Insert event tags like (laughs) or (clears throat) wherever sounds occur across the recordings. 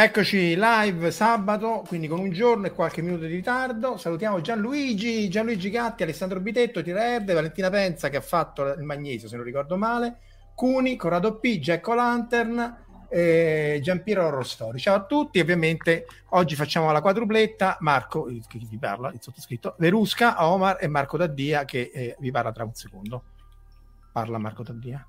Eccoci live sabato, quindi con un giorno e qualche minuto di ritardo. Salutiamo Gianluigi, Gianluigi Gatti, Alessandro Bitetto, Tira Erde, Valentina Penza che ha fatto il magnesio, se non ricordo male, Cuni, Corrado P, Jack Lantern, eh, Giampiero Rostori. Ciao a tutti, ovviamente oggi facciamo la quadrupletta, Marco, che vi parla, il sottoscritto, Verusca, Omar e Marco Daddia che eh, vi parla tra un secondo. Parla Marco Daddia.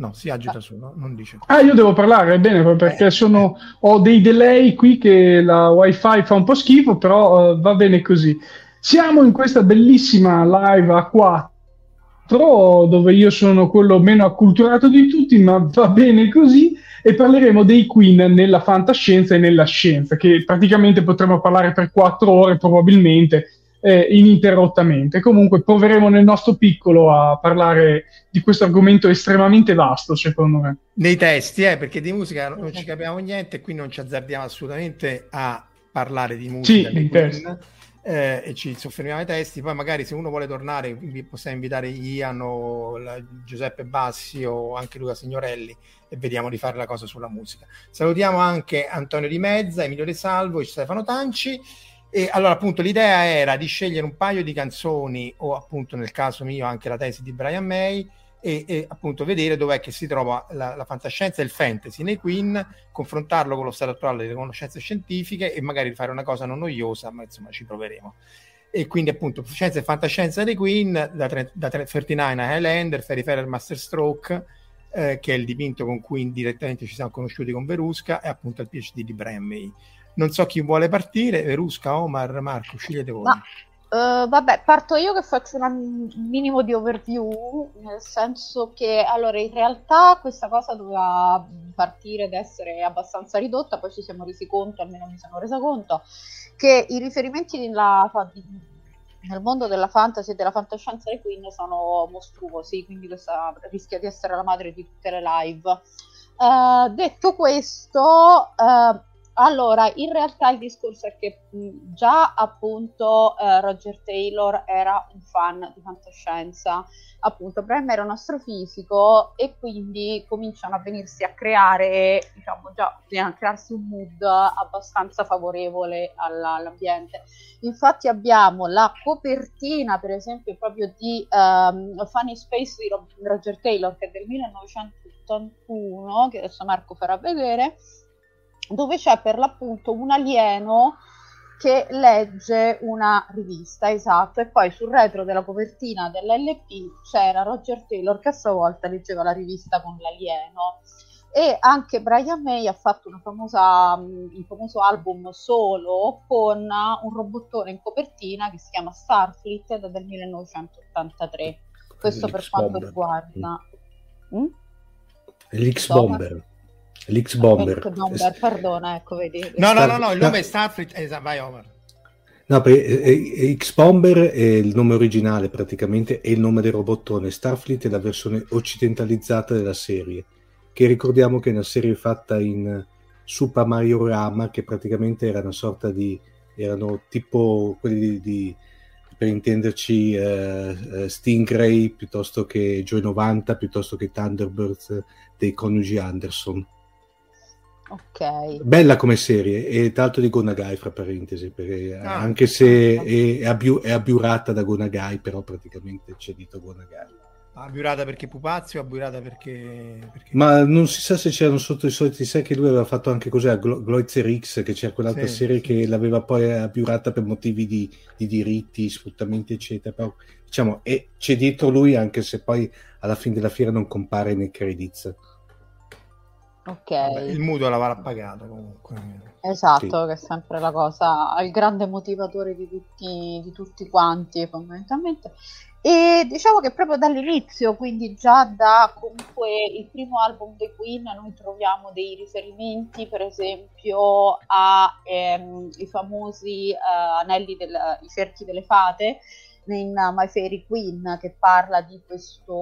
No, si agita solo, non dice. Ah, io devo parlare, bene, perché eh. sono, ho dei delay qui che la wifi fa un po' schifo, però uh, va bene così. Siamo in questa bellissima live a 4 dove io sono quello meno acculturato di tutti, ma va bene così, e parleremo dei Queen nella fantascienza e nella scienza, che praticamente potremmo parlare per quattro ore probabilmente, eh, ininterrottamente. Comunque proveremo nel nostro piccolo a parlare di questo argomento estremamente vasto, secondo me. Nei testi, eh, perché di musica non ci capiamo niente e qui non ci azzardiamo assolutamente a parlare di musica. Sì, nei testi. Eh, e ci soffermiamo ai testi. Poi, magari, se uno vuole tornare, possiamo invitare Ian o la, Giuseppe Bassi o anche Luca Signorelli e vediamo di fare la cosa sulla musica. Salutiamo anche Antonio Di Mezza, Emilio De Salvo e Stefano Tanci. E allora, appunto, l'idea era di scegliere un paio di canzoni, o appunto nel caso mio anche la tesi di Brian May, e, e appunto vedere dov'è che si trova la, la, fantascienza e il fantasy nei Queen, confrontarlo con lo stato attuale delle conoscenze scientifiche e magari fare una cosa non noiosa, ma insomma ci proveremo. E quindi appunto scienza e fantascienza dei Queen, da, tre, da 39 a Highlander, Fairy Fairy Master Stroke, eh, che è il dipinto con cui indirettamente ci siamo conosciuti con Verusca, e appunto il PhD di Brian May. Non so chi vuole partire, Verusca, Omar, Marco, scegliete voi. Ma, uh, vabbè, parto io che faccio un minimo di overview, nel senso che allora in realtà questa cosa doveva partire ed essere abbastanza ridotta, poi ci siamo resi conto, almeno mi sono resa conto, che i riferimenti nella, nel mondo della fantasy e della fantascienza dei Queen sono mostruosi, quindi questa rischia di essere la madre di tutte le live. Uh, detto questo, uh, allora, in realtà il discorso è che mh, già appunto uh, Roger Taylor era un fan di fantascienza, appunto Prem era un astrofisico e quindi cominciano a venirsi a creare, diciamo già, a crearsi un mood abbastanza favorevole alla, all'ambiente. Infatti abbiamo la copertina, per esempio, proprio di um, Funny Space di Roger Taylor, che è del 1981, che adesso Marco farà vedere, dove c'è per l'appunto un alieno che legge una rivista, esatto, e poi sul retro della copertina dell'LP c'era Roger Taylor che a sua volta leggeva la rivista con l'alieno. E anche Brian May ha fatto una famosa, un famoso album solo con un robottone in copertina che si chiama Starfleet del 1983. Questo per quanto riguarda... Mm? L'X-Bomber. L'X-Bomber. Bomber, perdona, ecco, vedi. No, no, no, no, il nome è Starfleet. Esatto, vai Omar. No, eh, eh, X-Bomber è il nome originale praticamente, è il nome del robottone. Starfleet è la versione occidentalizzata della serie, che ricordiamo che è una serie fatta in Super Mario Rama, che praticamente era una sorta di... erano tipo quelli di, di per intenderci uh, Stingray piuttosto che Joy 90 piuttosto che Thunderbirds dei coniugi Anderson Ok. Bella come serie, e tra l'altro di Gonagai, fra parentesi, perché ah, anche se ah, è, è, abbiu- è, abbiurata da Gonagai, però praticamente c'è dito Gonagai. Abbiurata perché pupazio, abbiurata perché, perché... Ma non si sa se c'erano sotto i soliti, sai che lui aveva fatto anche cos'è, Glo- Gloitzer X, che c'era quell'altra sì, serie sì. che l'aveva poi abbiurata per motivi di, di diritti, sfruttamenti, eccetera. Però, diciamo, e c'è dietro lui, anche se poi alla fine della fiera non compare nei credits. Ok. Vabbè, il mutuo l'avrà pagato comunque. Esatto, sì. che è sempre la cosa, il grande motivatore di tutti, di tutti quanti fondamentalmente. E diciamo che proprio dall'inizio, quindi già da comunque il primo album dei Queen, noi troviamo dei riferimenti, per esempio, ai ehm, famosi eh, anelli, del, i cerchi delle fate, in My Fairy Queen che parla di questo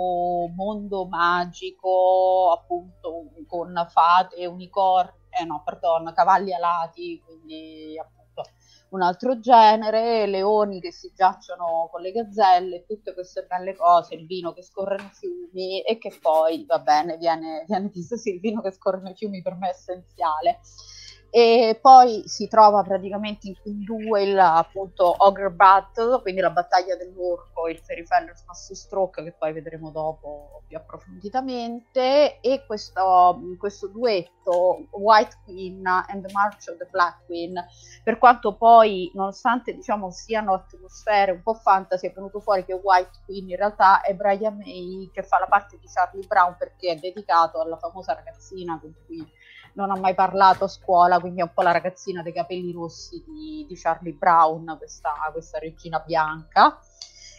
mondo magico appunto con fate, unicorni, eh no, perdon, cavalli alati, quindi appunto un altro genere, leoni che si giacciono con le gazzelle, tutte queste belle cose, il vino che scorre nei fiumi e che poi, va bene, viene, viene visto sì, il vino che scorre nei fiumi per me è essenziale e poi si trova praticamente in due il appunto Ogre Battle, quindi la battaglia dell'orco, il Fairyfellers Master Stroke che poi vedremo dopo più approfonditamente e questo, questo duetto White Queen and the March of the Black Queen. Per quanto poi nonostante diciamo siano atmosfere un po' fantasy è venuto fuori che White Queen in realtà è Brian May che fa la parte di Charlie Brown perché è dedicato alla famosa ragazzina con cui non ha mai parlato a scuola, quindi è un po' la ragazzina dei capelli rossi di, di Charlie Brown, questa, questa regina bianca.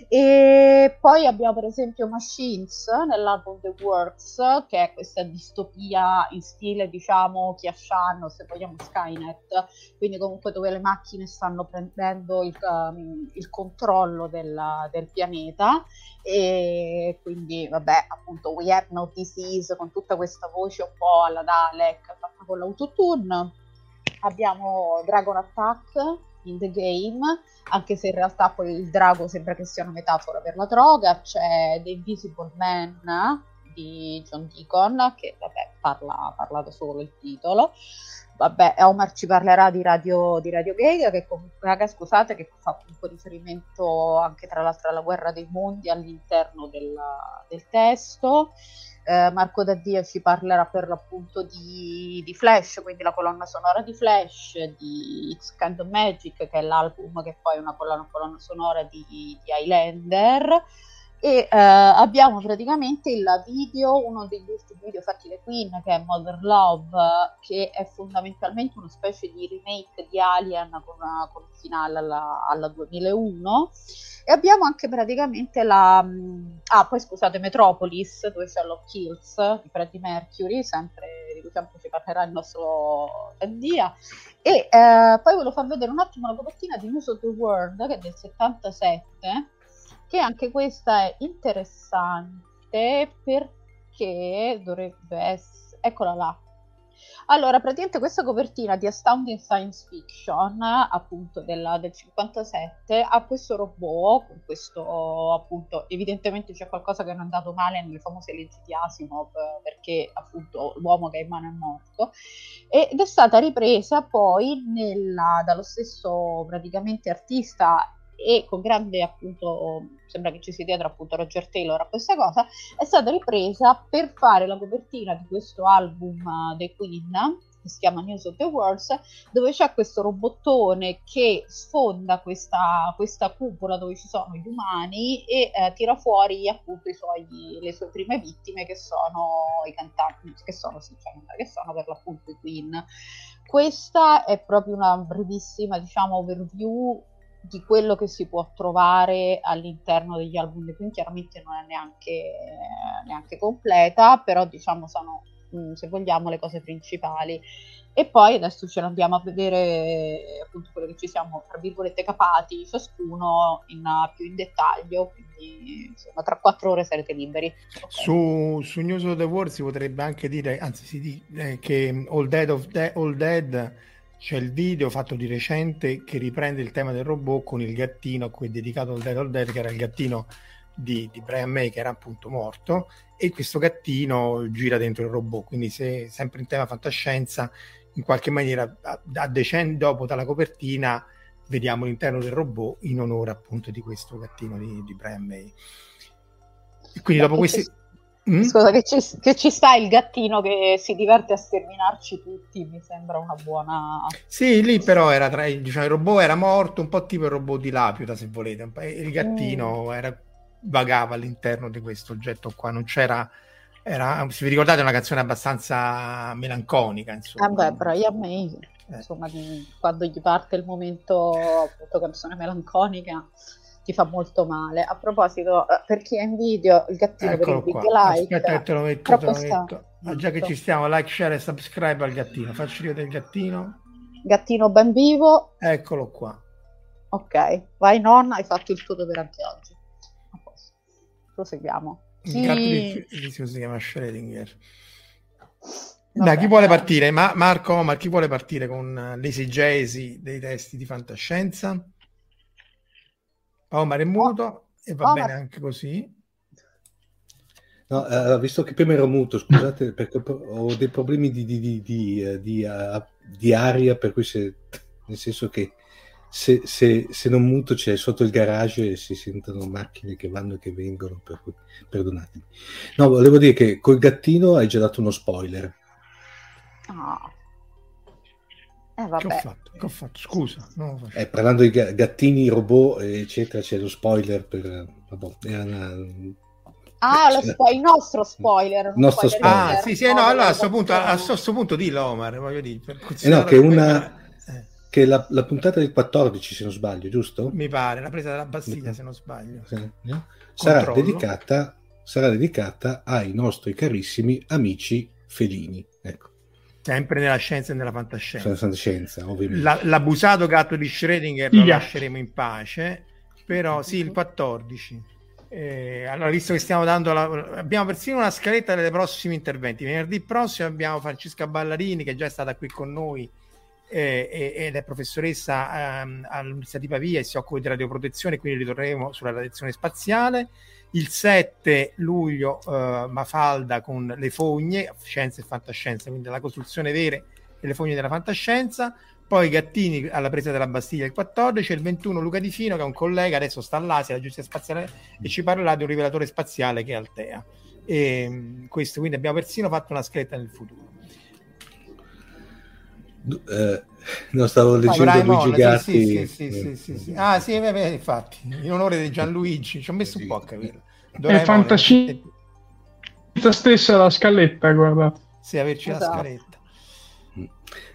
E poi abbiamo per esempio Machines nell'album The Works, che è questa distopia in stile, diciamo, Kiashan, se vogliamo Skynet, quindi comunque dove le macchine stanno prendendo il, um, il controllo del, del, pianeta e quindi, vabbè, appunto, We Have No Disease con tutta questa voce un po' alla Dalek fatta con l'autotune. Abbiamo Dragon Attack in the game, anche se in realtà poi il drago sembra che sia una metafora per la droga. C'è The Invisible Man di John Deacon, che vabbè, parla, parla da solo il titolo. Vabbè, Omar ci parlerà di Radio, di Radio Gay, che comunque, raga, scusate, che fa comunque riferimento anche tra l'altro alla guerra dei mondi all'interno del, del testo. Eh, Marco Daddia ci parlerà per l'appunto di, di, Flash, quindi la colonna sonora di Flash, di It's Kind of Magic, che è l'album che poi è una colonna, colonna sonora di, di Highlander. E uh, abbiamo praticamente il video, uno degli ultimi video fatti da Queen che è Mother Love, che è fondamentalmente una specie di remake di Alien con, con un finale alla, alla, 2001 e abbiamo anche praticamente la... Um, ah, poi scusate, Metropolis, dove c'è Lock Hills di Freddie Mercury, sempre, di cui sempre ci parlerà il nostro Dia. E uh, poi volevo far vedere un attimo la copertina di News of the World, che è del 77, che anche questa è interessante perché dovrebbe essere... Eccola là. Allora, praticamente questa copertina di Astounding Science Fiction, appunto della, del 57, ha questo robot, con questo appunto, evidentemente c'è qualcosa che non è andato male nelle famose leggi di Asimov, perché appunto l'uomo che è in mano è morto, ed è stata ripresa poi nella, dallo stesso praticamente artista e con grande appunto sembra che ci sia dietro appunto Roger Taylor a questa cosa è stata ripresa per fare la copertina di questo album uh, dei Queen che si chiama News of the Worlds dove c'è questo robottone che sfonda questa, questa cupola dove ci sono gli umani e eh, tira fuori appunto suoi, le sue prime vittime che sono i cantanti che sono, sì, cioè, che sono per l'appunto i Queen. Questa è proprio una brevissima diciamo overview di quello che si può trovare all'interno degli album di chiaramente non è neanche, neanche completa però diciamo sono mm, se vogliamo le cose principali e poi adesso ce l'andiamo a vedere appunto quello che ci siamo tra virgolette capati ciascuno in, più in dettaglio quindi insomma tra quattro ore sarete liberi okay. su, su News of the World si potrebbe anche dire anzi si dice eh, che All Dead of De- All Dead c'è il video fatto di recente che riprende il tema del robot con il gattino a cui è dedicato il Dead or Dead, che era il gattino di, di, Brian May che era appunto morto e questo gattino gira dentro il robot. Quindi se sempre in tema fantascienza in qualche maniera a, a decenni dopo dalla copertina vediamo l'interno del robot in onore appunto di questo gattino di, di Brian May. E quindi dopo questi Mm? Scusa, che ci, che ci, sta il gattino che si diverte a sterminarci tutti, mi sembra una buona... Sì, lì però era tra diciamo, il robot era morto, un po' tipo il robot di Lapiuta, se volete, il gattino mm. era, vagava all'interno di questo oggetto qua, non c'era... Era, se vi ricordate, è una canzone abbastanza melanconica, insomma. Vabbè, Brian May, eh. insomma, di, quando gli parte il momento, appunto, canzone melanconica ti fa molto male. A proposito, eh, per chi è in video, il gattino Eccolo per il big qua. like. Aspetta che te lo metto, te lo metto. Ma già che ci stiamo, like, share e subscribe al gattino. Faccio io del gattino. Gattino ben vivo. Eccolo qua. Ok, vai nonna, hai fatto il tuo dovere anche oggi. Proseguiamo. Il gatto di si chiama Schrödinger. Dai, chi vuole partire? Ma, Marco Omar, chi vuole partire con l'esegesi dei testi di fantascienza? Omar è muto e va Omar. bene anche così. No, uh, visto che prima ero muto, scusate, perché ho dei problemi di, di, di, di, di, uh, di aria, per cui se, nel senso che se, se, se, non muto c'è sotto il garage e si sentono macchine che vanno e che vengono, per cui perdonatemi. No, volevo dire che col gattino hai già dato uno spoiler. Oh. Eh, che, ho fatto? che ho fatto? Scusa. Eh, parlando di gattini, robot, eccetera, c'è lo spoiler per... Vabbè, una... Ah, lo spo- il nostro spoiler. Il nostro spoiler. spoiler. Ah, sì, sì, no, allora a questo punto, a questo punto dillo, Omar, voglio dire. Per eh no, che una... Eh. Che la, la, puntata del 14, se non sbaglio, giusto? Mi pare, la presa della Bastiglia, se non sbaglio. Sì. Sarà, dedicata, sarà dedicata ai nostri carissimi amici felini. Ecco. Sempre nella scienza e nella fantascienza. fantascienza La, l'abusato gatto di Schrödinger lo lasceremo in pace, però sì, il 14. Eh, allora, visto che stiamo dando la... abbiamo persino una scaletta dei prossimi interventi. Venerdì prossimo abbiamo Francesca Ballarini, che è già stata qui con noi eh, ed è professoressa ehm, all'Università di Pavia e si occupa di radioprotezione, quindi ritorneremo sulla radiazione spaziale il 7 luglio uh, Mafalda con le fogne, scienza e fantascienza, quindi la costruzione vera delle fogne della fantascienza, poi Gattini alla presa della Bastiglia il 14 e il 21 Luca Di Fino che è un collega, adesso sta all'Asia, la giustizia spaziale e ci parlerà di un rivelatore spaziale che è Altea. E, questo, quindi abbiamo persino fatto una scaletta nel futuro. Eh, non stavo leggendo Doraemon, Luigi Gatti. Sì, sì, sì, sì, sì, Ah, sì, beh, beh, infatti, in onore di Gianluigi, ci ho messo un po' a capire. È fantascienza stessa la scaletta, guardate. Sì, averci Esatto. la scaletta.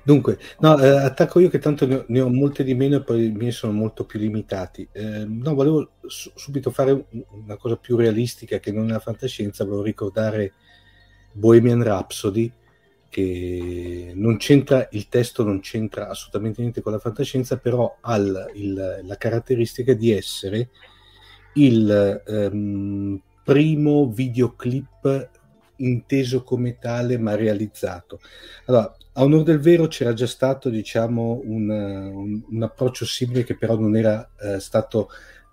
Dunque, no, eh, attacco io che tanto ne ho, ne ho molte di meno e poi i miei sono molto più limitati. Eh, no, volevo su- subito fare un- una cosa più realistica che non è la fantascienza, volevo ricordare Bohemian Rhapsody, che non c'entra, il testo non c'entra assolutamente niente con la fantascienza, però ha il- la caratteristica di essere il ehm, primo videoclip inteso come tale ma realizzato. Allora, a onore del vero c'era già stato diciamo un, un- un approccio simile che però non era eh, stato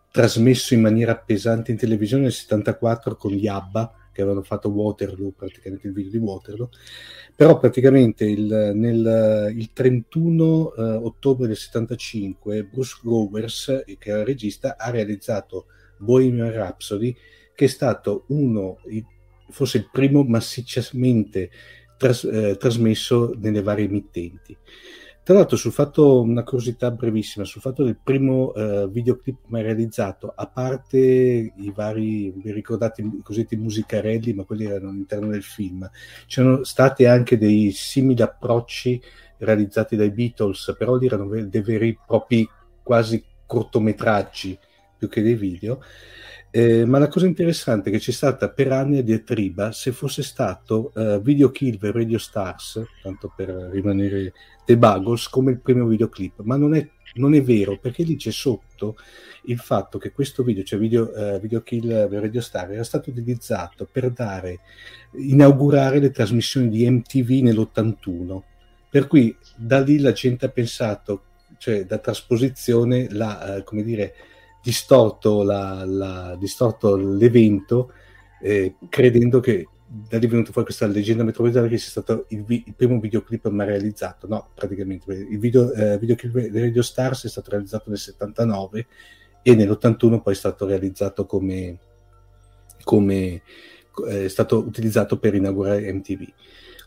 trasmesso in maniera pesante in televisione nel 74 con gli ABBA che avevano fatto Waterloo, praticamente il video di Waterloo, però praticamente il, nel, il 31 eh, ottobre del 75 Bruce Growers, che era il regista, ha realizzato Bohemian Rhapsody, che è stato uno, forse il primo massicciamente tras- eh, trasmesso nelle varie emittenti. Tra l'altro, sul fatto, una curiosità brevissima, sul fatto del primo eh, videoclip mai realizzato, a parte i vari, vi ricordate i cosiddetti musicarelli, ma quelli erano all'interno del film, c'erano stati anche dei simili approcci realizzati dai Beatles, però lì erano dei veri e propri quasi cortometraggi più che dei video. Eh, ma la cosa interessante è che c'è stata per anni a diatriba se fosse stato eh, Video the Radio Stars, tanto per rimanere The Buggles, come il primo videoclip, ma non è, non è vero perché lì c'è sotto il fatto che questo video, cioè video, eh, video Kill Radio Star, era stato utilizzato per dare, inaugurare le trasmissioni di MTV nell'81. Per cui da lì la gente ha pensato, cioè da trasposizione, la, eh, come dire, distorto, la, la- distorto l'evento eh, credendo che da lì è fuori questa leggenda metropolitana che sia stato il, vi- il primo videoclip mai realizzato. No praticamente il video, eh, videoclip di Radio Stars è stato realizzato nel 79 e nell'81 poi è stato realizzato come, come eh, è stato utilizzato per inaugurare MTV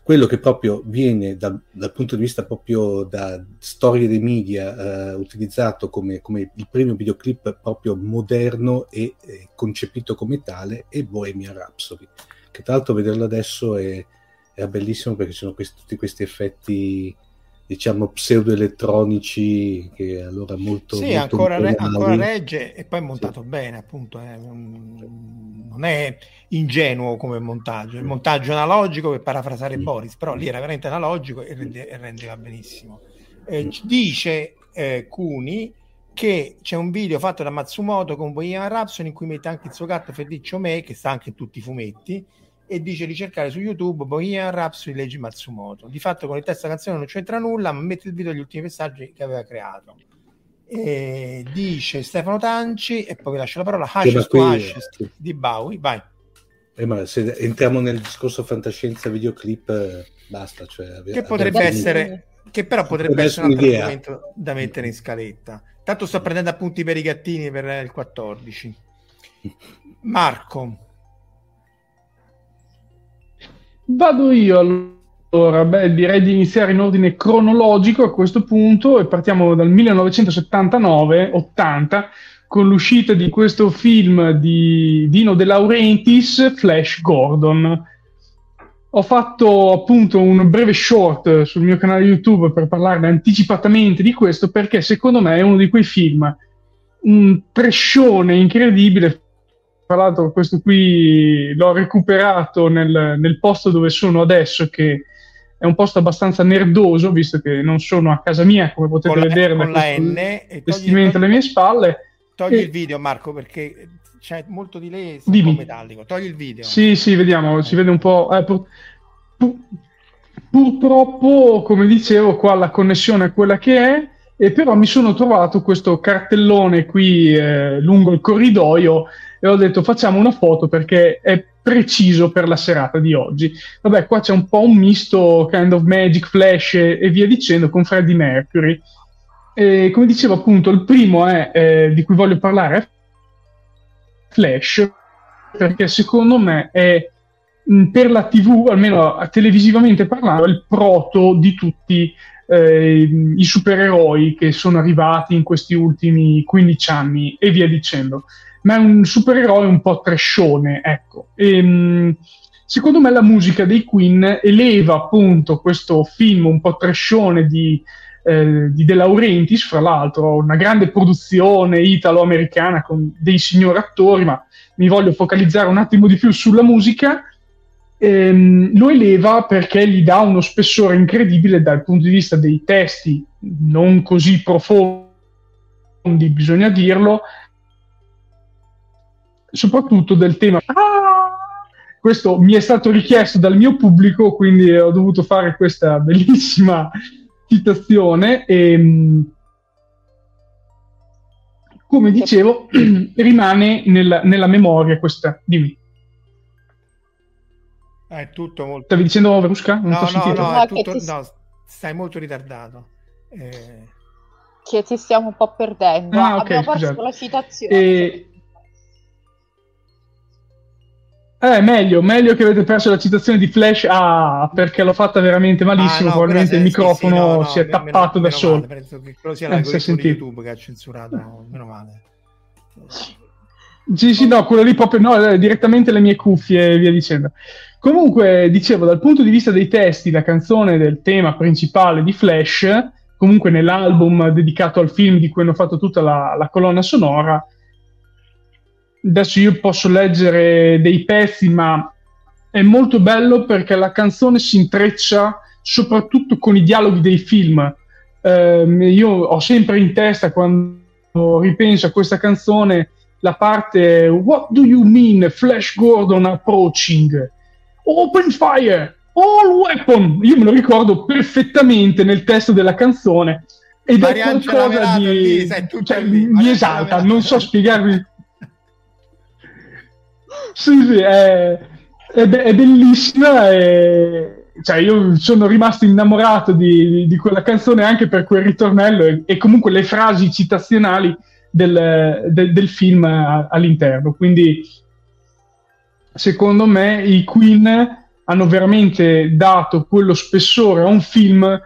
quello che proprio viene dal, dal punto di vista proprio da storie dei media eh, utilizzato come, come il primo videoclip proprio moderno e eh, concepito come tale è Bohemian Rhapsody che tra l'altro vederlo adesso è, è bellissimo perché ci sono questi- tutti questi effetti diciamo pseudoelettronici che allora molto Sì, molto ancora, re- ancora regge e poi è montato bene, appunto. eh, non è ingenuo come montaggio. Il montaggio analogico, per parafrasare Boris, però lì era veramente analogico e, rende- e rendeva benissimo. Eh, dice eh, Cuni che c'è un video fatto da Matsumoto con Bohemian Rhapsody in cui mette anche il suo gatto Ferruccio Me, che sta anche in tutti i fumetti, e dice di cercare su YouTube Bohemian Rhapsody leggi Matsumoto. Di fatto con il testo della canzone non c'entra nulla, ma mette il video degli ultimi messaggi che aveva creato. E dice Stefano Tanci, e poi vi lascio la parola, Hashes qui- Hashes di Bowie, vai. Eh, ma se entriamo nel discorso fantascienza videoclip eh, basta cioè, Che potrebbe essere, che però potrebbe essere un altro argomento da mettere in scaletta. Tanto sto prendendo appunti per i gattini per il 14. (laughs) Marco, Vado io allora, beh, direi di iniziare in ordine cronologico a questo punto e partiamo dal 1979-80 con l'uscita di questo film di Dino De Laurentiis, Flash Gordon. Ho fatto appunto un breve short sul mio canale YouTube per parlarne anticipatamente di questo perché secondo me è uno di quei film, un trescione incredibile. Tra l'altro questo qui l'ho recuperato nel, nel posto dove sono adesso che è un posto abbastanza nerdoso visto che non sono a casa mia come potete con la, vedere con la N e togli, vestimento alle mie spalle. togli E- il video Marco perché c'è molto di lei, metallico. Togli il video. Sì, sì, vediamo, si vede un po'. eh, pur- pu- purtroppo, come dicevo, qua la connessione è quella che è, e però mi sono trovato questo cartellone qui eh, lungo il corridoio e ho detto facciamo una foto perché è preciso per la serata di oggi. Vabbè, qua c'è un po' un misto kind of magic, flash e, e via dicendo con Freddie Mercury. E come dicevo appunto, il primo è, eh, di cui voglio parlare è Flash, perché secondo me è mh, per la TV, almeno televisivamente parlando, il proto di tutti eh, i supereroi che sono arrivati in questi ultimi 15 anni e via dicendo. Ma è un supereroe un po' trescione, ecco. E, ehm, secondo me la musica dei Queen eleva appunto questo film un po' trescione di, eh, di De Laurentiis, fra l'altro, una grande produzione italo-americana con dei signori attori, ma mi voglio focalizzare un attimo di più sulla musica. Ehm, lo eleva perché gli dà uno spessore incredibile dal punto di vista dei testi, non così profondi, bisogna dirlo, soprattutto del tema. Ah! Questo mi è stato richiesto dal mio pubblico, quindi ho dovuto fare questa bellissima citazione. E, ehm, come dicevo, (clears throat) rimane nel, nella memoria questa. Dimmi. È tutto molto. Stavi dicendo Verusca? Non no, no, no, no, tutto... ti... no, stai molto ritardato. Eh... Che ti stiamo un po' perdendo. Ah, okay, Abbiamo perso la citazione. E... Eh, meglio, meglio che avete perso la citazione di Flash ah, perché l'ho fatta veramente malissimo. Ah, no, probabilmente il microfono sì, sì, no, no, si è tappato meno, da solo. Male, penso che quello sia l'algoritmo di YouTube che ha censurato, meno male. Sì, sì, no, quello lì proprio no, eh, direttamente le mie cuffie e via dicendo. Comunque, dicevo, dal punto di vista dei testi, la canzone del tema principale di Flash, comunque nell'album dedicato al film di cui hanno fatto tutta la, la colonna sonora, adesso io posso leggere dei pezzi, ma è molto bello perché la canzone si intreccia soprattutto con i dialoghi dei film. Eh, io ho sempre in testa quando ripenso a questa canzone la parte What do you mean Flash Gordon approaching? Open fire! All weapon! Io me lo ricordo perfettamente nel testo della canzone ed Marian è qualcosa di, lì, cioè, mi esalta, non so spiegarvi sì, sì, è, è, be- è bellissima e cioè, io sono rimasto innamorato di, di, quella canzone anche per quel ritornello e, e comunque le frasi citazionali del, del, del film a, all'interno. Quindi, secondo me, i Queen hanno veramente dato quello spessore a un film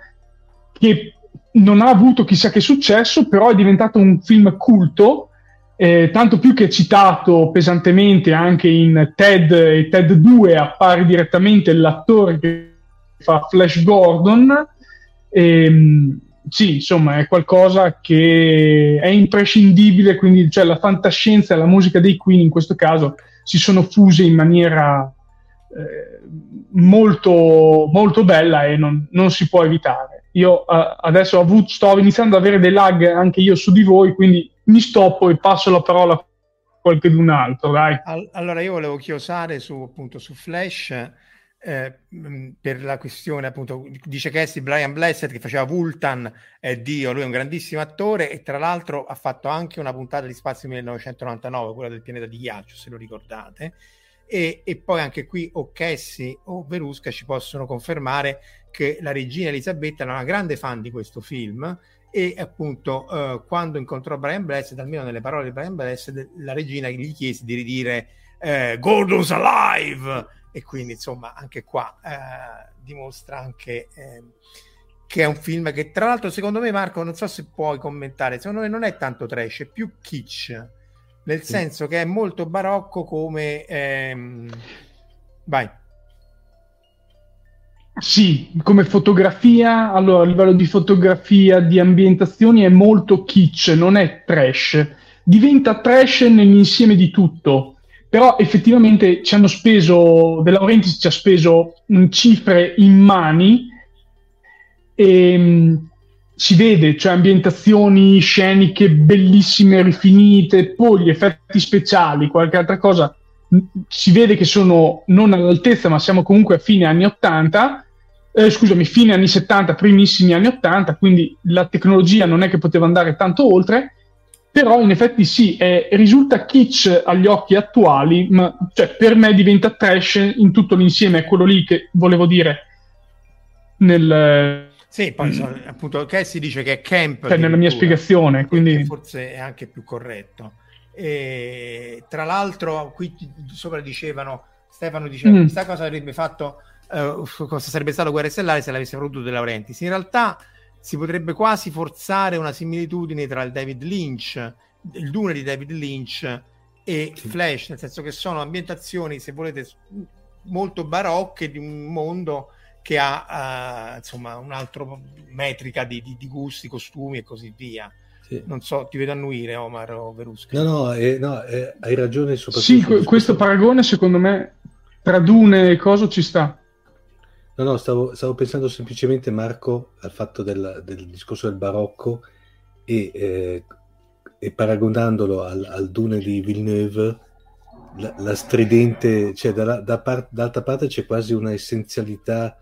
che non ha avuto chissà che successo, però è diventato un film culto eh, tanto più che citato pesantemente anche in TED e TED 2 appare direttamente l'attore che fa Flash Gordon. Ehm, sì, insomma, è qualcosa che è imprescindibile, quindi cioè, la fantascienza e la musica dei Queen in questo caso si sono fuse in maniera eh, molto, molto bella e non, non si può evitare. Io uh, adesso avuto, sto iniziando ad avere dei lag anche io su di voi, quindi mi stoppo e passo la parola a qualcun altro. Dai. Allora, io volevo chiosare su, appunto, su Flash eh, per la questione, appunto, dice Cassie Brian Blessed che faceva Vultan, è Dio, lui è un grandissimo attore e tra l'altro ha fatto anche una puntata di Spazio 1999, quella del pianeta di ghiaccio, se lo ricordate. E, e poi anche qui o Cassie o Verusca ci possono confermare che la regina Elisabetta era una grande fan di questo film e appunto eh, quando incontrò Brian Blessed, almeno nelle parole di Brian Blessed, la regina gli chiese di ridire eh, Gordon's alive! E quindi insomma anche qua eh, dimostra anche ehm, che è un film che tra l'altro secondo me Marco non so se puoi commentare secondo me non è tanto trash è più kitsch. Nel sì. senso che è molto barocco come ehm... vai sì, come fotografia, allora a livello di fotografia, di ambientazioni è molto kitsch, non è trash. Diventa trash nell'insieme di tutto, però effettivamente ci hanno speso, De Laurentiis ci ha speso cifre in mani e um, si vede, cioè ambientazioni sceniche bellissime, rifinite, poi gli effetti speciali, qualche altra cosa, si vede che sono non all'altezza, ma siamo comunque a fine anni 80 eh, scusami, fine anni 70, primissimi anni 80, quindi la tecnologia non è che poteva andare tanto oltre, però in effetti sì, è, risulta kitsch agli occhi attuali, ma cioè, per me diventa trash in tutto l'insieme, è quello lì che volevo dire nel... Sì, poi so, appunto che si dice che è camp. Cioè, nella mia spiegazione, quindi... Forse è anche più corretto. E, tra l'altro, qui sopra dicevano, Stefano diceva, mm. questa cosa avrebbe fatto uh, cosa sarebbe stato Guerre Stellari se l'avesse prodotto De Laurentiis. In realtà si potrebbe quasi forzare una similitudine tra il David Lynch, il Dune di David Lynch e Flash, nel senso che sono ambientazioni, se volete, molto barocche di un mondo che ha uh, insomma un'altra metrica di, di, di, gusti, costumi e così via. Sì. Non so, ti vedo annuire Omar o Veruschi. No, no, eh, no eh, hai ragione. Sì, questo paragone secondo me tra Dune e Coso ci sta. No, no, stavo, stavo pensando semplicemente, Marco, al fatto del, del discorso del barocco e, eh, e paragonandolo al, al, Dune di Villeneuve, la, la stridente, cioè da, da par, d'altra parte c'è quasi una essenzialità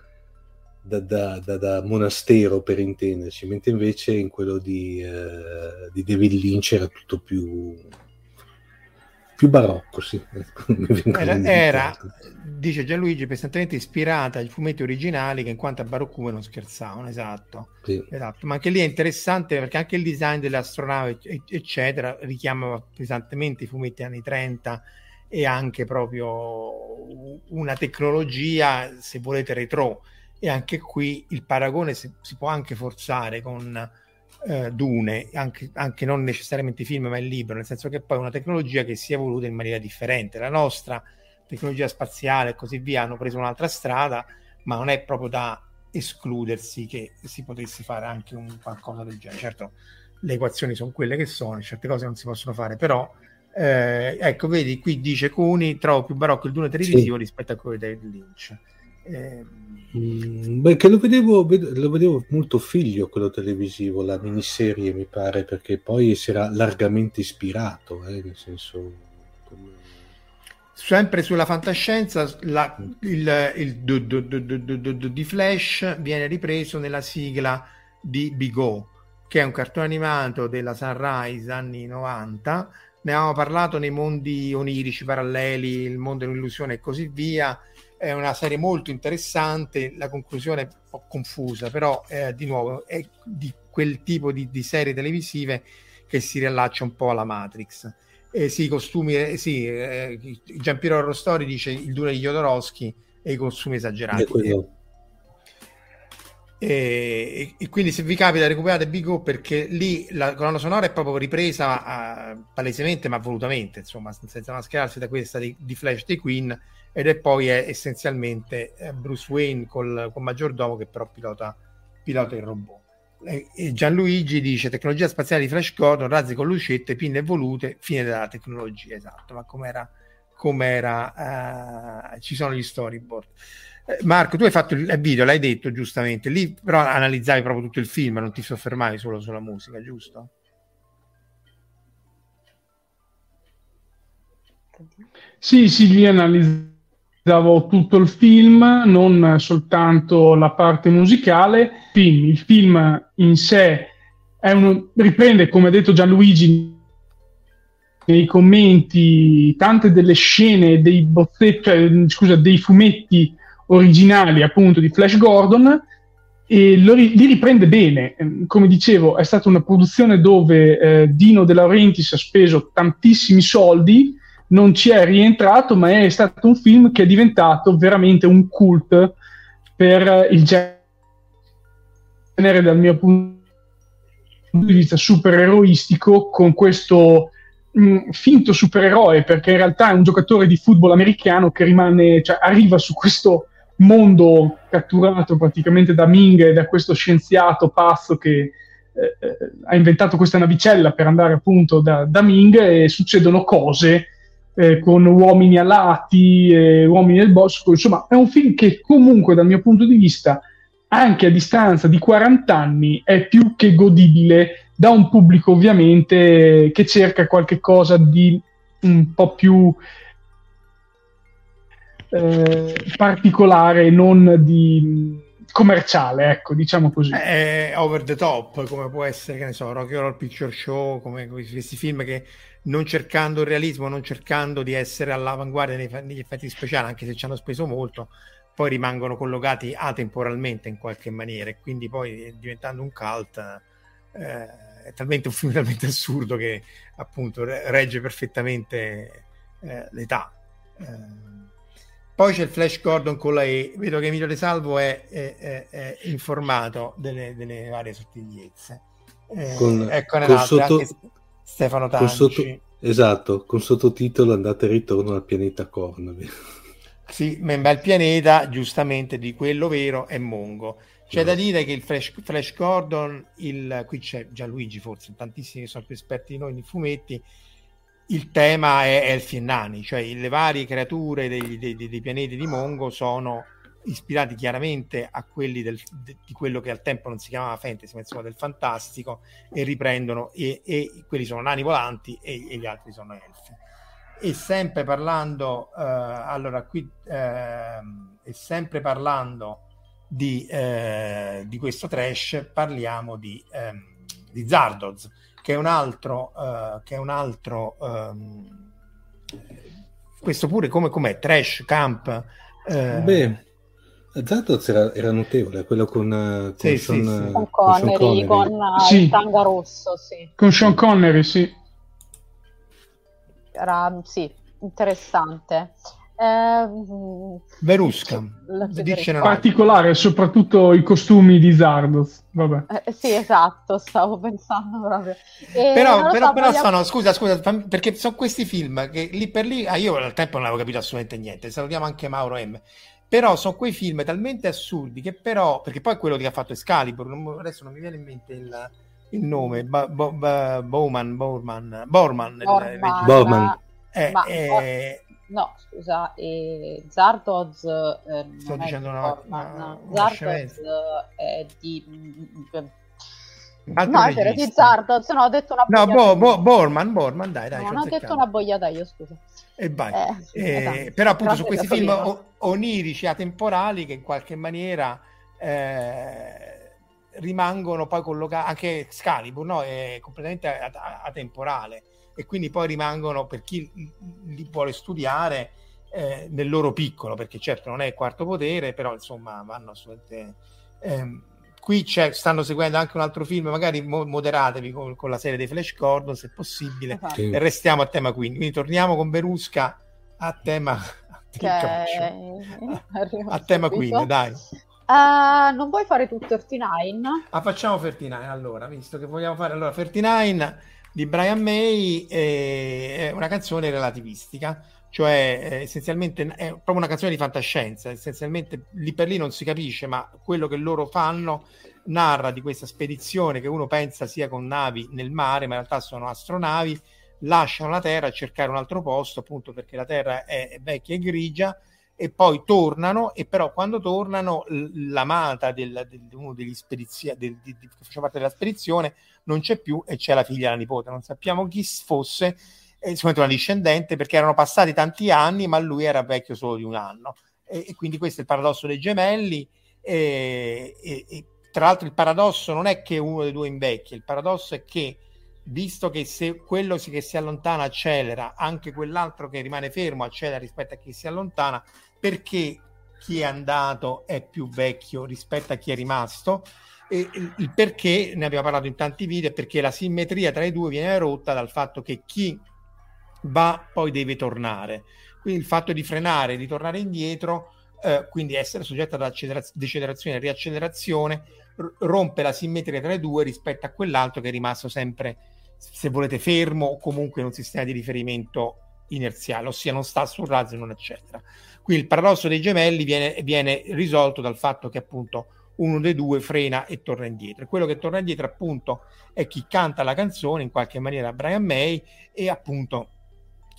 da, da, da, monastero per intenderci, mentre invece in quello di, eh, di David Lynch era tutto più più barocco, sì. era, era, dice Gianluigi, pesantemente ispirata ai fumetti originali che in quanto a baroccume non scherzavano, esatto. Sì. esatto. Ma anche lì è interessante perché anche il design delle astronavi, eccetera, richiama pesantemente i fumetti anni 30 e anche proprio una tecnologia, se volete, retro. E anche qui il paragone si, si può anche forzare con eh, Dune, anche, anche, non necessariamente film, ma il libro, nel senso che poi è una tecnologia che si è evoluta in maniera differente. La nostra tecnologia spaziale e così via hanno preso un'altra strada, ma non è proprio da escludersi che si potesse fare anche un qualcosa del genere. Certo, le equazioni sono quelle che sono, certe cose non si possono fare, però eh, ecco, vedi, qui dice Cuni, trovo più barocco il Dune televisivo sì. rispetto a quello di David Lynch. Eh, Mm, beh, che lo vedevo, lo vedevo molto figlio quello televisivo, la miniserie mi pare, perché poi si era largamente ispirato, eh, nel senso... Sempre sulla fantascienza, la, il, il du, du, du, di Flash viene ripreso nella sigla di Big O, che è un cartone animato della Sunrise anni 90. Ne avevamo parlato nei mondi onirici, paralleli, il mondo dell'illusione e così via è una serie molto interessante, la conclusione è un po' confusa, però eh, di nuovo è di quel tipo di, di, serie televisive che si riallaccia un po' alla Matrix. Eh, sì, i costumi, eh, sì, eh, Giampiero Rostori dice il duro di Jodorowsky e i costumi esagerati. E, e, quindi se vi capita recuperate Big O perché lì la colonna sonora è proprio ripresa uh, palesemente ma volutamente insomma senza mascherarsi da questa di, di Flash di Queen ed è poi è essenzialmente eh, Bruce Wayne col, col maggiordomo che però pilota, pilota il robot. E Gianluigi dice tecnologia spaziale di Flash Gordon, razzi con lucette, pinne volute, fine della tecnologia, esatto, ma com'era, com'era uh, ci sono gli storyboard. Eh, Marco, tu hai fatto il video, l'hai detto giustamente, lì però analizzavi proprio tutto il film, non ti soffermavi solo sulla musica, giusto? Sì, sì, lì analizzavo davo tutto il film, non soltanto la parte musicale. Il film in sé uno, riprende, come ha detto Gianluigi nei commenti, tante delle scene dei bozzetti, cioè, scusa, dei fumetti originali appunto di Flash Gordon e lo, li riprende bene. Come dicevo, è stata una produzione dove eh, Dino De Laurentiis ha speso tantissimi soldi non ci è rientrato, ma è stato un film che è diventato veramente un cult per il genere dal mio punto di vista supereroistico con questo mh, mm, finto supereroe perché in realtà è un giocatore di football americano che rimane, cioè, arriva su questo mondo catturato praticamente da Ming e da questo scienziato pazzo che eh, eh, ha inventato questa navicella per andare appunto da, da Ming e succedono cose eh, con uomini alati, eh, uomini del bosco, insomma è un film che comunque dal mio punto di vista, anche a distanza di 40 anni, è più che godibile da un pubblico ovviamente che cerca qualche cosa di un po' più eh, particolare, non di commerciale, ecco, diciamo così. È over the top, come può essere, che ne so, Rocky Horror Picture Show, come questi film che non cercando il realismo, non cercando di essere all'avanguardia nei, negli effetti speciali, anche se ci hanno speso molto, poi rimangono collocati atemporalmente in qualche maniera e quindi poi diventando un cult eh, è talmente un film (laughs) talmente assurdo che appunto regge perfettamente eh, l'età. Eh, poi c'è il Flash Gordon con la E, vedo che Emilio De Salvo è, è, è, è informato delle, delle, varie sottigliezze. Eh, con, ecco con sotto... anche Stefano Con Tanci. sotto- Esatto, con sottotitolo Andate e ritorno al pianeta Cornavi. Sì, ma il pianeta, giustamente, di quello vero è Mongo. C'è da dire che il Flash, Flash Gordon, il, qui c'è Gianluigi forse, tantissimi sono più esperti di noi nei fumetti, il tema è elfi e nani, cioè le varie creature dei- dei- dei pianeti di Mongo sono ispirati chiaramente a quelli del- de- di quello che al tempo non si chiamava fantasy, ma insomma del fantastico, e riprendono, e, e quelli sono nani volanti e, e gli altri sono elfi. E sempre parlando, eh, allora qui, ehm, e sempre parlando di, eh, di questo trash, parliamo di, ehm, di Zardoz, che è un altro, eh, che è un altro, ehm, questo pure come com'è, trash, camp, eh, Beh, Zardoz era, era notevole, quello con, eh, con Sì, Sean, sì, sì. eh, Con con Sean Connery, Connery. con eh, Sì. il tanga rosso, sì. Con Sean Connery, sì. Era, sì, interessante. Ehm, Verusca, la dicene Particolare, soprattutto i costumi di Zardoz. Vabbè. Eh, sì, esatto, stavo pensando proprio. E però, però, so, però voglio- sono, scusa, scusa, perché sono questi film che lì per lì, ah, io al tempo non avevo capito assolutamente niente, salutiamo anche Mauro M. Però sono quei film talmente assurdi che però, perché poi è quello che ha fatto Excalibur, non- adesso non mi viene in mente il, il nome, Ba- Bo- Ba- Bowman, Borman, Borman, Borman. Borman. Eh, ma- eh, No, scusa, eh, Zardoz eh, Sto dicendo di una- una- una Zardoz scemenza. è di... altro No, è vero, di regista. Zardoz, no, ho detto una No, boiata Bo- io. Bo- Borman, Borman, dai, dai, Non ci ho detto una boiata io, scusa. E vai. Eh, Eh, però appunto su questi film o- onirici, atemporali, che in qualche maniera eh, rimangono poi collocati, anche Excalibur no? è completamente at- atemporale e quindi poi rimangono per chi li vuole studiare eh, nel loro piccolo, perché certo non è il quarto potere, però insomma vanno assolutamente... ehm, qui c'è- stanno seguendo anche un altro film, magari mo- moderatevi con, con la serie dei Flash Gordon se possibile, Esatto. Sì. e restiamo a tema quindi. Quindi torniamo con Verusca a tema a Che A tema. Queen, dai. Eh, non vuoi fare tutto 39? Ah, facciamo 39 allora, visto che vogliamo fare allora 39 di Brian May eh, è una canzone relativistica, cioè eh, essenzialmente è proprio una canzone di fantascienza, essenzialmente lì per lì non si capisce, ma quello che loro fanno narra di questa spedizione che uno pensa sia con navi nel mare, ma in realtà sono astronavi, lasciano la Terra a cercare un altro posto, appunto perché la Terra è, vecchia e grigia, e poi tornano, e però quando tornano l'amata del, del- uno degli spedizioni del, di- di- che faceva parte della spedizione non c'è più e c'è la figlia e la nipote, non sappiamo chi fosse, sicuramente una discendente perché erano passati tanti anni, ma lui era vecchio solo di un anno. E, e quindi questo è il paradosso dei gemelli. E, e- tra l'altro il paradosso non è che uno dei due invecchia, il paradosso è che visto che se quello che si allontana accelera, anche quell'altro che rimane fermo accelera rispetto a chi si allontana, perché chi è andato è più vecchio rispetto a chi è rimasto? E il perché ne abbiamo parlato in tanti video, è perché la simmetria tra i due viene rotta dal fatto che chi va poi deve tornare. Quindi il fatto di frenare, di tornare indietro, eh, quindi essere soggetto ad accelera- decelerazione e riaccelerazione, r- rompe la simmetria tra i due rispetto a quell'altro che è rimasto sempre, se volete, fermo o comunque in un sistema di riferimento inerziale, ossia non sta sul razzo e non eccetera. Quindi il paradosso dei gemelli viene, viene risolto dal fatto che appunto uno dei due frena e torna indietro. Quello che torna indietro appunto è chi canta la canzone, in qualche maniera Brian May, e appunto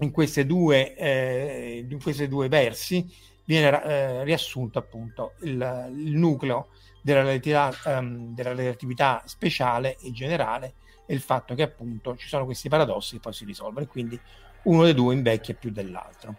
in queste due, eh, in questi due versi viene eh, riassunto appunto il, il nucleo della relatività, ehm, della relatività speciale e generale e il fatto che appunto ci sono questi paradossi che poi si risolvono e quindi uno dei due invecchia più dell'altro.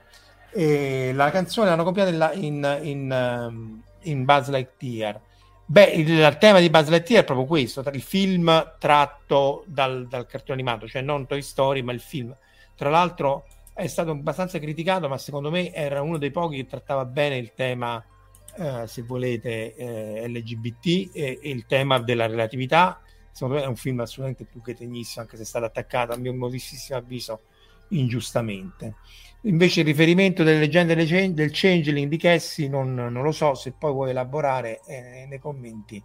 E la canzone l'hanno copiata in, in, ehm, in Buzz Lightyear. Beh, il, il tema di Buzz Lightyear è proprio questo, il film tratto dal, dal cartone animato, cioè non Toy Story, ma il film. Tra l'altro è stato abbastanza criticato, ma secondo me era uno dei pochi che trattava bene il tema, eh, se volete, eh, LGBT e, e il tema della relatività. Secondo me è un film assolutamente più che tegnissimo, anche se è stato attaccato, a mio modestissimo avviso, ingiustamente. Invece il riferimento delle leggende del Changeling di Cassie non, non lo so, se poi vuoi elaborare eh, nei commenti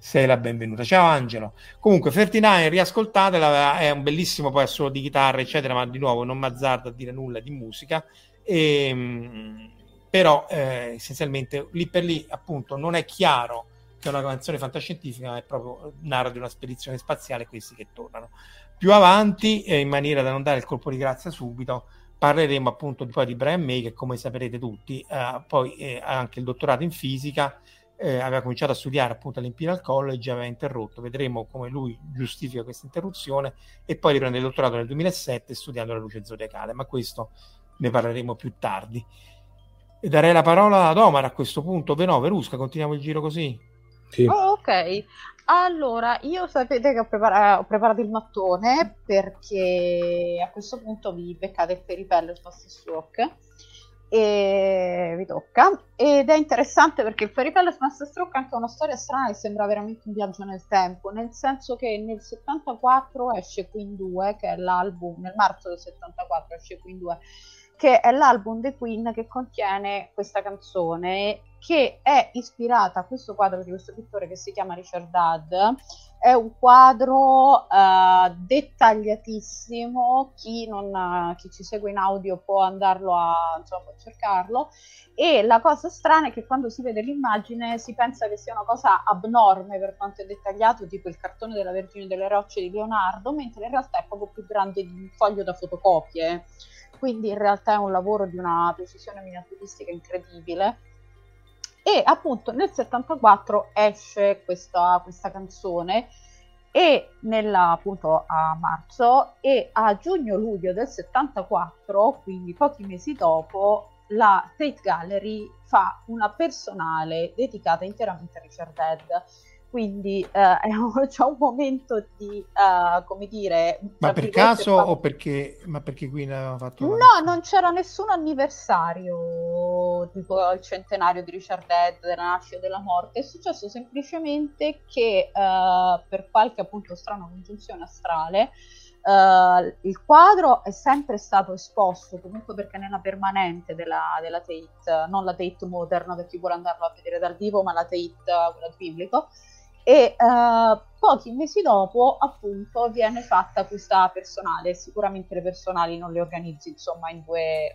sei la benvenuta. Ciao Angelo. Comunque, 39 riascoltatela, è un bellissimo poi assolo di chitarra, eccetera, ma di nuovo non mazzardo a dire nulla di musica. E, ehm, però eh, essenzialmente lì per lì appunto non è chiaro che è una canzone fantascientifica, ma è proprio narra di una spedizione spaziale questi che tornano. Più avanti, eh, in maniera da non dare il colpo di grazia subito, parleremo appunto di, poi di Brian May, che come saprete tutti, eh, poi ha anche il dottorato in fisica, eh, aveva cominciato a studiare appunto all'Imperial College, aveva interrotto, vedremo come lui giustifica questa interruzione e poi riprende il dottorato nel 2007 studiando la luce zodiacale, ma questo ne parleremo più tardi. E darei la parola ad Omar a questo punto, Ve no, Verusca, continuiamo il giro così. Sì. Oh, ok, allora io sapete che ho, prepara- ho, preparato il mattone perché a questo punto vi beccate il feripello il Fast Stroke e vi tocca. Ed è interessante perché il Feripello Master Stroke ha anche una storia strana che sembra veramente un viaggio nel tempo nel senso che nel 74 esce Queen 2 che è l'album nel marzo del 74 esce Queen 2 che è l'album The Queen che contiene questa canzone che è ispirata a questo quadro di questo pittore che si chiama Richard Hadd. È un quadro uh, dettagliatissimo, chi, non, chi, ci segue in audio può andarlo a, insomma, cercarlo. E la cosa strana è che quando si vede l'immagine si pensa che sia una cosa abnorme per quanto è dettagliato, tipo il cartone della Vergine delle Rocce di Leonardo, mentre in realtà è proprio più grande di un foglio da fotocopie quindi in realtà è un lavoro di una precisione miniaturistica incredibile. E appunto nel 74 esce questa, questa canzone e nella, appunto a marzo e a giugno-luglio del 74, quindi pochi mesi dopo, la Tate Gallery fa una personale dedicata interamente a Richard Head quindi eh, (laughs) c'è un momento di, uh, come dire... Ma per caso fa... o perché, ma perché qui ne aveva fatto... No, non c'era nessun anniversario, tipo il centenario di Richard Head, della nascita e della morte, è successo semplicemente che uh, per qualche appunto strana congiunzione astrale Uh, il quadro è sempre stato esposto comunque perché nella permanente della, della Tate, non la Tate moderna per chi vuole andarlo a vedere dal vivo, ma la Tate, quella di biblico, e uh, pochi mesi dopo appunto viene fatta questa personale. Sicuramente le personali non le organizzi insomma in due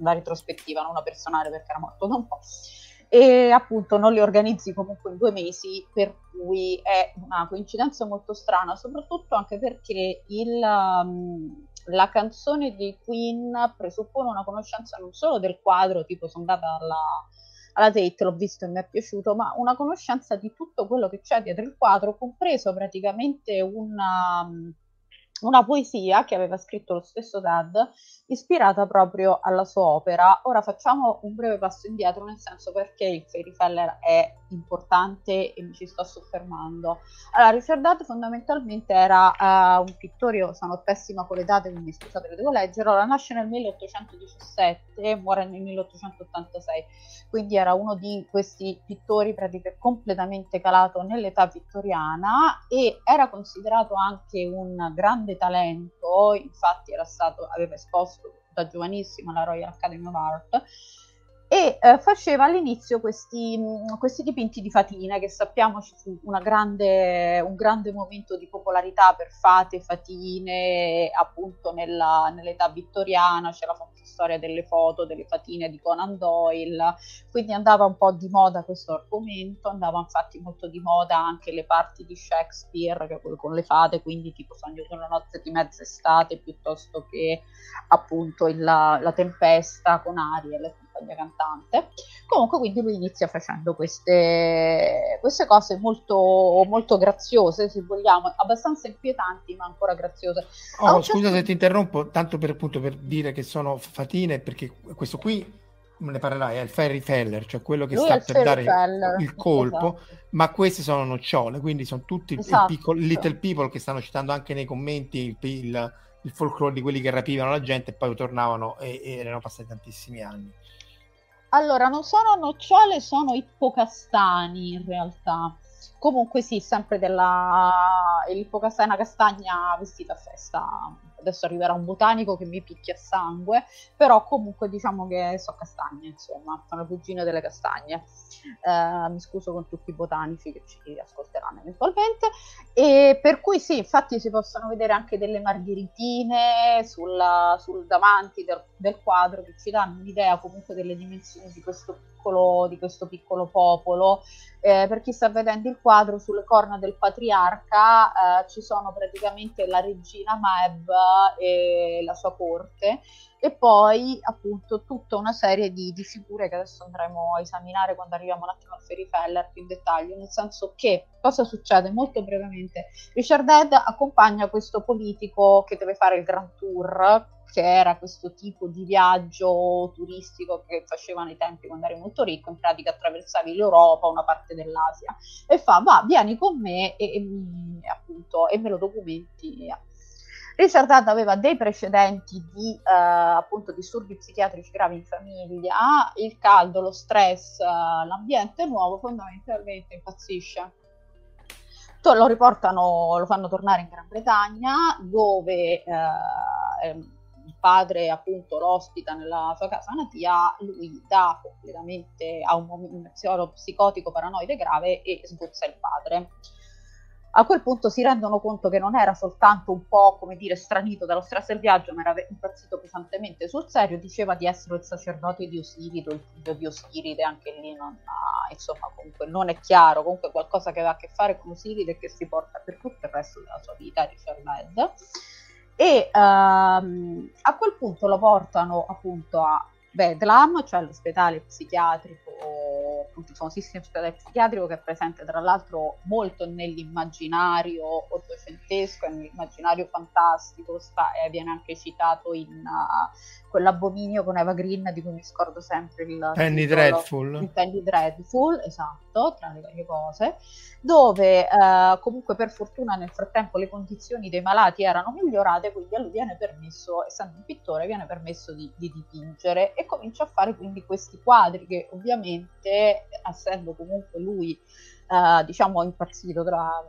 la retrospettiva non una personale perché era morto da un po' e appunto non le organizzi comunque in due mesi per cui è una coincidenza molto strana soprattutto anche perché il, um, la canzone di Queen presuppone una conoscenza non solo del quadro tipo sono andata alla alla Tate, l'ho visto e mi è piaciuto, ma una conoscenza di tutto quello che c'è dietro il quadro, compreso praticamente una, una poesia che aveva scritto lo stesso Dad, ispirata proprio alla sua opera. Ora facciamo un breve passo indietro, nel senso perché il Fairyfeller è importante e mi ci sto soffermando. Allora, Richard Dad fondamentalmente era uh, un pittore, io sono pessima con le date, quindi scusate, lo devo leggere. Allora, nasce nel 1817 e muore nel 1886, quindi era uno di questi pittori praticamente completamente calato nell'età vittoriana e era considerato anche un grande talento, infatti era stato, aveva esposto da giovanissimo alla Royal Academy of Art e eh, faceva all'inizio questi, mh, questi, dipinti di fatine che sappiamo ci fu grande, un grande momento di popolarità per fate, fatine appunto nella, nell'età vittoriana c'è la famosa storia delle foto delle fatine di Conan Doyle quindi andava un po' di moda questo argomento andava infatti molto di moda anche le parti di Shakespeare che con le fate quindi tipo Sogno di una notte di mezz'estate piuttosto che appunto il, la, la tempesta con Ariel compagnia cantante. Comunque, quindi lui inizia facendo queste, queste cose molto, molto graziose, se vogliamo, abbastanza inquietanti, ma ancora graziose. Oh, scusa certo... se ti interrompo, tanto per, appunto, per dire che sono fatine, perché questo qui ne parlerai, è il Ferry Feller, cioè quello che Lui sta per dare Feller. il colpo, esatto. ma queste sono nocciole, quindi sono tutti esatto. il piccolo, little people che stanno citando anche nei commenti il, il, il folklore di quelli che rapivano la gente e poi tornavano e, e erano passati tantissimi anni. Allora, non sono nocciole, sono ippocastani in realtà. Comunque sì, sempre della... l'ippocastana castagna vestita a festa, adesso arriverà un botanico che mi picchia sangue, però comunque diciamo che so castagne, insomma, sono le cugine delle castagne. Eh, mi scuso con tutti i botanici che ci ascolteranno eventualmente. E per cui sì, infatti si possono vedere anche delle margheritine sulla, sul davanti del, del quadro che ci danno un'idea comunque delle dimensioni di questo piccolo, di questo piccolo popolo. Eh, per chi sta vedendo il quadro, sulle corna del patriarca eh, ci sono praticamente la regina Maeb e la sua corte e poi appunto tutta una serie di, di, figure che adesso andremo a esaminare quando arriviamo un attimo al Fairy più in dettaglio, nel senso che cosa succede molto brevemente? Richard Ed accompagna questo politico che deve fare il Grand Tour che era questo tipo di viaggio turistico che facevano ai tempi quando eri molto ricco, in pratica attraversavi l'Europa, una parte dell'Asia, e fa, va, vieni con me e, e, appunto, e me lo documenti. Richard Hadd aveva dei precedenti di eh, appunto disturbi psichiatrici gravi in famiglia, il caldo, lo stress, eh, l'ambiente nuovo fondamentalmente impazzisce. Lo riportano, lo fanno tornare in Gran Bretagna dove eh, ehm, padre appunto lo ospita nella sua casa natia, lui dà completamente a un, un psicotico paranoide grave e sgozza il padre. A quel punto si rendono conto che non era soltanto un po', come dire, stranito dallo stress del viaggio, ma era impazzito pesantemente sul serio, diceva di essere il sacerdote di Osiride, il figlio di Osiride, anche lì non ha, insomma, comunque non è chiaro, comunque qualcosa che aveva a che fare con Osiride e che si porta per tutto il resto della sua vita, Richard Led e ehm, a quel punto lo portano appunto a Bedlam, cioè l'ospedale psichiatrico, appunto il famosissimo ospedale psichiatrico che è presente tra l'altro molto nell'immaginario ottocentesco e nell'immaginario fantastico, sta, e viene anche citato in uh, quell'abominio con Eva Green di cui mi scordo sempre il Penny Dreadful. Il Penny Dreadful, esatto, tra le varie cose, dove uh, comunque per fortuna nel frattempo le condizioni dei malati erano migliorate, quindi a lui viene permesso, essendo un pittore, viene permesso di, di dipingere comincia a fare quindi questi quadri che ovviamente, essendo comunque lui, uh, diciamo, impazzito tra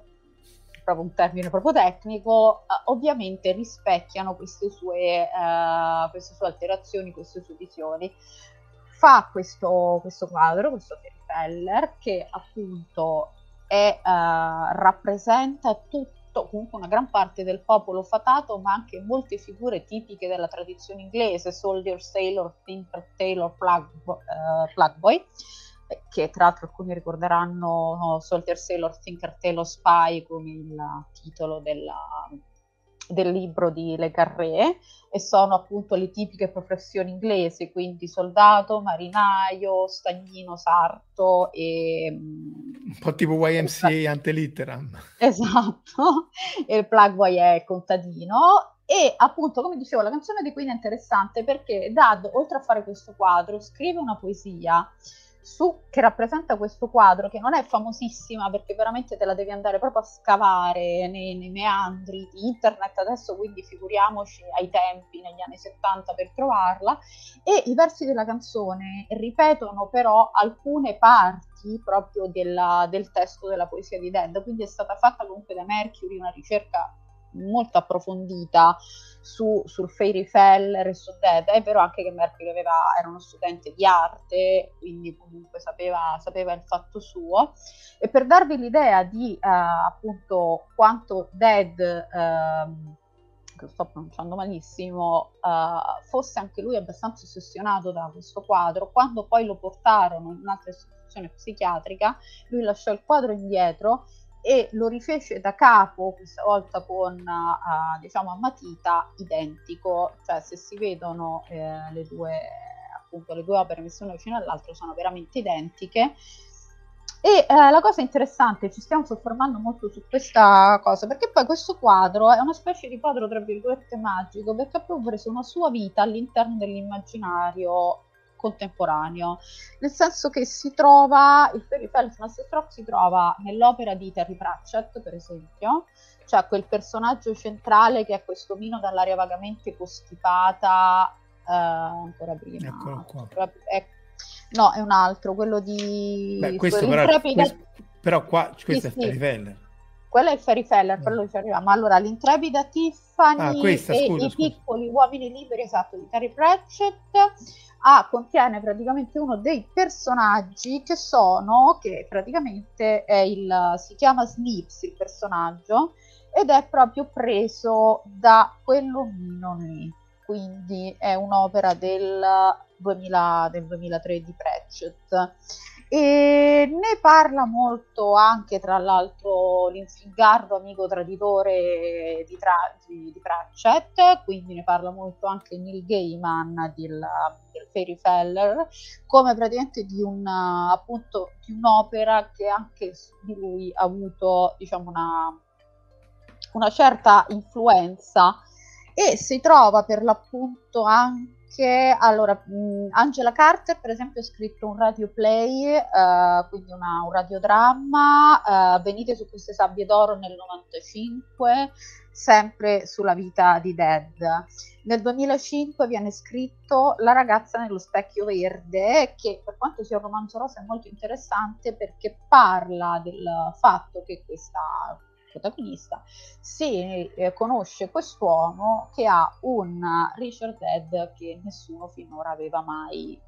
proprio un termine proprio tecnico, eh, ovviamente rispecchiano queste sue, eh, queste sue alterazioni, queste sue visioni. Fa questo, questo quadro, questo Feller, che appunto è, eh, rappresenta tutto, comunque una gran parte del popolo fatato, ma anche molte figure tipiche della tradizione inglese, soldier, sailor, thinker, tailor, plug, uh, plug boy che tra l'altro alcuni ricorderanno no, Soldier Sailor Thinker Tailor Spy come il titolo della, del libro di Le Carré e sono appunto le tipiche professioni inglesi, quindi soldato, marinaio, stagnino, sarto e... Un po' tipo YMCA esatto. antelitteram. Esatto, (laughs) e il plug è contadino e appunto, come dicevo, la canzone di Queen è interessante perché Dad, oltre a fare questo quadro, scrive una poesia su, che rappresenta questo quadro, che non è famosissima perché veramente te la devi andare proprio a scavare nei, nei meandri di internet adesso, quindi figuriamoci ai tempi, negli anni 70 per trovarla, e i versi della canzone ripetono però alcune parti proprio della, del testo della poesia di Dead, quindi è stata fatta comunque da Mercury una ricerca molto approfondita su, sul Fairy Feller e su Dead, è vero anche che Mercury aveva, era uno studente di arte, quindi comunque sapeva, sapeva il fatto suo, e per darvi l'idea di uh, appunto quanto Dead, uh, che sto pronunciando malissimo, uh, fosse anche lui abbastanza ossessionato da questo quadro, quando poi lo portarono in un'altra istituzione psichiatrica, lui lasciò il quadro indietro e lo rifece da capo, questa volta con uh, diciamo a matita, identico, cioè se si vedono eh, le, due, appunto, le due opere messe una vicino all'altra sono veramente identiche. E eh, la cosa interessante, ci stiamo soffermando molto su questa cosa, perché poi questo quadro è una specie di quadro, tra virgolette, magico, perché ha proprio preso una sua vita all'interno dell'immaginario contemporaneo, nel senso che si trova, il Fairy Fairyfell Master Stroke si trova nell'opera di Terry Pratchett, per esempio, cioè quel personaggio centrale che è questo mino dall'aria vagamente costipata, eh, ancora prima. Eccolo qua. È, no, è un altro, quello di... Beh, questo però, questo, però qua, questo sì, è Fairy Feller. Quello è il Fairy Feller, quello ci arriviamo. Allora, l'intrepida Tiffany Ah, questa, e scusa, i scusa. piccoli uomini liberi, esatto, di Terry Pratchett, ah, contiene praticamente uno dei personaggi che sono, che praticamente è il, si chiama Snips il personaggio, ed è proprio preso da quell'omino lì. Quindi è un'opera del, 2000 del 2003 di Pratchett. E ne parla molto anche, tra l'altro, l'infingardo amico traditore di, Tra- di, di Pratchett, quindi ne parla molto anche Neil Gaiman del, del Fairy Feller, come praticamente di, un, appunto, di un'opera che anche di lui ha avuto diciamo, una, una certa influenza. E si trova per l'appunto anche allora mh, Angela Carter per esempio ha scritto un radio play eh, quindi una, un radiodramma eh, venite su queste sabbie d'oro nel 95 sempre sulla vita di Dead. Nel 2005 viene scritto La ragazza nello specchio verde che per quanto sia un romanzo rosa è molto interessante perché parla del fatto che questa protagonista si eh, conosce quest'uomo che ha un Richard Dead che nessuno finora aveva mai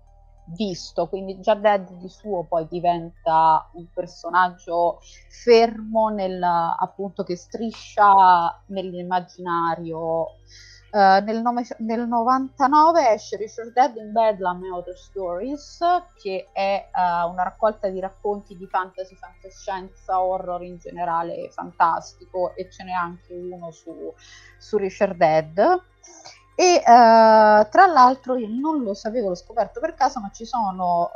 visto, quindi già Dead di suo poi diventa un personaggio fermo nel, appunto che striscia nell'immaginario Uh, nel, nove, nel, 99 esce Richard Dead in Bedlam e Other Stories, che è uh, una raccolta di racconti di fantasy, fantascienza, horror in generale, fantastico, e ce n'è anche uno su, su Richard Dead. E uh, tra l'altro io non lo sapevo, l'ho scoperto per caso, ma ci sono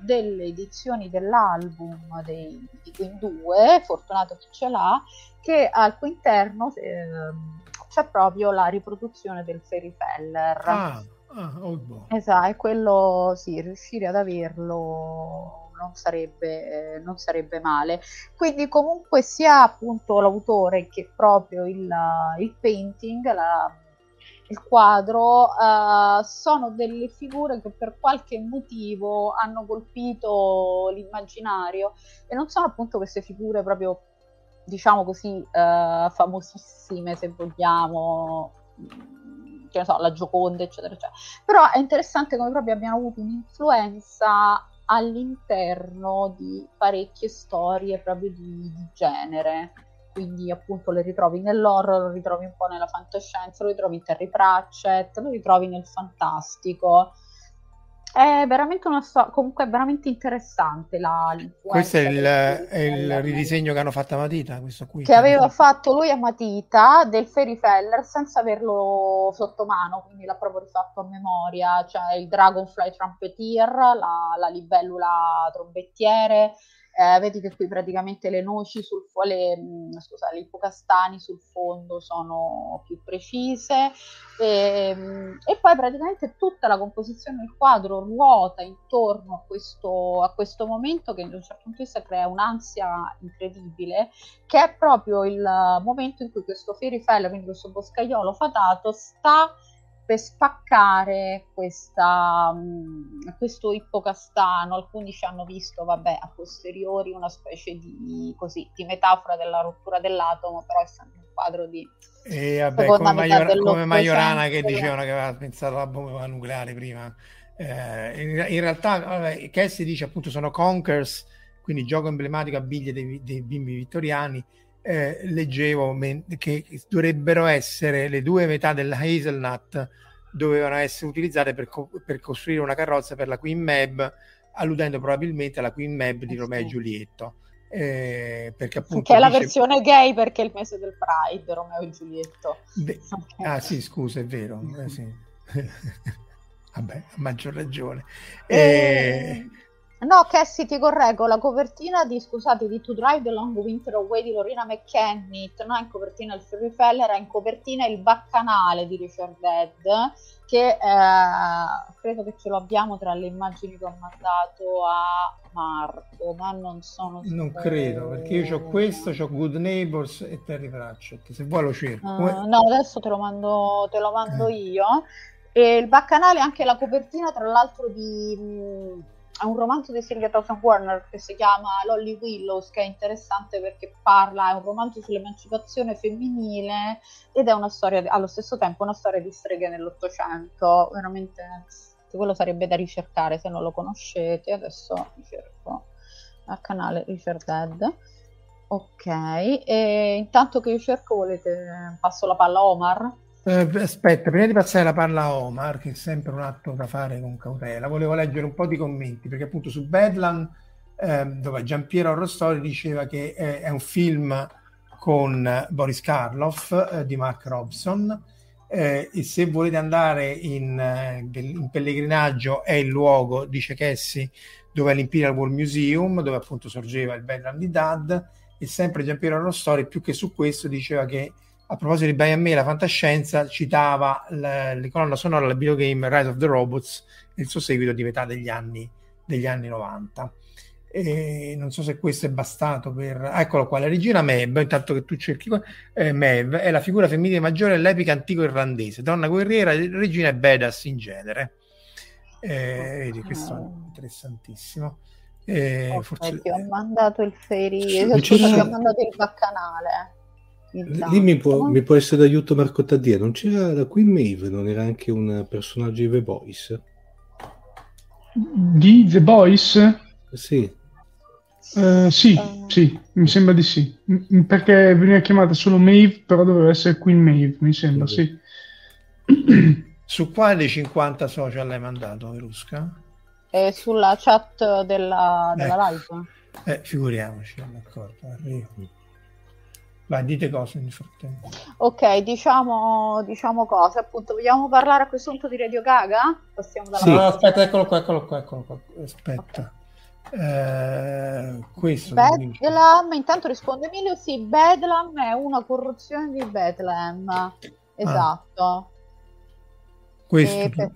delle edizioni dell'album dei, Queen 2, fortunato chi ce l'ha, che al cui interno eh, c'è proprio la riproduzione del Fairy Feller. Ah, ah oh boh. Esatto, e quello sì, riuscire ad averlo non sarebbe, eh, non sarebbe male. Quindi comunque sia appunto l'autore che proprio il, il painting, la, il quadro, uh, sono delle figure che per qualche motivo hanno colpito l'immaginario e non sono appunto queste figure proprio diciamo così, uh, famosissime, se vogliamo, che ne so, la Gioconda, eccetera, eccetera. Però è interessante come proprio abbiano avuto un'influenza all'interno di parecchie storie proprio di, di genere. Quindi appunto le ritrovi nell'horror, lo ritrovi un po' nella fantascienza, lo ritrovi in Terry Pratchett, lo ritrovi nel fantastico è veramente una storia comunque è veramente interessante la, questo è il, è il, ridisegno che hanno fatto a Matita questo qui che aveva fatto lui a Matita del Fairy Feller senza averlo sotto mano quindi l'ha proprio rifatto a memoria cioè il Dragonfly Trumpeteer la, la libellula trombettiere eh, vedi che qui praticamente le noci sul fo- le, scusa, le ipocastani sul fondo sono più precise. E, e, poi praticamente tutta la composizione del quadro ruota intorno a questo, a questo momento che da un certo punto crea un'ansia incredibile che è proprio il momento in cui questo Fairy Feller, quindi questo boscaiolo fatato sta per spaccare questa, mh, questo ippocastano. Alcuni ci hanno visto, vabbè, a posteriori una specie di, così, di metafora della rottura dell'atomo, però essendo un quadro di e vabbè, come, Maior- come Majorana che dicevano che aveva pensato alla bomba nucleare prima. Eh, in, in, realtà, vabbè, Cassie dice appunto sono Conkers, quindi gioco emblematico a biglie dei, dei bimbi vittoriani. Eh, leggevo che dovrebbero essere le due metà della Hazelnut dovevano essere utilizzate per, co- per costruire una carrozza per la Queen Mab alludendo probabilmente alla Queen Mab di Romeo e Giulietto eh, perché appunto che è la dice... versione gay perché è il mese del Pride Romeo e Giulietto De... (laughs) okay. ah sì scusa è vero eh, sì. (laughs) (laughs) vabbè a maggior ragione e... No, Cassie, ti correggo, la copertina di, scusate, di To Drive the Long Winter Away di Lorena McKennitt non è in copertina il Fury Feller, è in copertina il Baccanale di Richard Dead, che eh, credo che ce lo abbiamo tra le immagini che ho mandato a Marco, ma non sono sicuro. Non credo, perché io ho questo, ho Good Neighbors e Terry Pratchett, se vuoi lo cerco. Uh, no, adesso te lo mando, te lo mando eh. io. E il Baccanale, anche la copertina, tra l'altro, di... Mh, è un romanzo di Sylvia Thousand Warner che si chiama Lolly Willows, che è interessante perché parla, è un romanzo sull'emancipazione femminile ed è una storia, allo stesso tempo, una storia di streghe nell'Ottocento. Veramente, quello sarebbe da ricercare se non lo conoscete. Adesso cerco al canale Richard Dead. Ok, e intanto che io cerco, volete passo la palla a Omar? Eh, aspetta, prima di passare la palla a Omar, che è sempre un atto da fare con cautela, volevo leggere un po' di commenti, perché appunto su Bedlam, eh, dove Giampiero Arrostori diceva che è, è un film con Boris Karloff eh, di Mark Robson, eh, e se volete andare in, eh, in, pellegrinaggio è il luogo, dice Cassie, dove è l'Imperial War Museum, dove appunto sorgeva il Bedlam di Dad, e sempre Giampiero Arrostori, più che su questo, diceva che a proposito di By Me, la fantascienza citava la, la colonna sonora del videogame Rise of the Robots e il suo seguito di metà degli anni, degli anni 90. E non so se questo è bastato per... Eccolo qua, la regina Mev, intanto che tu cerchi qua, eh, Mev è la figura femminile maggiore dell'epica antico irlandese, donna guerriera, regina e badass in genere. Eh, vedi, questo è interessantissimo. Eh, forse... Ti ho mandato il feri, ti ho mandato il baccanale. Lì mi può, mi può, essere d'aiuto Marco Taddia. Non c'era la Queen Maeve, non era anche un personaggio di The Boys? Di The Boys? Sì. Uh, sì, uh, sì, mi sembra di sì. Perché veniva chiamata solo Maeve, però doveva essere Queen Maeve, mi sembra, sì. sì. (clears throat) Su quale dei 50 social l'hai mandato, Verusca? Eh, sulla chat della, della ecco. live. Eh, figuriamoci, d'accordo, arrivo. Vai, dite cose nel frattempo. Ok, diciamo, diciamo cose. Appunto, vogliamo parlare a questo punto di Radio Gaga? Passiamo dalla sì. no, aspetta, eccolo qua, eccolo qua, eccolo qua. Aspetta. Okay. Eh, questo Bedlam, intanto risponde Emilio, sì, Bedlam è una corruzione di Bethlehem. Esatto. Ah. Questo. Per...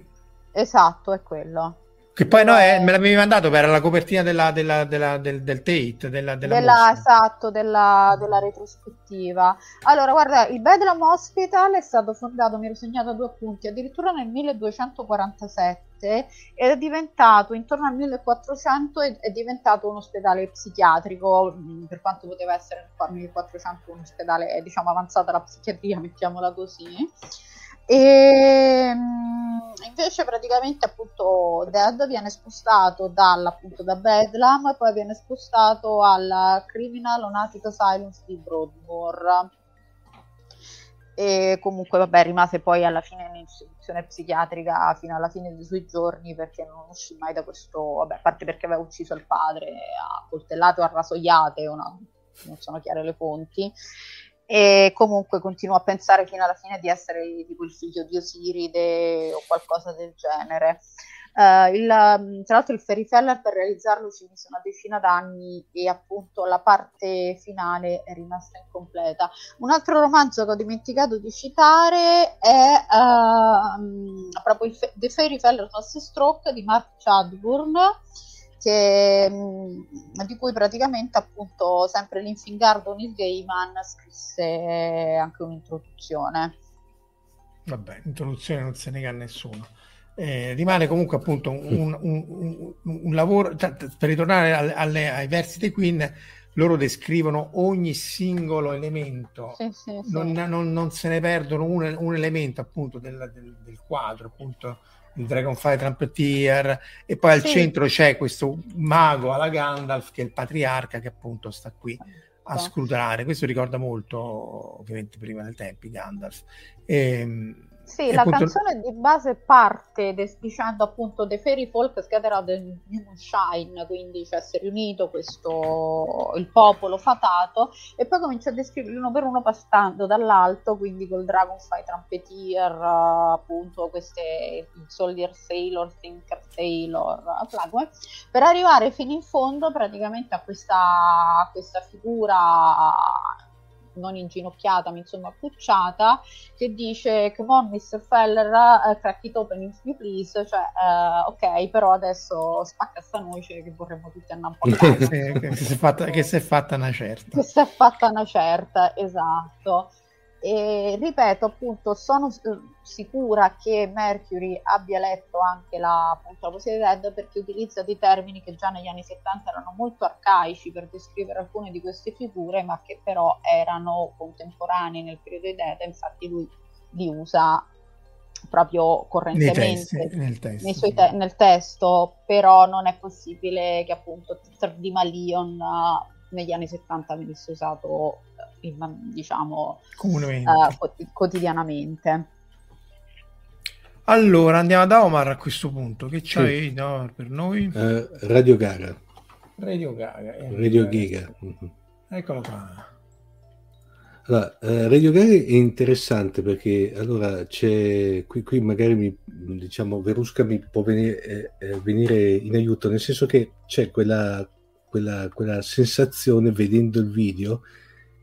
Esatto, è quello. Che poi no, eh, me l'avevi mandato per la copertina della, della, della, del, del Tate, della, della, esatto, della, della retrospettiva. Allora, guarda, il Bedlam Hospital è stato fondato, mi ero segnato a due appunti, addirittura nel 1247 ed è diventato, intorno al 1400, è, è diventato un ospedale psichiatrico, mm, per quanto poteva essere nel 1400 un ospedale, diciamo, avanzata la psichiatria, (laughs) mettiamola così e mm, invece praticamente appunto Dead viene spostato dall'appunto da Bedlam e poi viene spostato al Criminal Lunatic Silence di Broadmoor. E comunque vabbè rimase poi alla fine in istituzione psichiatrica fino alla fine dei suoi giorni perché non uscì mai da questo vabbè a parte perché aveva ucciso il padre a coltellate o a rasoiate una, non sono chiare le fonti e comunque continuo a pensare fino alla fine di essere tipo il figlio di Osiride o qualcosa del genere. Uh, il, tra l'altro il Ferry Feller per realizzarlo ci mise una decina d'anni e appunto la parte finale è rimasta incompleta. Un altro romanzo che ho dimenticato di citare è uh, proprio il The Ferry Feller Toss Stroke di Mark Chadburn che, mm, di cui praticamente appunto sempre l'Infingardo Neil Gaiman scrisse anche un'introduzione. Vabbè, l'introduzione non se nega a nessuno. Eh, rimane comunque appunto un, un, un, un lavoro, per ritornare alle, alle, ai versi dei Queen, loro descrivono ogni singolo elemento, sì, sì, non, non, non, se ne perdono un, un elemento appunto del, del, del quadro, appunto il Dragonfly Trumpeter e poi al sì. centro c'è questo mago alla Gandalf che è il patriarca che appunto sta qui a scrutare. Questo ricorda molto ovviamente prima del tempi Gandalf. E, sì, la appunto... canzone di base parte de- dicendo appunto The Fairy Folk scattered in New Moonshine, quindi cioè si è riunito questo il popolo fatato e poi comincia a descriverli uno per uno passando dall'alto, quindi col Dragonfly Trumpeter, appunto queste Soldier Sailor, Thinker Sailor, Flagway, per arrivare fino in fondo praticamente a questa, a questa figura non inginocchiata, ma insomma pucciata, che dice come on Mr. Feller, uh, crack it open if you please, cioè uh, ok, però adesso spacca sta noce che vorremmo tutti andare un po' che, che, si è fatta, che si è fatta una certa. Che si è fatta una certa, esatto. E ripeto, appunto, sono eh, sicura che Mercury abbia letto anche la, appunto, la poesia di Dead perché utilizza dei termini che già negli anni 70 erano molto arcaici per descrivere alcune di queste figure, ma che però erano contemporanei nel periodo di Dead, infatti lui li usa proprio correntemente testi, nel, testo, te- nel, testo, però non è possibile che appunto 3D Malion negli anni 70 venisse usato eh, diciamo uh, quotidianamente. Allora andiamo da Omar a questo punto. Che c'hai sì. no, per noi? Uh, Radio Gaga. Radio Gaga. Eh, Radio Giga. Mm-hmm. Eccolo qua. Allora, uh, Radio Gaga è interessante perché allora c'è qui, qui magari mi, diciamo Verusca mi può venire, eh, eh, venire in aiuto, nel senso che c'è quella, quella, quella sensazione vedendo il video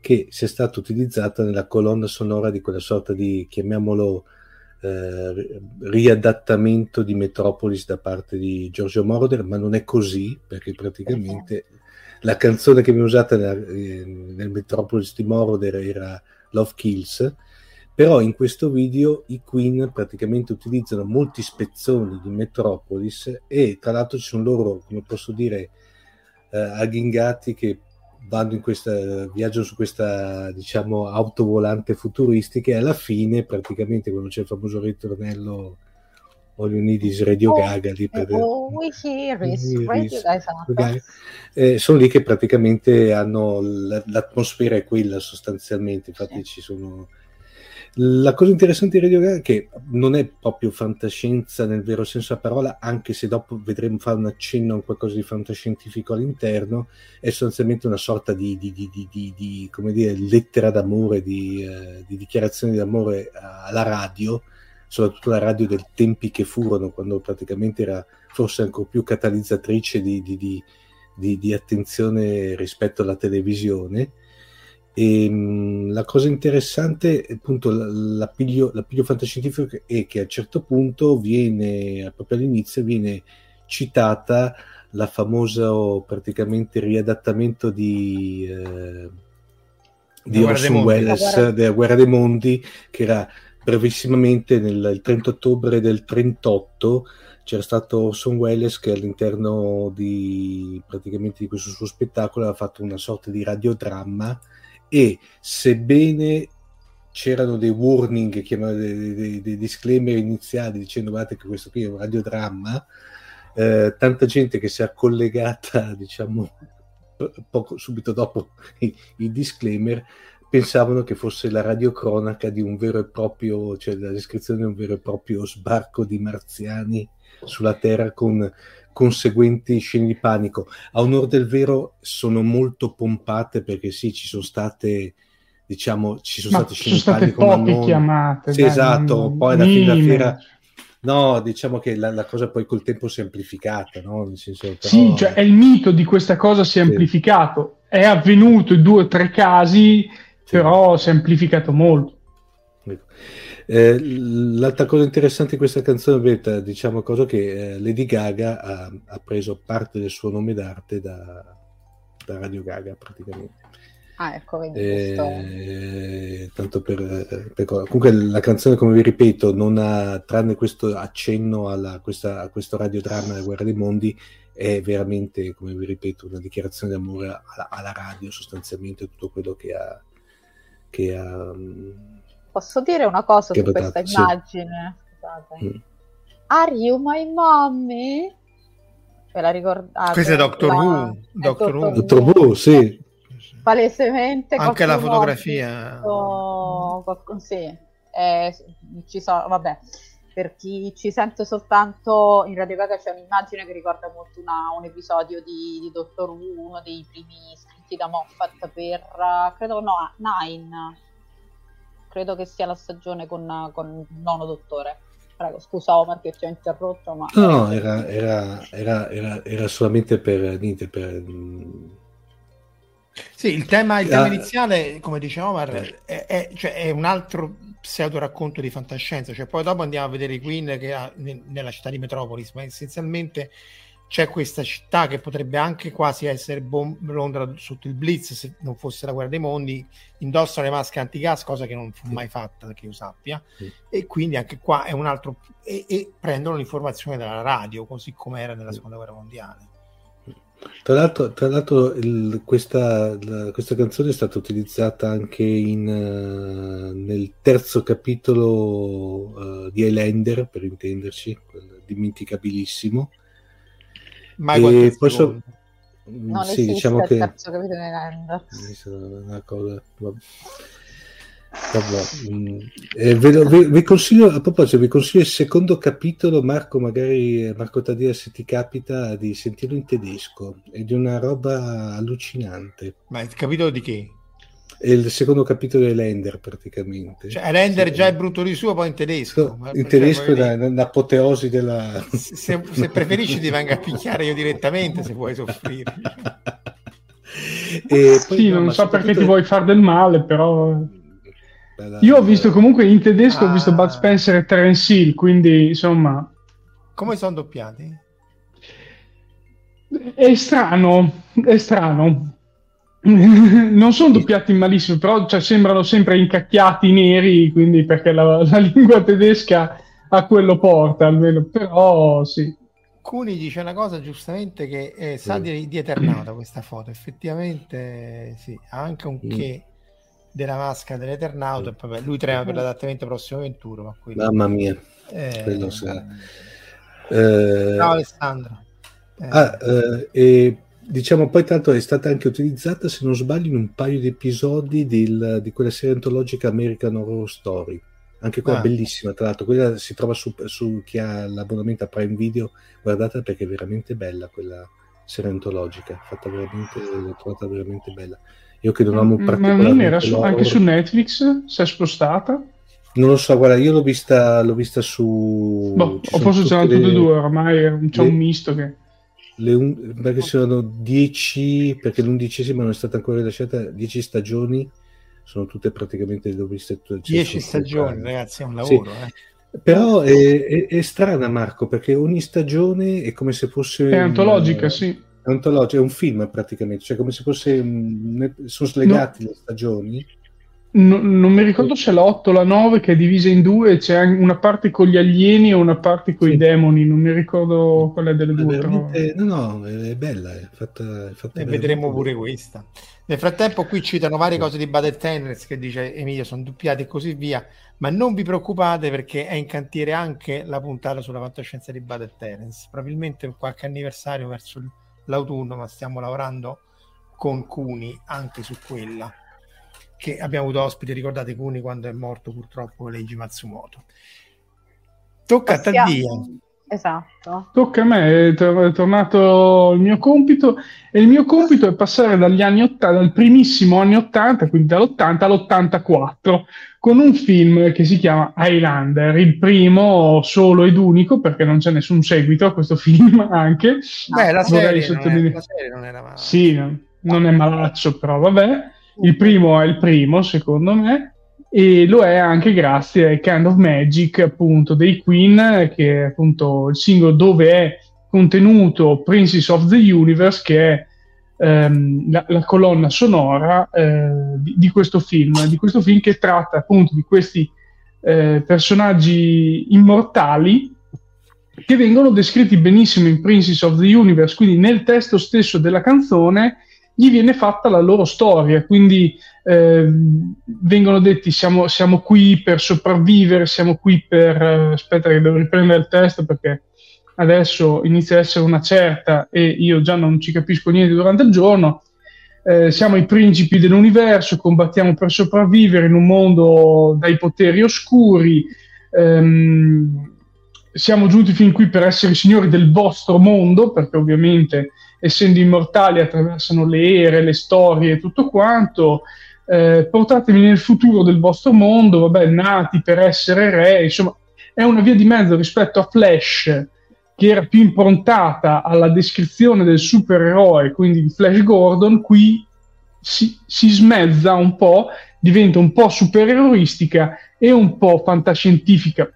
che sia stata utilizzata nella colonna sonora di quella sorta di, chiamiamolo, eh, riadattamento di Metropolis da parte di Giorgio Moroder, ma non è così, perché praticamente la canzone che viene usata nel, eh, nel Metropolis di Moroder era Love Kills, però in questo video i Queen praticamente utilizzano molti spezzoni di Metropolis e tra l'altro ci sono loro, come posso dire, eh, agghingati che vanno in questa viaggio su questa diciamo autovolante futuristica e alla fine praticamente quando c'è il famoso ritornello All You Need is Radio oh, Gaga lì per oh, eh, sono lì che praticamente hanno l'atmosfera è quella sostanzialmente. Infatti sì. ci sono la cosa interessante di Radio Gaga è che non è proprio fantascienza nel vero senso della parola, anche se dopo vedremo fare un accenno a qualcosa di fantascientifico all'interno, è sostanzialmente una sorta di, di, di, di dire, lettera d'amore, di, eh, di dichiarazione d'amore alla radio, soprattutto la radio del tempi che furono, quando praticamente era forse ancora più catalizzatrice di attenzione rispetto alla televisione e, mh, la cosa interessante, appunto, l'appiglio, l'appiglio fantascientifico è che a un certo punto viene, proprio all'inizio, viene citata la famosa praticamente riadattamento di, eh, di Orson Welles della Guerra dei Mondi, che era brevissimamente nel, il 30 ottobre del 38 c'era stato Orson Welles che all'interno di praticamente di questo suo spettacolo aveva fatto una sorta di radiodramma e sebbene c'erano dei warning, dei, dei, dei, disclaimer iniziali dicendo guardate che questo qui è un radiodramma, eh, tanta gente che si è collegata, diciamo, poco subito dopo i, i, disclaimer, pensavano che fosse la radiocronaca di un vero e proprio, cioè la descrizione di un vero e proprio sbarco di marziani sulla Terra con conseguenti scene di panico. A onore del vero sono molto pompate perché sì, ci sono state diciamo ci sono ma state scene di panico ma non... chiamate sì, dai, esatto non... poi alla fine della fiera no diciamo che la, la, cosa poi col tempo si è amplificata no? Nel senso, però... sì cioè è il mito di questa cosa si è sì. amplificato è avvenuto in due o tre casi sì. però si è amplificato molto ecco. Eh, l'altra cosa interessante di questa canzone beta, diciamo cosa che eh, Lady Gaga ha, ha, preso parte del suo nome d'arte da, da Radio Gaga praticamente. Ah, ecco, vedi eh, tanto per, per, comunque la canzone, come vi ripeto, non ha, tranne questo accenno alla, questa, a questo radiodramma della guerra dei mondi, è veramente, come vi ripeto, una dichiarazione d'amore alla, alla radio, sostanzialmente tutto quello che ha, che ha Posso dire una cosa che su questa sì. immagine? Scusate. Mm. Are you my mommy? Ve la ricordate? Questo è Doctor la... Who. Doctor, Who. Doctor Who, sì. Palesemente. Anche la fotografia. Visto... Sì. Eh, ci sono, vabbè, per chi ci sente soltanto in Radio Gaga c'è un'immagine che ricorda molto una, un episodio di, di Doctor Who, uno dei primi scritti da Moffat per, credo, no, Nine credo che sia la stagione con, con il nono dottore. Prego, scusa Omar che ti ho interrotto, ma... No, no era, era, era, era, solamente per niente, per... Sì, il tema, il tema iniziale, come diceva Omar, eh. è, è, cioè, è, un altro pseudo racconto di fantascienza, cioè poi dopo andiamo a vedere i Queen che ha nella città di Metropolis, ma essenzialmente c'è questa città che potrebbe anche quasi essere bom- Londra sotto il blitz se non fosse la guerra dei mondi indossano le maschere antigas cosa che non fu mai fatta che io sappia Sì. e quindi anche qua è un altro e, e prendono l'informazione dalla radio così come era nella seconda guerra mondiale Tra l'altro, tra l'altro il- questa, la- questa canzone è stata utilizzata anche in, eh, nel terzo capitolo eh, di Highlander, per intenderci, dimenticabilissimo. Mai E qualche poi so- secondo. Mm, Non sì, esiste diciamo il che terzo capitolo di Land. Questa è una cosa. mm, eh, ve lo- vi, vi consiglio a proposito, vi consiglio il secondo capitolo, Marco, magari eh, Marco Tadia, se ti capita di sentirlo in tedesco, è di una roba allucinante. ma il capitolo di che? È il secondo capitolo di Lender praticamente. cioè render Sì. già è brutto di suo poi in tedesco Ma- in tedesco è l'apoteosi della... se, se preferisci ti venga a picchiare io direttamente se vuoi soffrire E poi, sì, no, non so perché ti vuoi far del male, però... Bella- Io ho visto comunque in tedesco, ho visto Ah. Bud Spencer e Terence Hill, quindi insomma... come sono doppiati? È strano, è strano. (laughs) non sono doppiati malissimo, però cioè, sembrano sempre incacchiati neri, quindi perché la, (laughs) la lingua tedesca a quello porta almeno, però sì. Cuni dice una cosa giustamente che eh, sa di, di Eternauta questa foto effettivamente sì, ha anche un che della maschera dell'Eternauta e poi, lui trema per l'adattamento prossimo 21 ma quello, Mamma mia, eh, quello sarà. Eh, ciao Alessandro. Eh, Ah, eh, e diciamo poi tanto è stata anche utilizzata, se non sbaglio, in un paio di episodi del- di quella serie antologica American Horror Story. Anche quella Ah. bellissima, tra l'altro, quella si trova su, su chi ha l'abbonamento a Prime Video, guardata perché è veramente bella quella serie antologica, fatta veramente, l'ho trovata veramente bella. Io che non amo Ma particolarmente non era su- anche su Netflix? Si è spostata? Non lo so, guarda, io l'ho vista, l'ho vista su... Boh, o forse c'erano tutte e due, ormai c'è le- un misto che... le un- perché sono 10 perché l'undicesima non è stata ancora rilasciata 10 stagioni sono tutte praticamente viste tutte 10 sono stagioni ragazzi è un Sì. lavoro eh. però è, è- è strana Marco perché ogni stagione è come se fosse È un- antologica, sì. è antologica, è un film praticamente cioè come se fosse un- sono slegati le stagioni No- non mi ricordo se la 8 o la 9 che è divisa in due, c'è una parte con gli alieni e una parte con i Sì. demoni, non mi ricordo quale delle È due. però- veramente- no no è bella è fatta, è fatta e vedremo pure questa nel frattempo qui citano varie cose di Battle Tennis che dice Emilio sono doppiati e così via ma non vi preoccupate perché è in cantiere anche la puntata sulla fantascienza di Battle Tennis probabilmente qualche anniversario verso l'autunno ma stiamo lavorando con Cuni anche su quella che abbiamo avuto ospite ricordate Cuni quando è morto purtroppo Leiji Matsumoto tocca a Passiamo- Taddia Esatto. Tocca a me, è, tor- è tornato il mio compito e il mio compito è passare dagli anni 80, dal primissimo anni 80, quindi dall'80 all'84, con un film che si chiama Highlander, il primo solo ed unico perché non c'è nessun seguito a questo film (laughs) anche. beh la Vorrei serie, non è, la serie non era male Sì, non è malaccio, però vabbè. Il primo è il primo, secondo me, e lo è anche grazie ai Kind of Magic, appunto, dei Queen, che è appunto il singolo dove è contenuto Princess of the Universe, che è ehm, la, la colonna sonora eh, di, di questo film, di questo film che tratta appunto di questi eh, personaggi immortali che vengono descritti benissimo in Princess of the Universe, quindi nel testo stesso della canzone gli viene fatta la loro storia, quindi ehm, vengono detti siamo, siamo qui per sopravvivere, siamo qui per... eh, aspetta che devo riprendere il testo perché adesso inizia a essere una certa e io già non ci capisco niente durante il giorno. Eh, siamo i principi dell'universo, combattiamo per sopravvivere in un mondo dai poteri oscuri. ehm, siamo giunti fin qui per essere signori del vostro mondo, perché ovviamente essendo immortali attraversano le ere, le storie e tutto quanto. Eh, portatemi nel futuro del vostro mondo, vabbè, nati per essere re, insomma, è una via di mezzo rispetto a Flash, che era più improntata alla descrizione del supereroe, quindi di Flash Gordon, qui si, si smezza un po', diventa un po' supereroistica e un po' fantascientifica.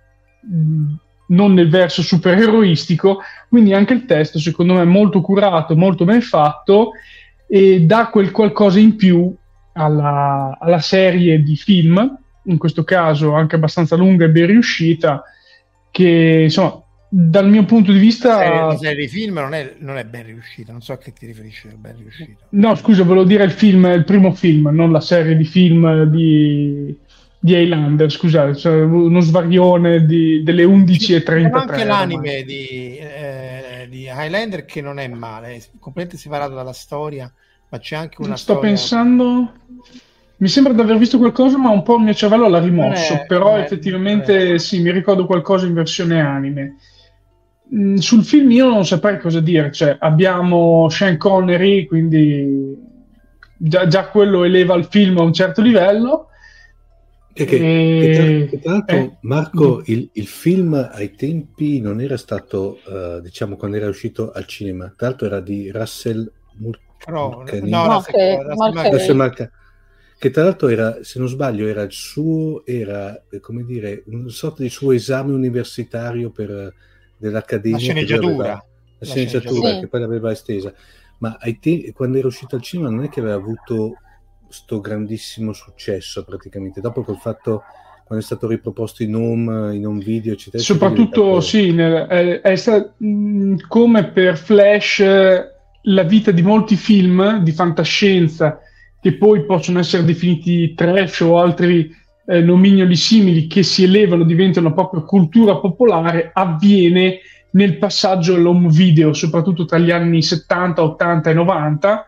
Non nel verso supereroistico, quindi anche il testo secondo me è molto curato, molto ben fatto e dà quel qualcosa in più alla, alla serie di film, in questo caso anche abbastanza lunga e ben riuscita, che insomma dal mio punto di vista la serie, di film non è, non è, ben riuscita non so a che ti riferisci ben riuscita. No scusa volevo dire il film il primo film non la serie di film di di Highlander, scusate, cioè uno svarione di, delle 11.33. C'è anche l'anime di, eh, di, Highlander che non è male, è completamente separato dalla storia, ma c'è anche una Sto storia... pensando... Mi sembra di aver visto qualcosa, ma un po' il mio cervello l'ha rimosso, è, però effettivamente sì, mi ricordo qualcosa in versione anime. Mm, sul film io non saprei cosa dire, cioè, abbiamo Sean Connery, quindi già, già quello eleva il film a un certo livello, che, che, e... che, tra, l'altro, eh, Marco, il, il, film ai tempi non era stato, uh, diciamo, quando era uscito al cinema, tra l'altro era di Russell Mulcahy, no, no, Russell, che tra l'altro era, se non sbaglio, era il suo, era, come dire, una sorta di suo esame universitario per, dell'Accademia. La sceneggiatura. La, la sceneggiatura, sì. che poi l'aveva estesa. Ma ai te- quando era uscito al cinema non è che aveva avuto sto grandissimo successo praticamente. Dopo col fatto quando è stato riproposto in home, in home video eccetera soprattutto sì nel, è, è stato, mh, come per Flash la vita di molti film di fantascienza che poi possono essere definiti trash o altri eh, nomignoli simili che si elevano, diventano proprio cultura popolare, avviene nel passaggio all'home video, soprattutto tra gli anni 70, 80 e 90,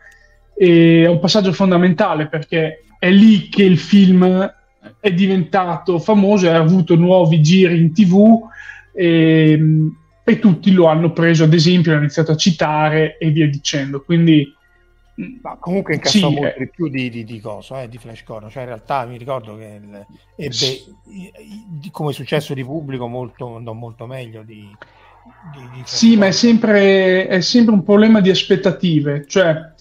e è un passaggio fondamentale perché è lì che il film è diventato famoso ha avuto nuovi giri in tv e, e tutti lo hanno preso ad esempio, hanno iniziato a citare e via dicendo. Quindi ma comunque incassò sì, molto eh. di più di, di, di cosa, eh, di Flash Gordon. Cioè, in realtà mi ricordo che il, ebbe sì. come successo di pubblico molto, non molto meglio di, di Sì, ma è sempre, è sempre un problema di aspettative. Cioè,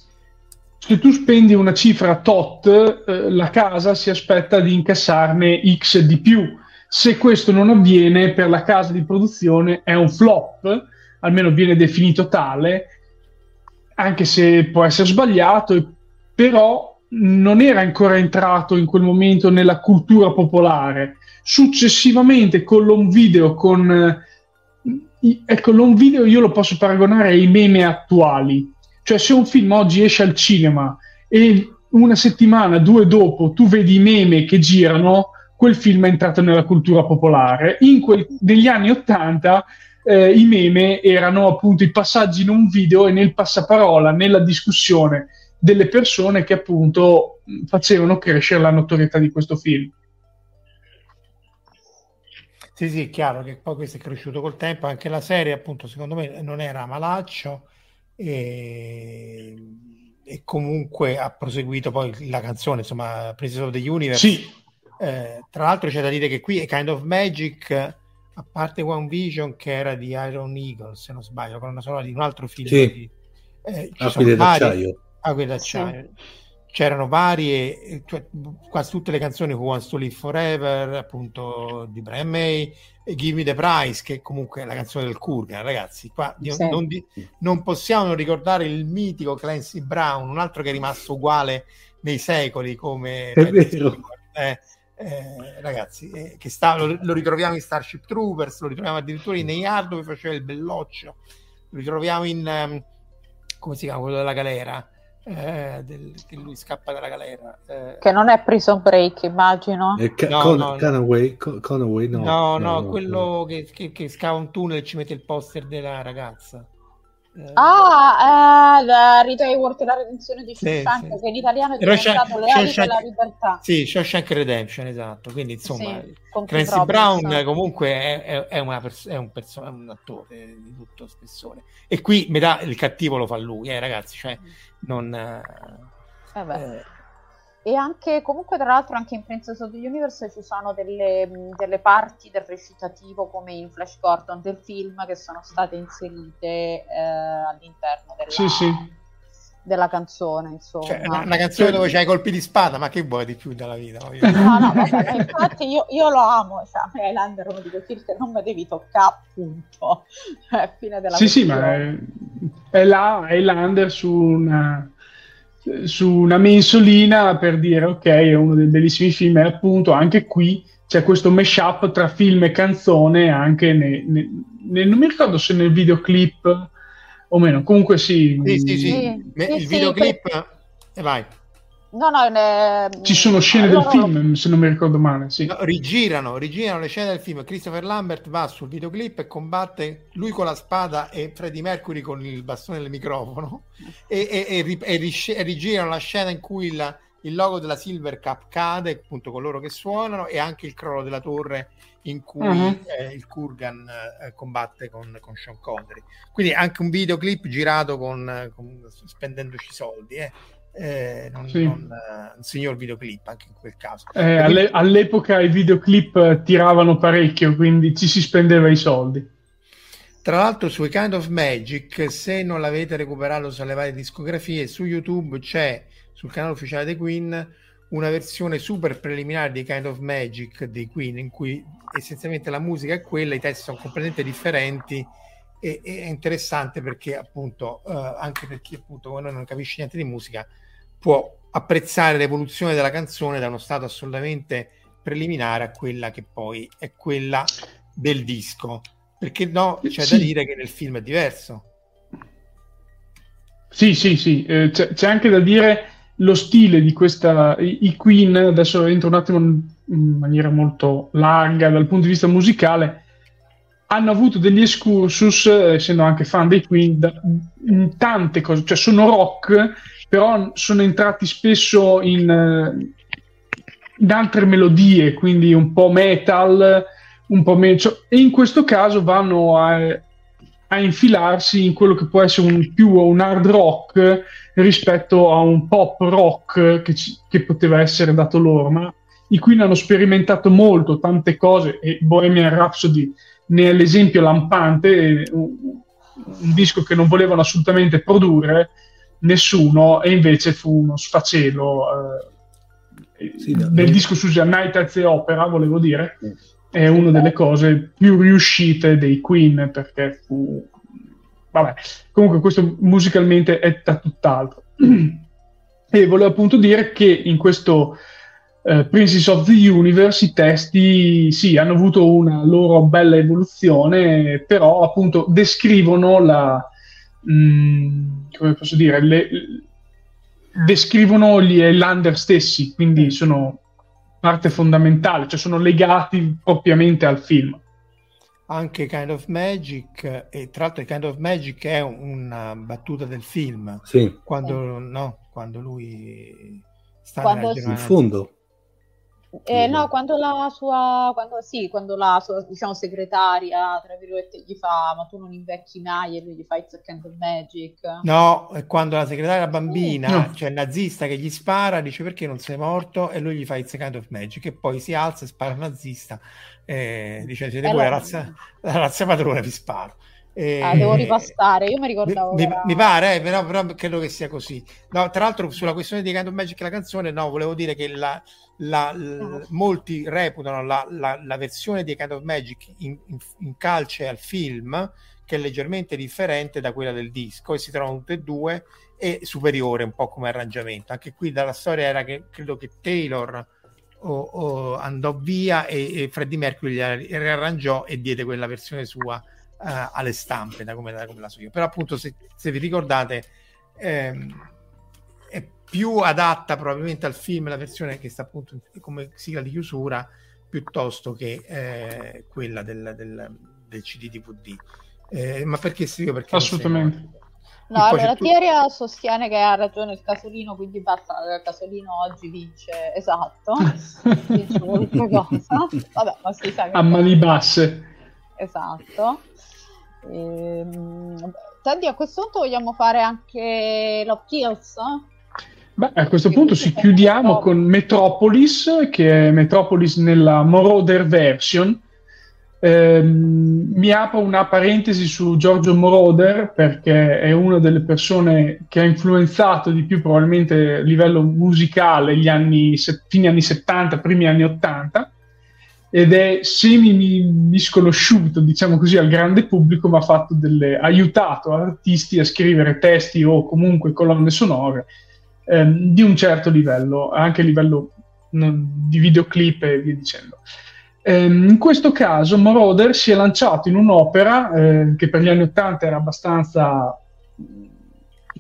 se tu spendi una cifra tot, eh, la casa si aspetta di incassarne X di più. Se questo non avviene, per la casa di produzione è un flop, almeno viene definito tale, anche se può essere sbagliato, però non era ancora entrato in quel momento nella cultura popolare. Successivamente con l'home video, con... Eh, ecco, l'home video io lo posso paragonare ai meme attuali cioè, se un film oggi esce al cinema e una settimana, due dopo, tu vedi i meme che girano, quel film è entrato nella cultura popolare. In quel, negli anni Ottanta eh, i meme erano appunto i passaggi in un video e nel passaparola, nella discussione delle persone che appunto facevano crescere la notorietà di questo film. Sì, sì, è chiaro che poi questo è cresciuto col tempo, anche la serie appunto secondo me non era malaccio, e, e, comunque ha proseguito poi la canzone, insomma, Princess of the Universe. Sì. Eh, tra l'altro c'è da dire che qui è Kind of Magic, a parte One Vision che era di Iron Eagle, se non sbaglio, con una sola di un altro film. Sì. Di, eh, ci Acqui d'acciaio. Acqui d'acciaio. Sì. C'erano varie, cioè, quasi tutte le canzoni Who Wants to Live Forever, appunto di Brian May, Give Me the Prize, che comunque è la canzone del Kurgan, ragazzi. Qua sì. non, non, possiamo ricordare il mitico Clancy Brown, un altro che è rimasto uguale nei secoli come. Eh, eh, ragazzi, eh, che sta, lo, lo, ritroviamo in Starship Troopers, lo ritroviamo addirittura in Hard dove faceva il belloccio, lo ritroviamo in um, come si chiama quello della galera eh, del, che lui scappa dalla galera. Eh. Che non è Prison Break, immagino. Eh, ca- no, Con- no, Conaway, Con- Conaway, no. No, no, no quello Che, che, che, scava un tunnel e ci mette il poster della ragazza. Eh, ah, eh, Rita Hayworth la redenzione di Shawshank, sì, sì. che in italiano è diventato Le ali della libertà. Sì, Shawshank Redemption, esatto. Quindi, insomma, sì, Clancy Brown so. comunque è, è, è, pers- è un, perso- un, attore di tutto spessore. E qui metà il cattivo lo fa lui, eh, ragazzi, cioè non... Eh, eh, e anche, comunque, tra l'altro, anche in Princess of the Universe ci sono delle, delle, parti del recitativo, come in Flash Gordon del film, che sono state inserite eh, all'interno della, sì, sì. della canzone, insomma. Cioè, una, una canzone dove c'hai colpi di spada, ma che vuoi di più dalla vita? No, no, vabbè, infatti io, io, lo amo, cioè, Highlander come dico, Kirk non mi devi toccare, appunto. Cioè, fine della sì, questione. sì, ma è, è là Highlander su una su una mensolina per dire ok è uno dei bellissimi film e appunto anche qui c'è questo mashup tra film e canzone anche ne, ne, ne, non mi ricordo se nel videoclip o meno comunque sì, sì, sì, sì. sì il sì, videoclip e eh, vai No, no, ne... Ci sono scene allora... del film, se non mi ricordo male. Sì. No, rigirano, rigirano le scene del film. Christopher Lambert va sul videoclip e combatte lui con la spada e Freddie Mercury con il bastone del microfono. E, e, e, e rigirano la scena in cui il, il, logo della Silver Cup cade, appunto con loro che suonano, e anche il crollo della torre in cui uh-huh. eh, il Kurgan eh, combatte con, con, Sean Connery. Quindi anche un videoclip girato con, con spendendoci soldi. Eh eh, non, sì. non un signor videoclip anche in quel caso. Eh, alle, all'epoca i videoclip tiravano parecchio, quindi ci si spendeva i soldi. Tra l'altro sui Kind of Magic, se non l'avete recuperato sulle varie discografie, su YouTube c'è sul canale ufficiale dei Queen una versione super preliminare di Kind of Magic dei Queen in cui essenzialmente la musica è quella, i testi sono completamente differenti e, e è interessante perché appunto uh, anche per chi appunto non capisce niente di musica può apprezzare l'evoluzione della canzone da uno stato assolutamente preliminare a quella che poi è quella del disco. Perché no, c'è sì. da dire che nel film è diverso. Sì, sì, sì, eh, c'è, c'è, anche da dire lo stile di questa, i, i, Queen, adesso entro un attimo in maniera molto larga dal punto di vista musicale, hanno avuto degli excursus, essendo anche fan dei Queen, da, in tante cose, cioè sono rock però sono entrati spesso in, eh, in altre melodie, quindi un po' metal, un po' meno... Cioè, e in questo caso vanno a, a, infilarsi in quello che può essere un, più un hard rock rispetto a un pop rock che, ci, che poteva essere dato loro, ma i Queen hanno sperimentato molto, tante cose, e Bohemian Rhapsody ne è l'esempio lampante, un, un disco che non volevano assolutamente produrre, nessuno e invece fu uno sfacelo eh, sì, nel no. disco su Night Opera volevo dire sì. è una delle cose più riuscite dei Queen perché fu vabbè comunque questo musicalmente è da tutt'altro (clears throat) e volevo appunto dire che in questo uh, Princess of the Universe i testi sì hanno avuto una loro bella evoluzione però appunto descrivono la mh, mm, come posso dire, le, descrivono gli Highlander stessi, quindi mm. sono parte fondamentale, cioè sono legati propriamente al film. Anche Kind of Magic, e tra l'altro Kind of Magic è una battuta del film, sì. quando, no, quando lui sta quando in fondo eh, no, quando la sua, quando, sì, quando la sua diciamo, segretaria, tra virgolette, gli fa ma tu non invecchi mai e lui gli fa It's a kind of magic. No, è quando la segretaria bambina, mm. cioè il nazista che gli spara, dice perché non sei morto e lui gli fa It's a kind of magic e poi si alza e spara al nazista e dice siete voi la razza, la razza padrone vi sparo. E... Ah, devo ripassare, io mi ricordavo. Mi, mi pare, eh, però, però, credo che sia così. No, tra l'altro, sulla questione di of Magic, la canzone, no, volevo dire che la, la, l, molti reputano la, la, la, versione di Kind of Magic in, in, in, calce al film, che è leggermente differente da quella del disco, e si trovano tutte e due, e superiore un po' come arrangiamento. Anche qui dalla storia era che credo che Taylor o, o andò via e, e Freddie Mercury la riarrangiò e diede quella versione sua uh, alle stampe da come, da come, la so io. Però appunto se, se vi ricordate ehm, più adatta probabilmente al film la versione che sta appunto come sigla di chiusura piuttosto che eh, quella del, del, del CD DVD. Eh, ma perché sì? Perché Assolutamente. No, allora tu... Tieria sostiene che ha ragione il casolino, quindi basta, il casolino oggi vince, esatto, (laughs) vince qualunque cosa. Vabbè, ma si sa che... A mani basse. Esatto. Ehm, Teddy, a questo punto vogliamo fare anche Love Kills? Beh, a questo punto ci chiudiamo con Metropolis, che è Metropolis nella Moroder version, Ehm, mi apro una parentesi su Giorgio Moroder perché è una delle persone che ha influenzato di più probabilmente a livello musicale gli anni, fine anni 70, primi anni 80 ed è semi misconosciuto, diciamo così, al grande pubblico, ma ha delle, aiutato artisti a scrivere testi o comunque colonne sonore ehm, di un certo livello, anche a livello non, di videoclip e via dicendo. Ehm, in questo caso Moroder si è lanciato in un'opera eh, che per gli anni Ottanta era abbastanza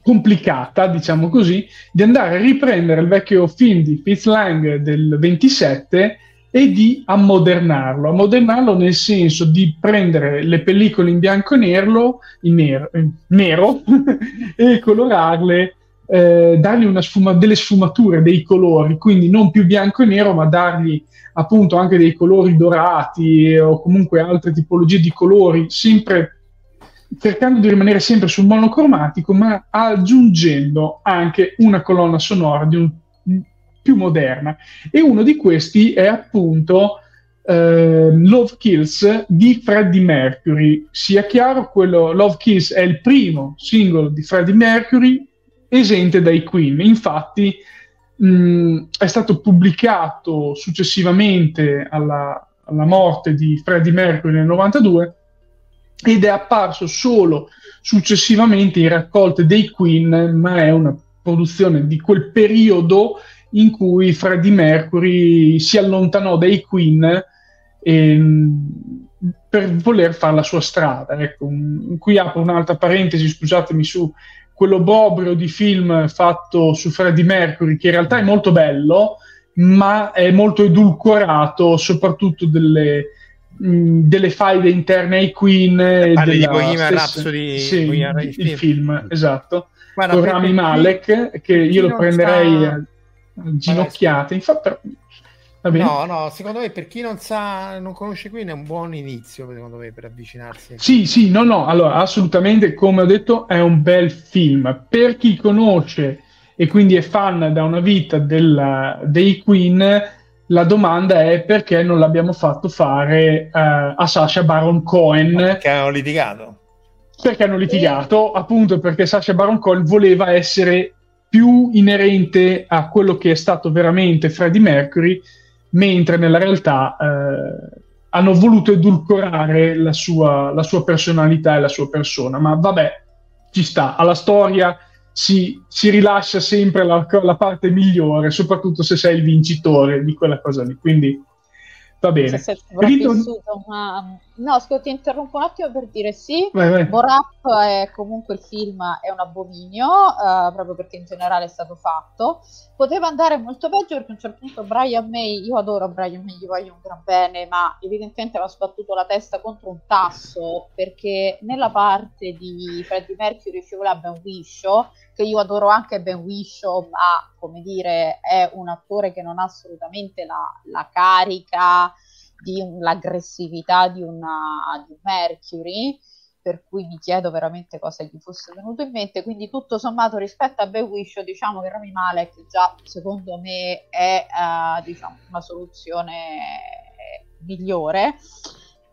complicata, diciamo così, di andare a riprendere il vecchio film di Fitz Lang del 27 e di ammodernarlo. Ammodernarlo nel senso di prendere le pellicole in bianco e nero, in nero, in nero (laughs) e colorarle, eh, dargli sfuma- delle sfumature, dei colori, quindi non più bianco e nero, ma dargli appunto anche dei colori dorati o comunque altre tipologie di colori, sempre cercando di rimanere sempre sul monocromatico, ma aggiungendo anche una colonna sonora di un più moderna. E uno di questi è appunto eh, Love Kills di Freddie Mercury. Sia chiaro, quello Love Kills è il primo singolo di Freddie Mercury esente dai Queen. Infatti mh, è stato pubblicato successivamente alla, alla morte di Freddie Mercury nel 92 ed è apparso solo successivamente in raccolte dei Queen, ma è una produzione di quel periodo in cui Freddie Mercury si allontanò dai Queen ehm, per voler fare la sua strada. Ecco, qui apro un'altra parentesi, scusatemi, su quello bobrio di film fatto su Freddie Mercury, che in realtà è molto bello, ma è molto edulcorato, soprattutto delle, mh, delle faide interne ai Queen. Eh, parli di Bohemian Rhapsody, sì, il film, film esatto. Guarda, con Rami Malek, che io lo prenderei... Sa ginocchiate. Infatti, No, no, secondo me per chi non sa, non conosce Queen è un buon inizio, secondo me, per avvicinarsi. Sì, sì, no, no, allora assolutamente, come ho detto, è un bel film. Per chi conosce e quindi è fan da una vita della, dei Queen, la domanda è perché non l'abbiamo fatto fare uh, a Sasha Baron Cohen. Perché hanno litigato. Perché hanno litigato, appunto perché Sasha Baron Cohen voleva essere più inerente a quello che è stato veramente Freddie Mercury, mentre nella realtà eh, hanno voluto edulcorare la sua, la sua, personalità e la sua persona. Ma vabbè, ci sta, alla storia si, si rilascia sempre la, la, parte migliore, soprattutto se sei il vincitore di quella cosa lì. Quindi Va bene. Se Ritorn... ma... No, scusa, ti interrompo un attimo per dire sì. Borap è comunque il film, è un abominio, uh, proprio perché in generale è stato fatto. Poteva andare molto peggio perché a un certo punto Brian May, io adoro Brian May, gli voglio un gran bene, ma evidentemente aveva sbattuto la testa contro un tasso perché nella parte di Freddie Mercury voleva ben Wisho che io adoro anche Ben Whishaw, ma come dire è un attore che non ha assolutamente la, la carica di un, l'aggressività di, una, di un Mercury, per cui mi chiedo veramente cosa gli fosse venuto in mente. Quindi, tutto sommato, rispetto a Ben Whishaw, diciamo che Rami Malek già secondo me è uh, diciamo, una soluzione migliore.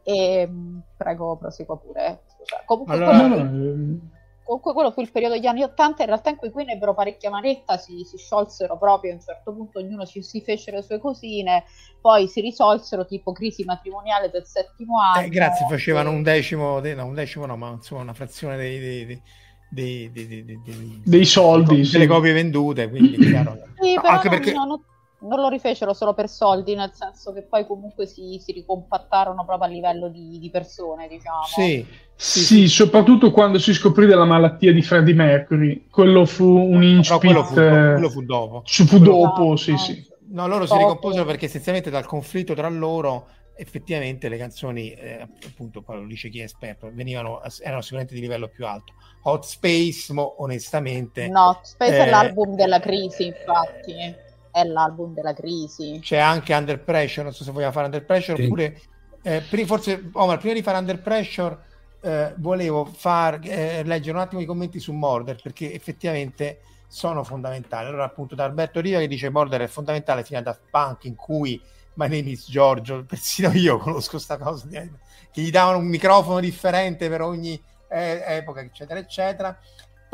E prego, proseguo pure. Comunque, allora, quello comunque quello fu il periodo degli anni Ottanta, in realtà in cui Queen ebbero parecchia manetta, si, si, sciolsero proprio a un certo punto, ognuno ci, si fece le sue cosine, poi si risolsero tipo crisi matrimoniale del settimo anno. Eh, grazie, facevano e... un decimo, no, un decimo no, ma insomma una frazione dei, dei, dei, dei, dei soldi, delle sì. copie vendute, quindi chiaro. Sì, no, anche perché... Non, non lo rifecero solo per soldi, nel senso che poi comunque si, si ricompattarono proprio a livello di, di persone, diciamo. Sì, sì, sì, soprattutto quando si scoprì della malattia di Freddie Mercury. Quello fu un incipit... quello fu, quello fu dopo. Fu quello dopo, no, sì, no. sì. No, loro si ricomposero perché essenzialmente dal conflitto tra loro effettivamente le canzoni, eh, appunto, poi lo dice chi è esperto, venivano, erano sicuramente di livello più alto. Hot Space, mo, onestamente... No, Space eh, è l'album della crisi, infatti è l'album della crisi. C'è anche Under Pressure, non so se vogliamo fare Under Pressure, sì. oppure eh, forse Omar, prima di fare Under Pressure eh, volevo far, eh, leggere un attimo i commenti su Murder, perché effettivamente sono fondamentali. Allora, appunto, da Alberto Riva che dice Mordor è fondamentale fino a Daft Punk, in cui My name is Giorgio, persino io conosco questa cosa, che gli davano un microfono differente per ogni eh, epoca, eccetera, eccetera.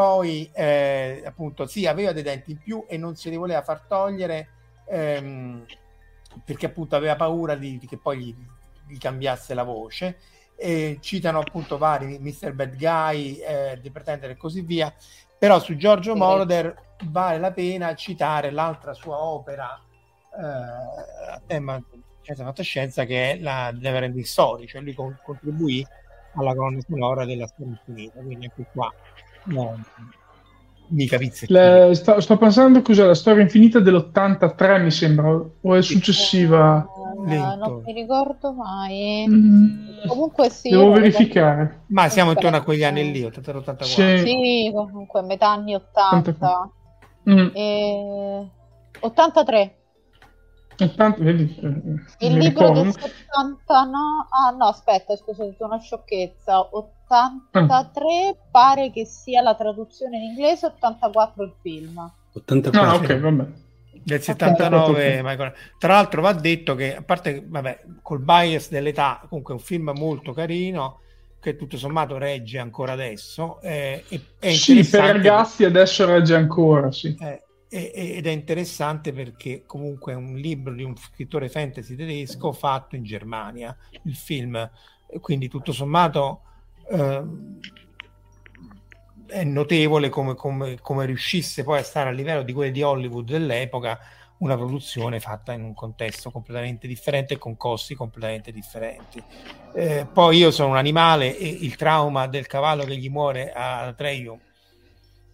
Poi, eh, appunto, sì, aveva dei denti in più e non se li voleva far togliere ehm, perché appunto aveva paura di, di che poi gli, gli, cambiasse la voce. E citano appunto vari Mr. Bad Guy, eh, The Pretender e così via però su Giorgio Moroder vale la pena citare l'altra sua opera eh, a tema scienza fantascienza che è la Neverending Story, cioè lui con- contribuì alla colonna sonora della storia infinita, quindi anche qua no, mica pizze. Le, sto, sto, pensando cos'è la storia infinita dell'83 mi sembra, o è successiva? Uh, non mi ricordo mai. Mm. Comunque sì. Devo verificare. Ma siamo intorno a quegli anni lì, 83-84. Sì. sì, comunque metà anni 80. Mm. E... 83. 80, vedi, eh, il libro ricordo. del 79 ah no aspetta scusa ho detto una sciocchezza 83 ah. pare che sia la traduzione in inglese 84 il film. 84 ah ok vabbè. Del 79 okay. tra l'altro va detto che a parte vabbè col bias dell'età comunque è un film molto carino che tutto sommato regge ancora adesso eh, è, è sì per ragazzi adesso regge ancora sì. Eh, ed è interessante perché comunque è un libro di un scrittore fantasy tedesco fatto in Germania, il film, quindi tutto sommato eh, è notevole come, come, come, riuscisse poi a stare a livello di quelli di Hollywood dell'epoca una produzione fatta in un contesto completamente differente e con costi completamente differenti. Eh, poi io sono un animale e il trauma del cavallo che gli muore a Treio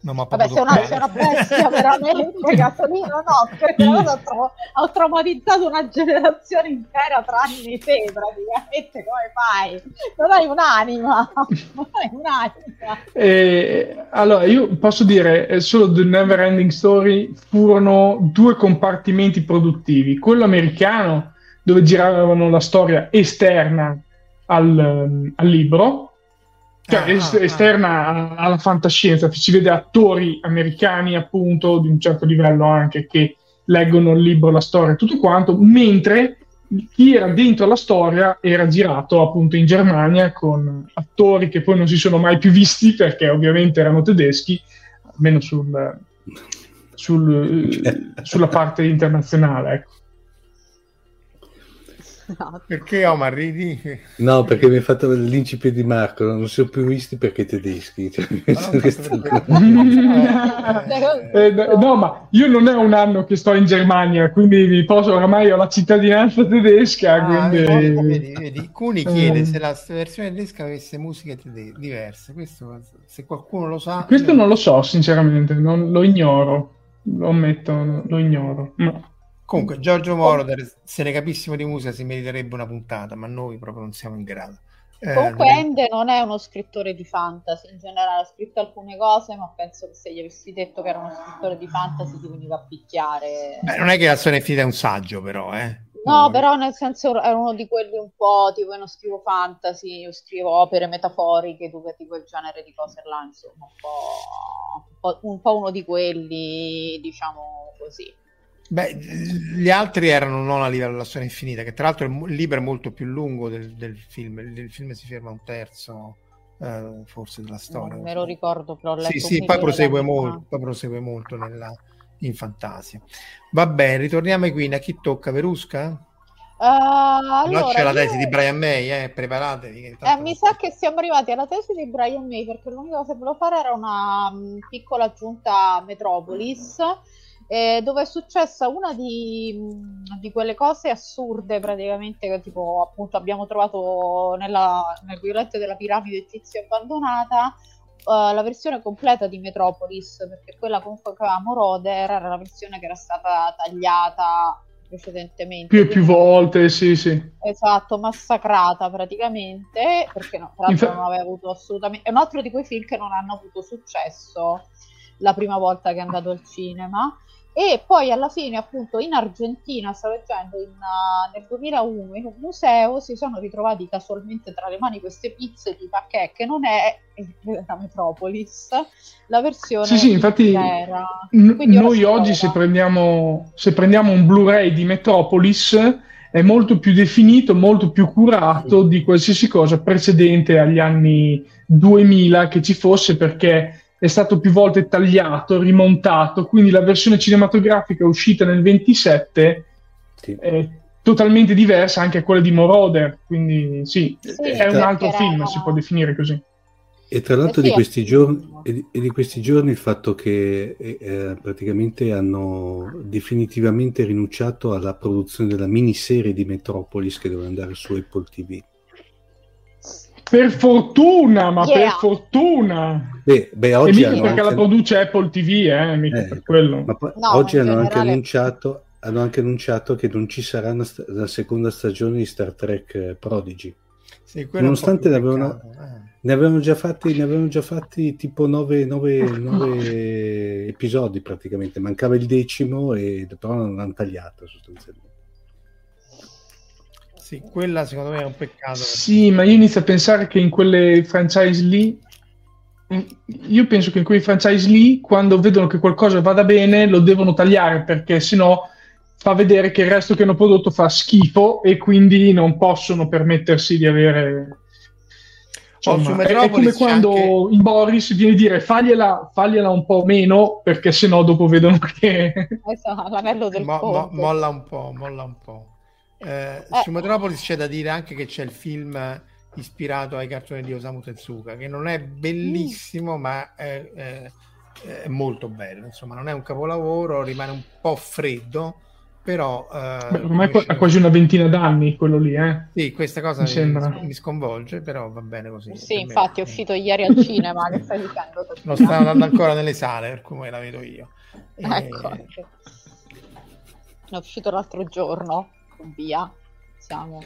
non Vabbè, sei una, sei una bestia veramente, (laughs) Gasolino, no, perché ho, tra- ho traumatizzato una generazione intera tranne te, praticamente, come fai? Non hai un'anima, (laughs) non hai un'anima. Eh, allora, io posso dire, solo The Never Ending Story furono due compartimenti produttivi, quello americano, dove giravano la storia esterna al, al libro, cioè ah, est- ah, esterna alla fantascienza, si vede attori americani appunto di un certo livello anche che leggono il libro, la storia e tutto quanto, mentre chi era dentro la storia era girato appunto in Germania con attori che poi non si sono mai più visti perché ovviamente erano tedeschi, almeno sul, sul, (laughs) sulla parte internazionale. Ecco. No. Perché Omar ridi? No, perché mi ha fatto l'incipit di Marco, non si sono più visti perché tedeschi. Cioè, (laughs) eh, no, ma io non è un anno che sto in Germania, quindi mi posso, oramai ho la cittadinanza tedesca. Ah, quindi... vedi, vedi. Cuni chiede se la versione tedesca avesse musiche tede- diverse. Questo, se qualcuno lo sa. Questo io... non lo so, sinceramente, non, lo ignoro. Lo ammetto, lo ignoro. No. Comunque, Giorgio Moroder, se ne capissimo di musica, si meriterebbe una puntata, ma noi proprio non siamo in grado. Eh, Comunque, Ende non è uno scrittore di fantasy in generale, ha scritto alcune cose, ma penso che se gli avessi detto che era uno scrittore di fantasy ti veniva a picchiare. Beh, non è che la storia finita è un saggio, però, eh. No, no, però nel senso è uno di quelli un po' tipo io non scrivo fantasy, io scrivo opere metaforiche, tu di quel genere di cose là, insomma, un po', un po', un po' uno di quelli, diciamo così. Beh, gli altri erano non a livello della storia infinita, che tra l'altro il libro è molto più lungo del, del film, il film si ferma un terzo eh, forse della storia. Non me lo ricordo, però Sì, sì, poi prosegue, molto, poi prosegue molto nella, in fantasia. Va bene, ritorniamo Queen, a chi tocca? Verusca? Uh, allora, c'è la tesi io... di Brian May, eh, preparatevi. Eh, mi sa che siamo arrivati alla tesi di Brian May perché l'unica cosa che volevo fare era una um, piccola aggiunta a Metropolis eh, dove è successa una di, di, quelle cose assurde praticamente che tipo appunto abbiamo trovato nella, nel violetto della piramide egizia abbandonata uh, la versione completa di Metropolis perché quella comunque che avevamo Roder era la versione che era stata tagliata precedentemente. Più e più volte sì sì. Esatto massacrata praticamente perché no, tra l'altro Infa... non aveva avuto assolutamente è un altro di quei film che non hanno avuto successo la prima volta che è andato al cinema e poi alla fine appunto in Argentina, sto leggendo, in, uh, nel 2001 in un museo si sono ritrovati casualmente tra le mani queste pizze di Paquet che non è (laughs) la Metropolis, la versione sì, sì, infatti intera. N- noi oggi se prendiamo, se prendiamo un Blu-ray di Metropolis è molto più definito, molto più curato di qualsiasi cosa precedente agli anni 2000 che ci fosse perché è stato più volte tagliato, rimontato, quindi la versione cinematografica uscita nel 27 sì. è totalmente diversa anche a quella di Moroder, quindi sì, sì è un altro film, si può definire così. E tra l'altro eh di, questi giorni, e di, questi giorni, il fatto che eh, eh, praticamente hanno definitivamente rinunciato alla produzione della miniserie di Metropolis che doveva andare su Apple TV. Per fortuna, ma yeah. per fortuna. Beh, beh oggi e mica perché anche... la produce Apple TV, eh, mica eh, per quello. Ma poi, no, oggi hanno anche, annunciato, hanno anche annunciato che non ci sarà una st- la seconda stagione di Star Trek eh, Prodigy. Sì, Nonostante ne avevano, eh. ne avevano, già fatti, ne avevano già fatti tipo nove, nove, nove episodi praticamente, mancava il decimo e però non l'hanno tagliato sostanzialmente. Sì, quella secondo me è un peccato. Sì, ma io inizio a pensare che in quelle franchise lì, io penso che in quei franchise lì, quando vedono che qualcosa vada bene, lo devono tagliare perché sennò fa vedere che il resto che hanno prodotto fa schifo e quindi non possono permettersi di avere Insomma, è, è, come quando anche... in Boris viene a dire fagliela, fagliela, un po' meno perché sennò dopo vedono (laughs) che esatto, l'anello del mo, mo, molla un po', molla un po'. Eh, eh. Su Metropolis c'è da dire anche che c'è il film ispirato ai cartoni di Osamu Tezuka, che non è bellissimo, mm. ma è, è, è, molto bello. Insomma, non è un capolavoro, rimane un po' freddo, però... Eh, Beh, ormai ha quasi una ventina d'anni quello lì, eh? Sì, questa cosa mi, sembra... mi sconvolge, però va bene così. Sì, infatti me. è uscito ieri al (laughs) cinema, che stai dicendo? Non sta andando ancora nelle sale, per come la vedo io. (laughs) Ecco. E... È uscito l'altro giorno via. Siamo.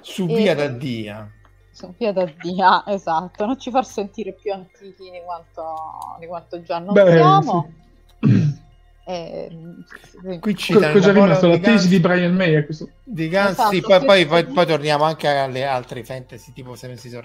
Su via da Dia. Su via da Dia, esatto. Non ci far sentire più antichi di quanto, di quanto già non Beh, siamo. Sì. Eh, (clears throat) sì. Qui ci Co- cosa è rimasto? La tesi di Brian May questo... di Guns, esatto, sì, poi, poi, poi, poi, torniamo anche alle altre fantasy tipo Seven Seas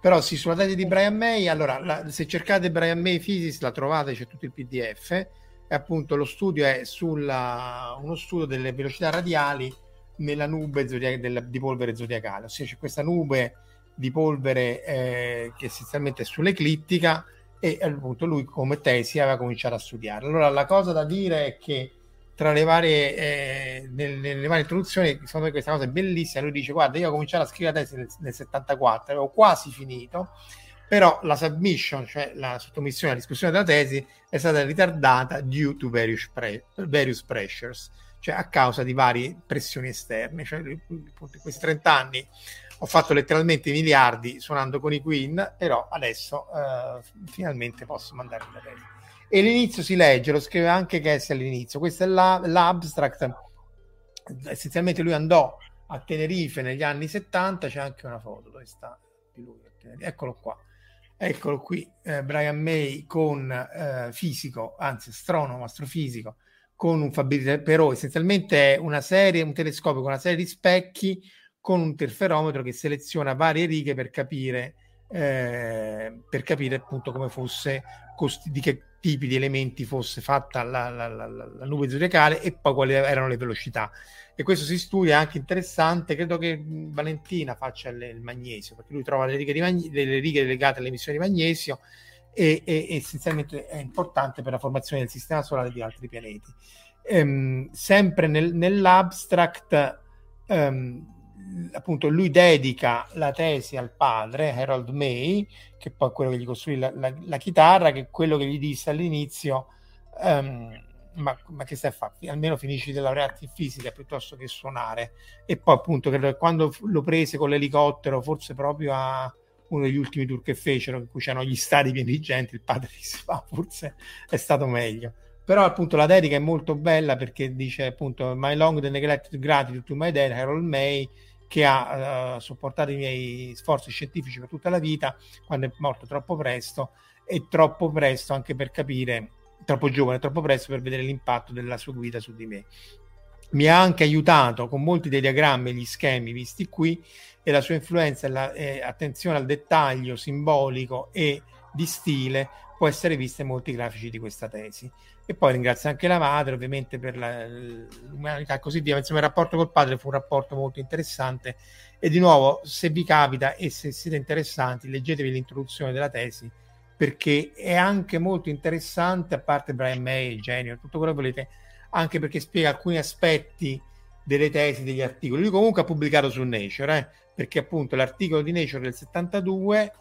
però sì, sulla tesi di Brian May allora la, se cercate Brian May Physics la trovate, c'è tutto il pdf e appunto lo studio è sulla uno studio delle velocità radiali nella nube del, di polvere zodiacale, ossia c'è questa nube di polvere eh, che essenzialmente è sull'eclittica e appunto lui come tesi aveva cominciato a studiare. Allora la cosa da dire è che tra le varie, eh, nelle, nelle, varie introduzioni, secondo me questa cosa è bellissima, lui dice guarda io ho cominciato a scrivere la tesi nel, nel 74, avevo quasi finito, però la submission, cioè la sottomissione alla discussione della tesi, è stata ritardata due to various, pre- various pressures cioè a causa di varie pressioni esterne. Cioè, in questi 30 anni ho fatto letteralmente miliardi suonando con i Queen, però adesso eh, finalmente posso mandare la testa. E l'inizio si legge, lo scrive anche Cassie all'inizio. Questo è la, l'abstract. Essenzialmente lui andò a Tenerife negli anni 70, c'è anche una foto dove sta di lui. Eccolo qua. Eccolo qui, eh, Brian May con eh, fisico, anzi astronomo, astrofisico, con un Fabrizio però essenzialmente è una serie, un telescopio con una serie di specchi con un interferometro che seleziona varie righe per capire, eh, per capire appunto come fosse, costi, di che tipi di elementi fosse fatta la, la, la, la, nube zodiacale e poi quali erano le velocità. E questo si studia anche interessante, credo che Valentina faccia il, il magnesio, perché lui trova le righe, magne, delle righe legate alle emissioni di magnesio e, e, essenzialmente è importante per la formazione del sistema solare di altri pianeti. Ehm, sempre nel, nell'abstract, ehm, appunto, lui dedica la tesi al padre, Harold May, che poi è quello che gli costruì la, la, la chitarra, che è quello che gli disse all'inizio. Um, ma, ma, che stai a fare? Almeno finisci di laurearti in fisica piuttosto che suonare. E poi, appunto, credo che quando lo prese con l'elicottero, forse proprio a uno degli ultimi tour che fecero, in cui c'erano gli stadi pieni di gente, il padre disse, ma forse è stato meglio. Però appunto la dedica è molto bella perché dice appunto My long the neglected gratitude to my dad, Harold May, che ha uh, sopportato i miei sforzi scientifici per tutta la vita, quando è morto troppo presto, e troppo presto anche per capire troppo giovane, troppo presto per vedere l'impatto della sua guida su di me. Mi ha anche aiutato con molti dei diagrammi e gli schemi visti qui e la sua influenza e la, eh, attenzione al dettaglio simbolico e di stile può essere vista in molti grafici di questa tesi. E poi ringrazio anche la madre, ovviamente, per l'umanità e così via. Insomma, il rapporto col padre fu un rapporto molto interessante. E di nuovo, se vi capita e se siete interessanti, leggetevi l'introduzione della tesi perché è anche molto interessante, a parte Brian May, genio, tutto quello che volete, anche perché spiega alcuni aspetti delle tesi, degli articoli. Lui comunque ha pubblicato su Nature, eh, perché appunto l'articolo di Nature del 72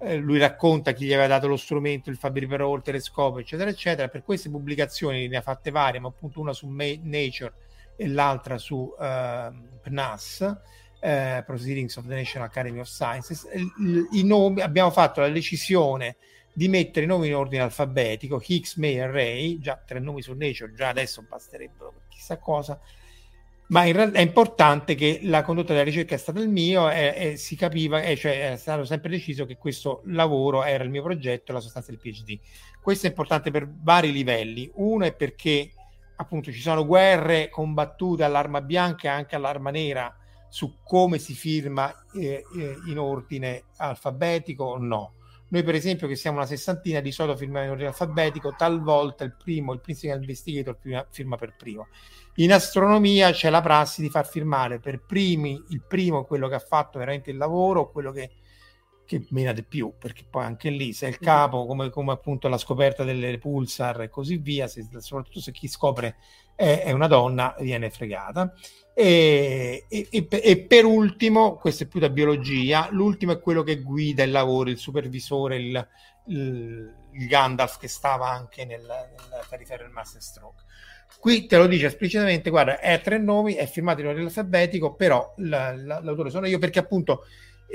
eh, lui racconta chi gli aveva dato lo strumento, il Fabri Perol, il telescopio, eccetera, eccetera. Per queste pubblicazioni ne ha fatte varie, ma appunto una su May- Nature e l'altra su eh, PNAS, eh, Proceedings of the National Academy of Sciences. I nomi, abbiamo fatto la decisione di mettere i nomi in ordine alfabetico, Higgs, May e Ray, già tre nomi su Nature, già adesso basterebbero per chissà cosa, ma in realtà è importante che la condotta della ricerca è stata il mio e, e si capiva, e cioè è stato sempre deciso che questo lavoro era il mio progetto, la sostanza del PhD. Questo è importante per vari livelli. Uno è perché appunto ci sono guerre combattute all'arma bianca e anche all'arma nera su come si firma eh, eh, in ordine alfabetico o no. Noi, per esempio, che siamo una sessantina, di solito firmiamo in ordine alfabetico, talvolta il primo, il principal investigator firma per primo. In astronomia c'è la prassi di far firmare per primi il primo quello che ha fatto veramente il lavoro, quello che, che mena di più, perché poi anche lì se il capo, come, come appunto la scoperta delle pulsar e così via, se, soprattutto se chi scopre è, è una donna, viene fregata. E, e, e, per ultimo, questo è più da biologia, l'ultimo è quello che guida il lavoro, il supervisore, il, il, il Gandalf che stava anche nel, nel perifero del Master Stroke. Qui te lo dice esplicitamente, guarda, è a tre nomi, è firmato in ordine alfabetico, però la, la, l'autore sono io perché appunto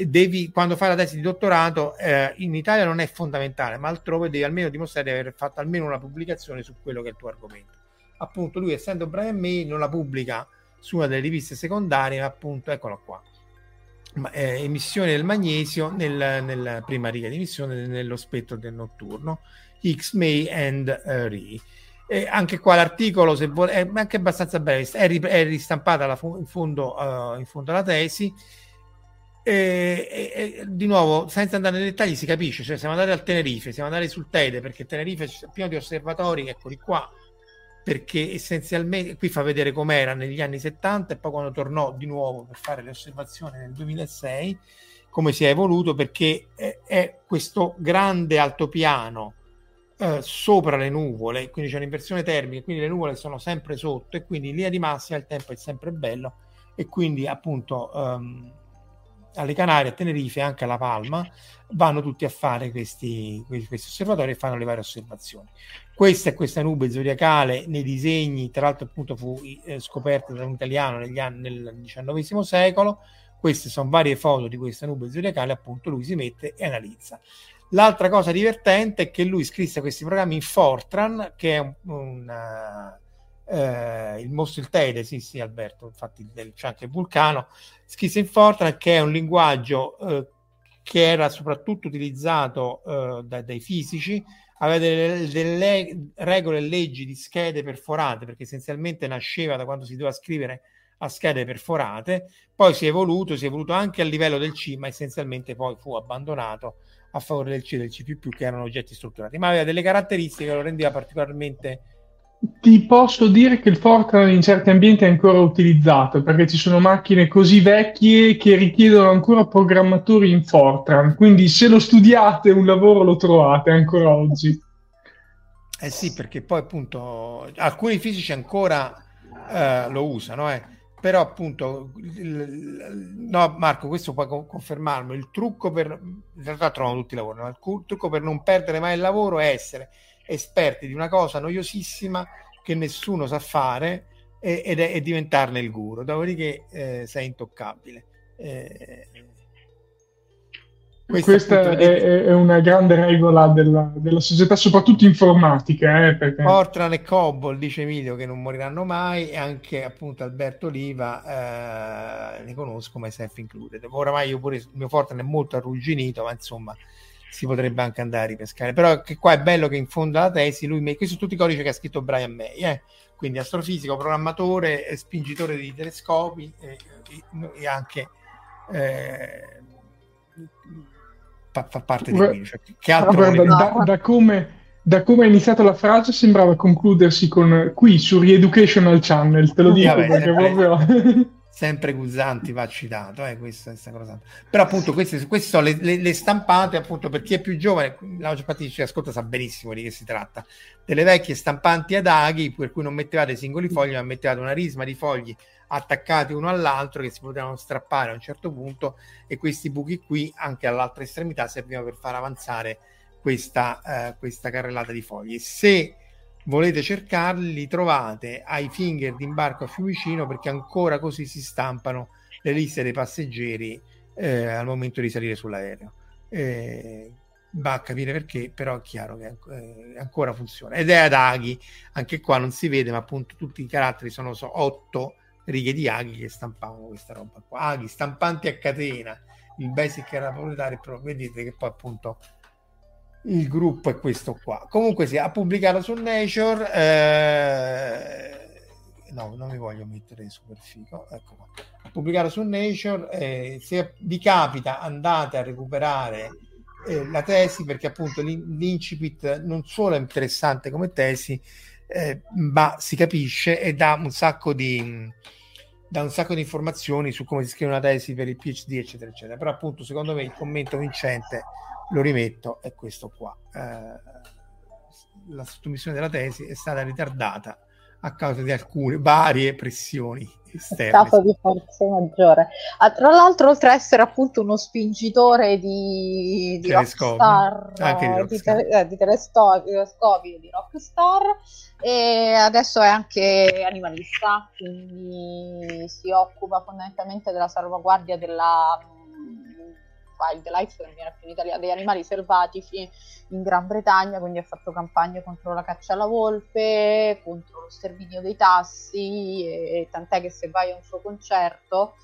devi, quando fai la tesi di dottorato, eh, in Italia non è fondamentale, ma altrove devi almeno dimostrare di aver fatto almeno una pubblicazione su quello che è il tuo argomento. Appunto, lui essendo Brian May non la pubblica su una delle riviste secondarie, appunto, eccolo qua. Eh, emissione del magnesio nel, nella prima riga di emissione nello spettro del notturno, X May and uh, Re e anche qua l'articolo se vuole, è anche abbastanza breve, è ristampata fu, in, fondo, uh, in, fondo, alla tesi. E, e, e, di nuovo, senza andare nei dettagli, si capisce: cioè, siamo andati al Tenerife, siamo andati sul Tede perché Tenerife è pieno di osservatori, eccoli qua. Perché essenzialmente qui fa vedere com'era negli anni 70 e poi quando tornò di nuovo per fare le osservazioni nel 2006, come si è evoluto perché è, è questo grande altopiano eh, sopra le nuvole, quindi c'è un'inversione termica, quindi le nuvole sono sempre sotto e quindi in linea di massima il tempo è sempre bello e quindi appunto um, alle Canarie, a Tenerife e anche alla Palma vanno tutti a fare questi, questi, osservatori e fanno le varie osservazioni. Questa è questa nube zodiacale nei disegni, tra l'altro appunto fu eh, scoperta da un italiano negli anni, nel XIX secolo, queste sono varie foto di questa nube zodiacale, appunto lui si mette e analizza. L'altra cosa divertente è che lui scrisse questi programmi in Fortran, che è un, un eh, il mostro il Tede, sì, sì, Alberto, infatti c'è anche il Vulcano, scrisse in Fortran, che è un linguaggio eh, che era soprattutto utilizzato eh, da, dai fisici, aveva delle, delle regole e leggi di schede perforate, perché essenzialmente nasceva da quando si doveva scrivere a schede perforate, poi si è evoluto, si è evoluto anche a livello del C, ma essenzialmente poi fu abbandonato a favore del C e del C++, che erano oggetti strutturati, ma aveva delle caratteristiche che lo rendeva particolarmente... Ti posso dire che il Fortran in certi ambienti è ancora utilizzato, perché ci sono macchine così vecchie che richiedono ancora programmatori in Fortran, quindi se lo studiate un lavoro lo trovate ancora oggi. Eh sì, perché poi appunto alcuni fisici ancora eh, lo usano, eh. Però appunto il, no Marco questo puoi confermarlo il trucco per in realtà trovano tutti i lavori ma il trucco per non perdere mai il lavoro è essere esperti di una cosa noiosissima che nessuno sa fare e, ed è, e diventarne il guru dopodiché eh, sei intoccabile eh, questa, Questa è, è, una grande regola della, della società, soprattutto informatica. Eh, perché... Fortran e Cobol, dice Emilio, che non moriranno mai, e anche appunto Alberto Oliva, eh, ne conosco, ma self included. Oramai io pure, il mio Fortran è molto arrugginito, ma insomma, si potrebbe anche andare a ripescare. Però che qua è bello che in fondo alla tesi lui, questi sono tutti i codici che ha scritto Brian May, eh? quindi astrofisico, programmatore, spingitore di telescopi e, e, e anche eh, fa, fa, parte di qui. Cioè, che altro guarda, da, da, come, da come è iniziato la frase sembrava concludersi con qui su Reeducational Channel, te lo dico Vabbè, perché proprio... (laughs) sempre Guzzanti va citato, eh, questa, questa cosa. però appunto queste, queste sono le, le, le, stampate appunto per chi è più giovane, la maggior parte chi ascolta sa benissimo di che si tratta, delle vecchie stampanti ad aghi per cui non mettevate singoli fogli ma mettevate una risma di fogli attaccati uno all'altro che si potevano strappare a un certo punto e questi buchi qui anche all'altra estremità servivano per far avanzare questa, eh, questa carrellata di fogli. Se volete cercarli, li trovate ai finger d'imbarco a Fiumicino perché ancora così si stampano le liste dei passeggeri eh, al momento di salire sull'aereo. Eh, va a capire perché, però è chiaro che eh, ancora funziona. Ed è ad aghi, anche qua non si vede, ma appunto tutti i caratteri sono so, 8 righe di aghi che stampavano questa roba qua. Aghi stampanti a catena, il basic era proletario, però vedete che poi appunto il gruppo è questo qua. Comunque si sì, ha pubblicato su Nature. Eh... No, non mi voglio mettere super figo. Ecco qua. Ha pubblicato su Nature. Eh, se vi capita, andate a recuperare eh, la tesi perché appunto l'incipit non solo è interessante come tesi, eh, ma si capisce e dà un sacco di dà un sacco di informazioni su come si scrive una tesi per il PhD, eccetera, eccetera. Però appunto, secondo me il commento vincente lo rimetto è questo qua. Eh, la sottomissione della tesi è stata ritardata a causa di alcune varie pressioni esterne. Stato di forza maggiore. Ah, tra l'altro, oltre a essere appunto uno spingitore di, di rockstar, anche di, di, te, eh, di telescopi di rockstar, e adesso è anche animalista, quindi si occupa fondamentalmente della salvaguardia della wildlife, che non viene più in Italia, degli animali selvatici in Gran Bretagna, quindi ha fatto campagne contro la caccia alla volpe, contro lo sterminio dei tassi, e, tant'è che se vai a un suo concerto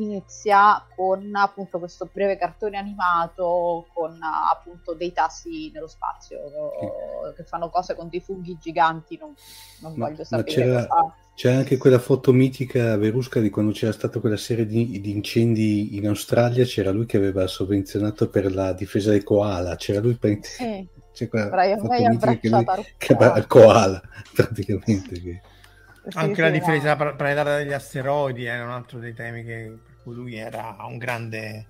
inizia con appunto questo breve cartone animato con appunto dei tassi nello spazio sì. che fanno cose con dei funghi giganti non, non ma, voglio sapere c'era, c'era, anche quella foto mitica Verusca di quando c'era stata quella serie di, di, incendi in Australia c'era lui che aveva sovvenzionato per la difesa dei koala c'era lui per... sì. c'è quella Brian foto mitica che lui (laughs) che il koala praticamente che... Anche la difesa planetaria degli asteroidi era un altro dei temi che, lui era un grande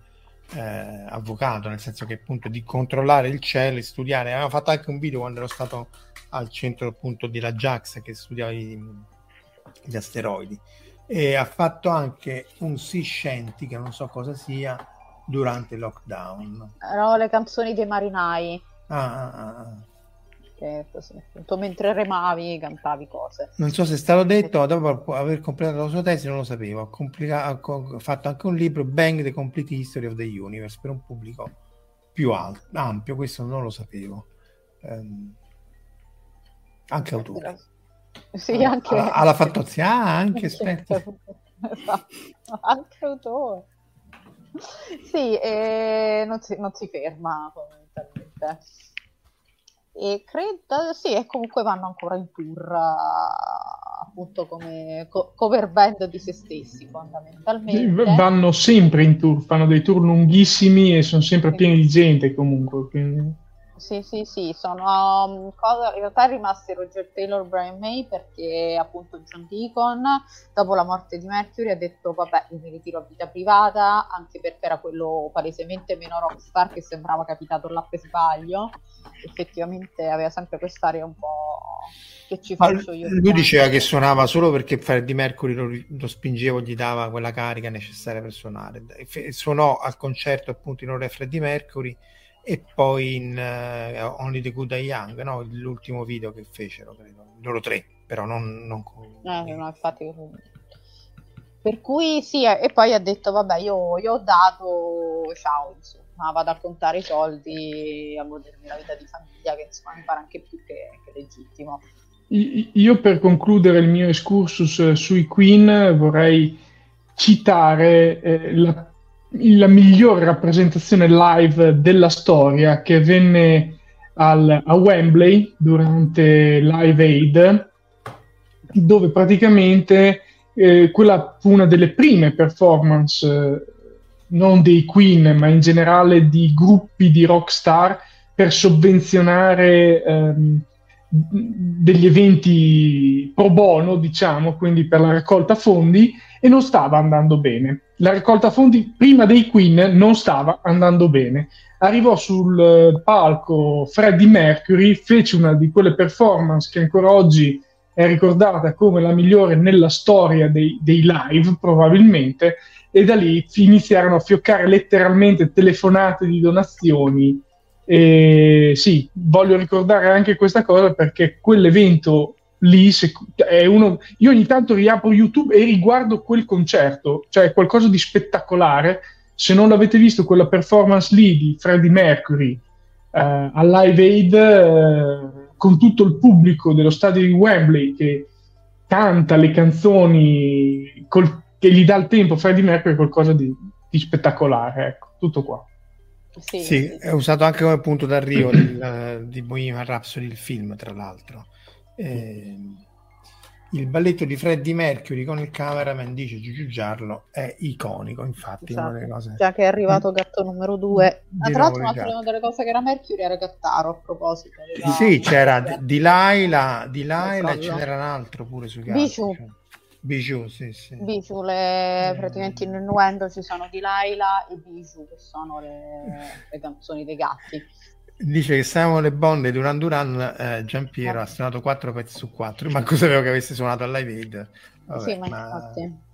eh, avvocato, nel senso che appunto di controllare il cielo e studiare. Aveva fatto anche un video quando ero stato al centro appunto della JAX che studiava gli, gli asteroidi. E ha fatto anche un Sea Shanty, che non so cosa sia, durante il lockdown. Erano le canzoni dei marinai. Ah, ah, ah. Che appunto, mentre remavi cantavi cose. Non so se è stato detto, dopo aver completato la sua tesi non lo sapevo, ha, complica- ha fatto anche un libro, Bang the Complete History of the Universe, per un pubblico più alto, ampio, questo non lo sapevo. Um, anche autore. Sì, anche... Alla, alla Fantozzi, ah, anche, aspetta. anche autore. Sì, non si, non si ferma fondamentalmente e credo sì e comunque vanno ancora in tour appunto come co- cover band di se stessi fondamentalmente. Vanno sempre in tour fanno dei tour lunghissimi e sono sempre pieni di gente comunque quindi sì, sì, sì, sono um, cosa, in realtà è rimasto Roger Taylor Brian May perché appunto John Deacon dopo la morte di Mercury ha detto vabbè io mi ritiro a vita privata anche perché era quello palesemente meno rockstar che sembrava capitato là per sbaglio. Effettivamente aveva sempre quest'area un po' che ci faccio io. lui diceva che suonava solo perché Freddie Mercury lo, lo spingeva gli dava quella carica necessaria per suonare. Suonò al concerto appunto in ora Freddie Mercury e poi in uh, Only the Good and Young, no? l'ultimo video che fecero, credo. loro tre, però non, non con... Eh, no, infatti... Per cui sì, e poi ha detto, vabbè, io, io ho dato, ciao, insomma, vado a contare i soldi, a godermi la vita di famiglia, che insomma mi pare anche più che, che legittimo. Io per concludere il mio excursus sui Queen vorrei citare eh, la la migliore rappresentazione live della storia che venne al, a Wembley durante Live Aid, dove praticamente eh, quella fu una delle prime performance, eh, non dei Queen, ma in generale di gruppi di rockstar per sovvenzionare ehm, degli eventi pro bono, diciamo, quindi per la raccolta fondi, e non stava andando bene. La raccolta fondi prima dei Queen non stava andando bene. Arrivò sul eh, palco Freddie Mercury, fece una di quelle performance che ancora oggi è ricordata come la migliore nella storia dei, dei live, probabilmente, e da lì iniziarono a fioccare letteralmente telefonate di donazioni e sì, voglio ricordare anche questa cosa perché quell'evento lì è uno. Io ogni tanto riapro YouTube e riguardo quel concerto, cioè qualcosa di spettacolare. Se non l'avete visto, quella performance lì di Freddie Mercury eh, al Live Aid eh, con tutto il pubblico dello stadio di Wembley che canta le canzoni col, che gli dà il tempo, Freddie Mercury è qualcosa di, di spettacolare. Ecco, tutto qua. Sì, sì, è usato anche come punto d'arrivo del, di Bohemian Rhapsody, il film, tra l'altro. Eh, il balletto di Freddie Mercury con il cameraman dice Giugiu Giarlo è iconico, infatti. Esatto. Cose... Già che è arrivato gatto numero due. Di Ma tra l'altro, nuovo una delle cose che era Mercury era Gattaro a proposito. Era... Sì, c'era Delilah, Delilah e Quello. ce n'era un altro pure su Bijou. Bijou, sì, sì. Bijou, le, praticamente in innuendo ci sono Delilah e Bijou, che sono le, le canzoni dei gatti. Dice che Samuel e Bond e Duran Duran, eh, Giampiero ha suonato 4 pezzi su 4, ma cosa sapevo che avesse suonato al Live Aid? Vabbè, sì, ma, ma- infatti.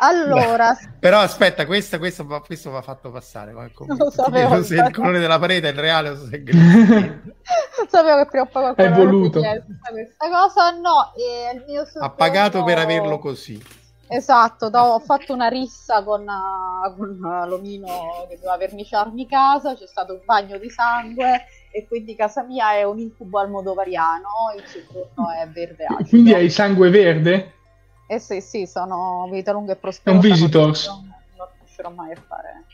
Allora, (laughs) Beh, però aspetta, questo, questo, va, questo va fatto passare commento. Lo sapevo, se il colore della parete è il reale o se è (laughs) grigio. sapevo che prima o poi qualcuno È voluto. questa cosa. No, e il mio ha pagato per averlo così. Esatto, do- ho fatto una rissa con, uh, con uh, l'omino che doveva verniciarmi casa, c'è stato un bagno di sangue e quindi casa mia è un incubo almodovariano, il soggiorno è verde acido. Quindi hai sangue verde? Eh sì, sì, sono vita lunga e È prosperosa. un visitors. Non, non riuscirò mai a fare...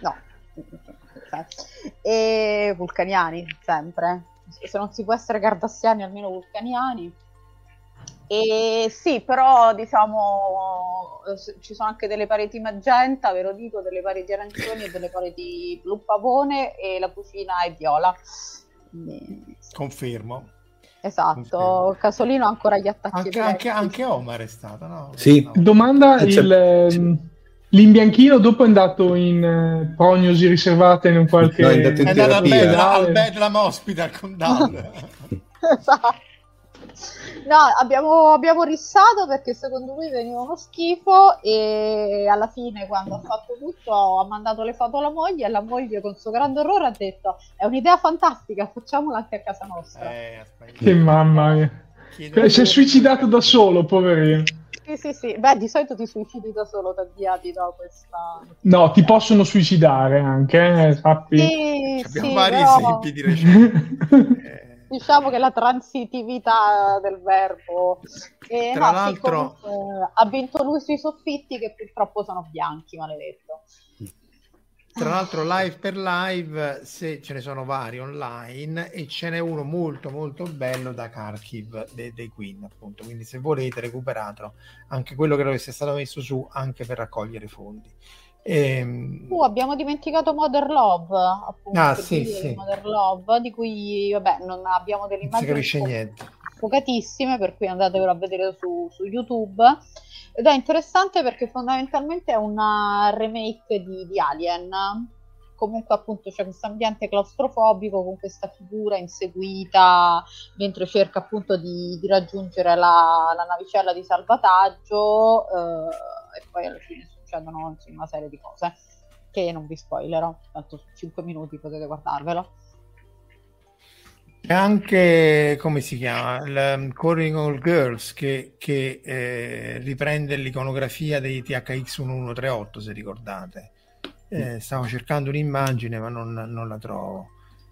No. E vulcaniani, sempre. Se non si può essere cardassiani, almeno vulcaniani. E sì, però diciamo ci sono anche delle pareti magenta, ve lo dico, delle pareti arancioni e delle pareti blu pavone e la cucina è viola. Quindi, Confermo. esatto, Casolino ha ancora gli attacchi Anche, anche, anche Omar è stato, no? Sì. No. Domanda, Eh, il, ehm, l'imbianchino dopo è andato in eh, prognosi riservate in un qualche... No, è andato in È andato al. Bedlam, al Bedlam Hospital con Dal. (laughs) Esatto. No, abbiamo, abbiamo rissato perché secondo lui veniva uno schifo e alla fine quando ha fatto tutto ha mandato le foto alla moglie e la moglie con suo grande orrore ha detto è un'idea fantastica, facciamola anche a casa nostra. Eh. Che mamma mia. Chiedo- Eh, Si è suicidato da solo, poverino. Sì, sì, sì. Beh, di solito ti suicidi da solo, ti avviati da questa... No, ti possono suicidare anche, eh, sappi. Sì, Abbiamo sì, vari però esempi di recente. (laughs) Diciamo che la transitività del verbo... E Tra no, sì, l'altro- comunque, ha vinto lui sui soffitti che purtroppo sono bianchi, maledetto. Tra l'altro, live per live, se ce ne sono vari online, e ce n'è uno molto molto bello da Kharkiv de- dei Queen, appunto. Quindi, se volete, recuperatelo anche quello che dovesse stato messo su anche per raccogliere fondi. Ehm, Uh, abbiamo dimenticato Modern Love, appunto, Ah, sì, sì. Modern Love, di cui vabbè, non abbiamo delle non si immagini capisce niente. focatissime, per cui andatevelo a vedere su, su YouTube. Ed è interessante perché fondamentalmente è una remake di, di Alien. Comunque, appunto, c'è questo ambiente claustrofobico con questa figura inseguita mentre cerca appunto di, di raggiungere la, la navicella di salvataggio. eh, e poi alla fine succedono una serie di cose che non vi spoilerò, tanto su 5 minuti potete guardarvelo. C'è anche, come si chiama, il um, Calling All Girls che, che, eh, riprende l'iconografia dei THX 1138, se ricordate. Eh, stavo cercando un'immagine ma non, non la trovo.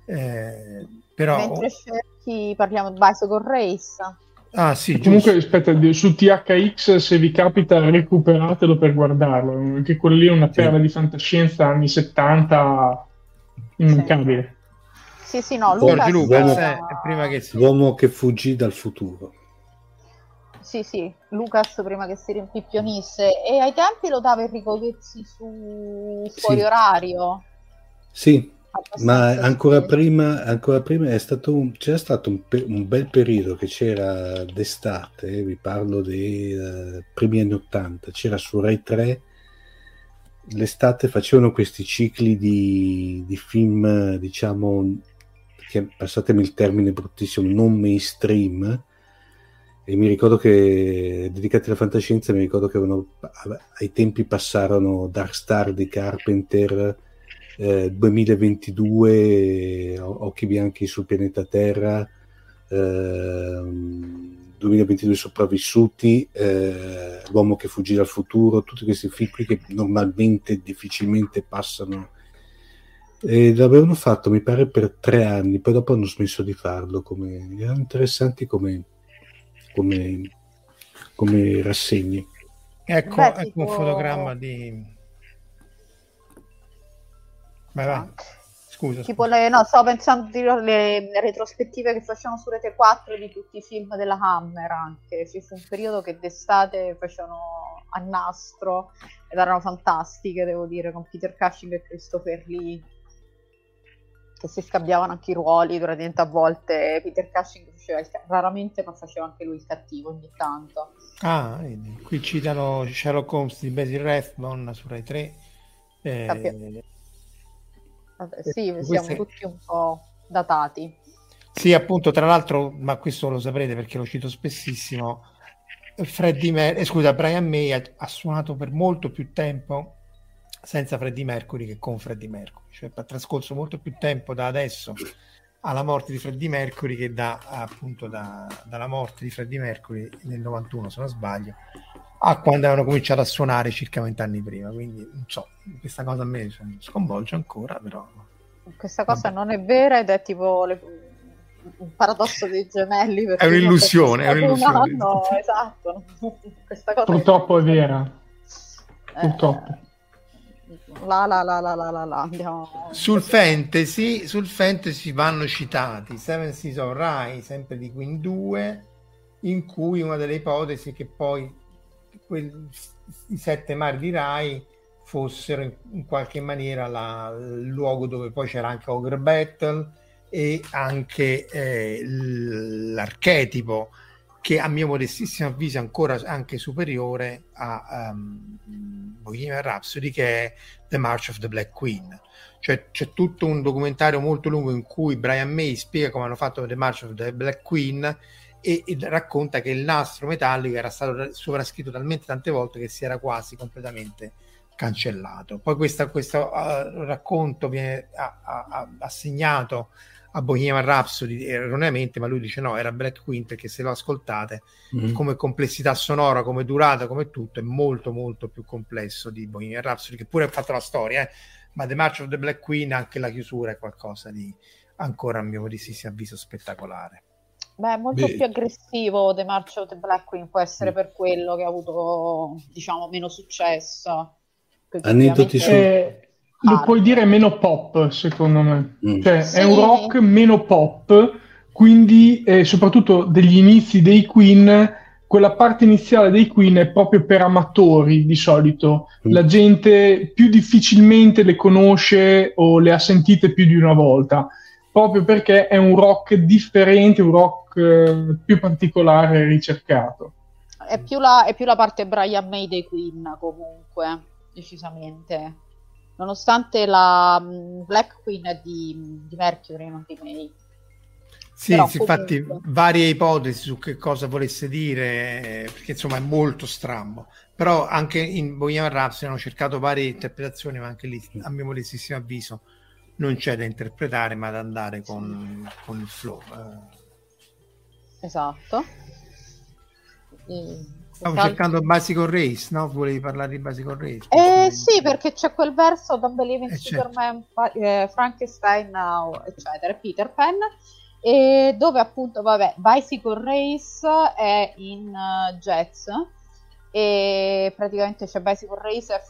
Eh, però Mentre cerchi parliamo di Bicycle Race. Ah, sì, Comunque, aspetta, di- su THX, se vi capita, recuperatelo per guardarlo. Anche quello lì è una perla di fantascienza anni 70 immancabile. Sì, sì, no, Giorgio Lucas, Lucas, eh, eh, prima che si... L'uomo che fuggì dal futuro. Sì, sì, Lucas prima che si rimpippionisse. E ai tempi lo dava Enrico Ghezzi su fuori Sì. orario. Sì, ma ancora prima, ancora prima è stato un, c'era stato un, pe- un bel periodo che c'era d'estate, vi parlo dei eh, primi anni 80, c'era su Rai 3 l'estate facevano questi cicli di, di film, diciamo, che, passatemi il termine bruttissimo, non mainstream, e mi ricordo che dedicati alla fantascienza mi ricordo che avevano, ai tempi passarono Dark Star di Carpenter eh, 2022 O- Occhi bianchi sul pianeta Terra ehm, 2022 sopravvissuti eh, L'uomo che fuggì dal futuro tutti questi film qui che normalmente difficilmente passano e l'avevano fatto mi pare per tre anni poi dopo hanno smesso di farlo come, erano interessanti come come, come rassegne. Ecco, Beh, ecco tipo- un fotogramma di... Vai, vai. Scusa, Tipo scusa. le, no, stavo pensando di le, le retrospettive che facevano su Rete 4 di tutti i film della Hammer anche. Ci fu un periodo che d'estate facevano a nastro ed erano fantastiche, devo dire, con Peter Cushing e Christopher Lee che si scambiavano anche i ruoli praticamente a volte Peter Cushing faceva il, raramente ma faceva anche lui il cattivo ogni tanto Ah, vedi, qui citano Sherlock Holmes di Basil Rathbone su Rai 3. Eh, Vabbè, sì, siamo queste- tutti un po' datati. Sì, appunto, tra l'altro, ma questo lo saprete perché lo cito spessissimo, Freddie Mer- eh, scusa, Brian May ha, ha suonato per molto più tempo senza Freddie Mercury che con Freddie Mercury, cioè ha trascorso molto più tempo da adesso alla morte di Freddie Mercury che da appunto da- dalla morte di Freddie Mercury nel 91 se non sbaglio a quando avevano cominciato a suonare circa vent'anni prima quindi non so questa cosa a me sconvolge ancora però Questa cosa non è vera ed è tipo le- un paradosso dei gemelli. È un'illusione, è (laughs) un'illusione. un anno, esatto. (laughs) Questa cosa Purtroppo è vera. Eh, Purtroppo. La la la la la la la. Andiamo... Sul fantasy, sul fantasy vanno citati Seven Seas of Rye, sempre di Queen 2, in cui una delle ipotesi è che poi quel- i sette mari di Rai fossero in, qualche maniera la- il luogo dove poi c'era anche Ogre Battle e anche eh, l'archetipo che a mio modestissimo avviso è ancora anche superiore a um, Bohemian Rhapsody che è The March of the Black Queen. Cioè c'è tutto un documentario molto lungo in cui Brian May spiega come hanno fatto The March of the Black Queen e, e racconta che il nastro metallico era stato sovrascritto talmente tante volte che si era quasi completamente cancellato. Poi questa- questo uh, racconto viene a- a- a- assegnato a Bohemian Rhapsody erroneamente, ma lui dice no, era Black Queen perché se lo ascoltate Mm. come complessità sonora, come durata, come tutto, è molto molto più complesso di Bohemian Rhapsody, che pure ha fatto la storia, eh. ma The March of the Black Queen, anche la chiusura è qualcosa di ancora a mio modestissimo avviso spettacolare. Beh, è molto Beh. più aggressivo The March of the Black Queen, può essere per quello che ha avuto, diciamo, meno successo. Aneddoti su- Eh, lo Ah. puoi dire meno pop, secondo me. Mm. Cioè, Sì. è un rock meno pop, quindi eh, soprattutto degli inizi dei Queen, quella parte iniziale dei Queen è proprio per amatori di solito. Mm. La gente più difficilmente le conosce o le ha sentite più di una volta, proprio perché è un rock differente, un rock eh, più particolare e ricercato. È più, la, è più la parte Brian May dei Queen, comunque, decisamente. Nonostante la mm, Black Queen è di, di Mercury, non di May. Sì, Però sì, infatti comunque- varie ipotesi su che cosa volesse dire, eh, perché insomma è molto strambo. Però anche in Bohemian Rhapsody hanno cercato varie interpretazioni, ma anche lì, a mio modestissimo avviso, non c'è da interpretare, ma da andare con, con il flow. Eh, Esatto. E- Stavo cercando Basic Race, no? Volevi parlare di Basic Race? Eh sì, perché c'è quel verso Don't Believe in Eh, certo. Superman, pa- eh, Frankenstein, now, eccetera, Peter Pan. e dove appunto, vabbè, Bicycle Race è in uh, jazz e praticamente c'è Bicycle Race e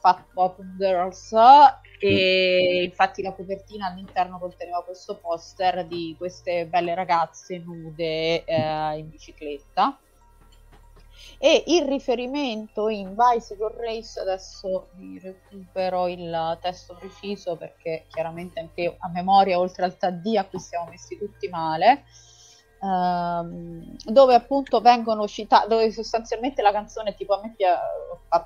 Fat Bottom Girls e infatti la copertina all'interno conteneva questo poster di queste belle ragazze nude eh, in bicicletta. E il riferimento in Bicycle Race adesso vi recupero il testo preciso perché chiaramente anche a memoria oltre al TD a cui siamo messi tutti male ehm, dove appunto vengono citate dove sostanzialmente la canzone tipo a me piace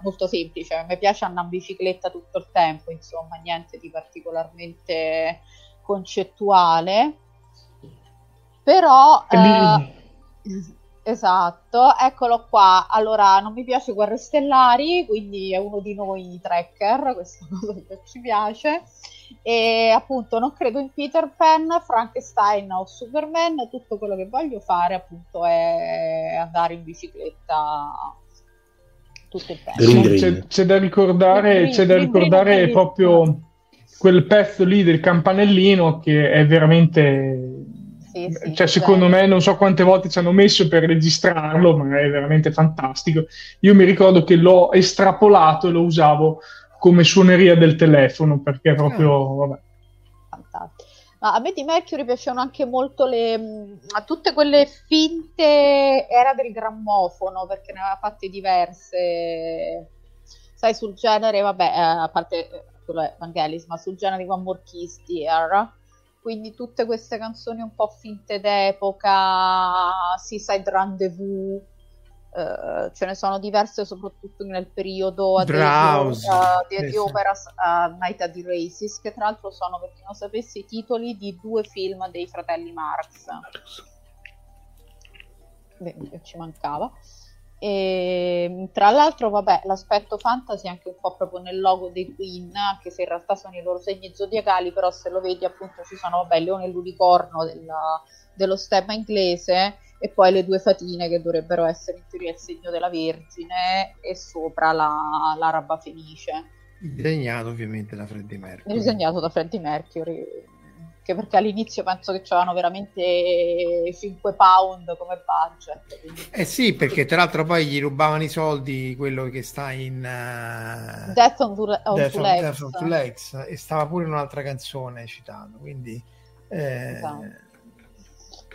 molto semplice a me piace andare in bicicletta tutto il tempo insomma niente di particolarmente concettuale però eh, Esatto, eccolo qua. Allora, non mi piace Guerre Stellari, quindi è uno di noi tracker, (laughs) questa cosa che ci piace. E appunto non credo in Peter Pan, Frankenstein o Superman, tutto quello che voglio fare appunto è andare in bicicletta tutto il tempo. C'è, c'è, da ricordare, c'è da ricordare proprio quel pezzo lì del campanellino che è veramente sì, sì, cioè, secondo me non so quante volte ci hanno messo per registrarlo, ma è veramente fantastico. Io mi ricordo che l'ho estrapolato e lo usavo come suoneria del telefono perché proprio, vabbè. Fantastico. Ma a me di Mercury piacevano anche molto le, mh, tutte quelle finte era del grammofono perché ne aveva fatte diverse sai sul genere vabbè eh, a parte eh, quello è Vangelis ma sul genere di One More Kiss Dear quindi tutte queste canzoni un po' finte d'epoca, Seaside Rendezvous, uh, ce ne sono diverse soprattutto nel periodo Drowse, uh, di, di opera uh, Night at the Races, che tra l'altro sono, per chi non sapesse, i titoli di due film dei fratelli Marx. Beh, ci mancava. E, tra l'altro, vabbè, l'aspetto fantasy è anche un po' proprio nel logo dei Queen, anche se in realtà sono i loro segni zodiacali, però se lo vedi appunto ci sono, vabbè, leone e l'unicorno della, dello stemma inglese e poi le due fatine che dovrebbero essere in teoria il segno della Vergine e sopra la, l'araba fenice. Disegnato ovviamente da Freddie Mercury. Disegnato da Freddie Mercury anche perché all'inizio penso che c'erano veramente 5 pound come budget. Quindi... Eh sì, perché tra l'altro poi gli rubavano i soldi quello che sta in uh... Death on, Two, on Death, on, Death on Two Legs e stava pure in un'altra canzone citato, quindi... Eh... Esatto.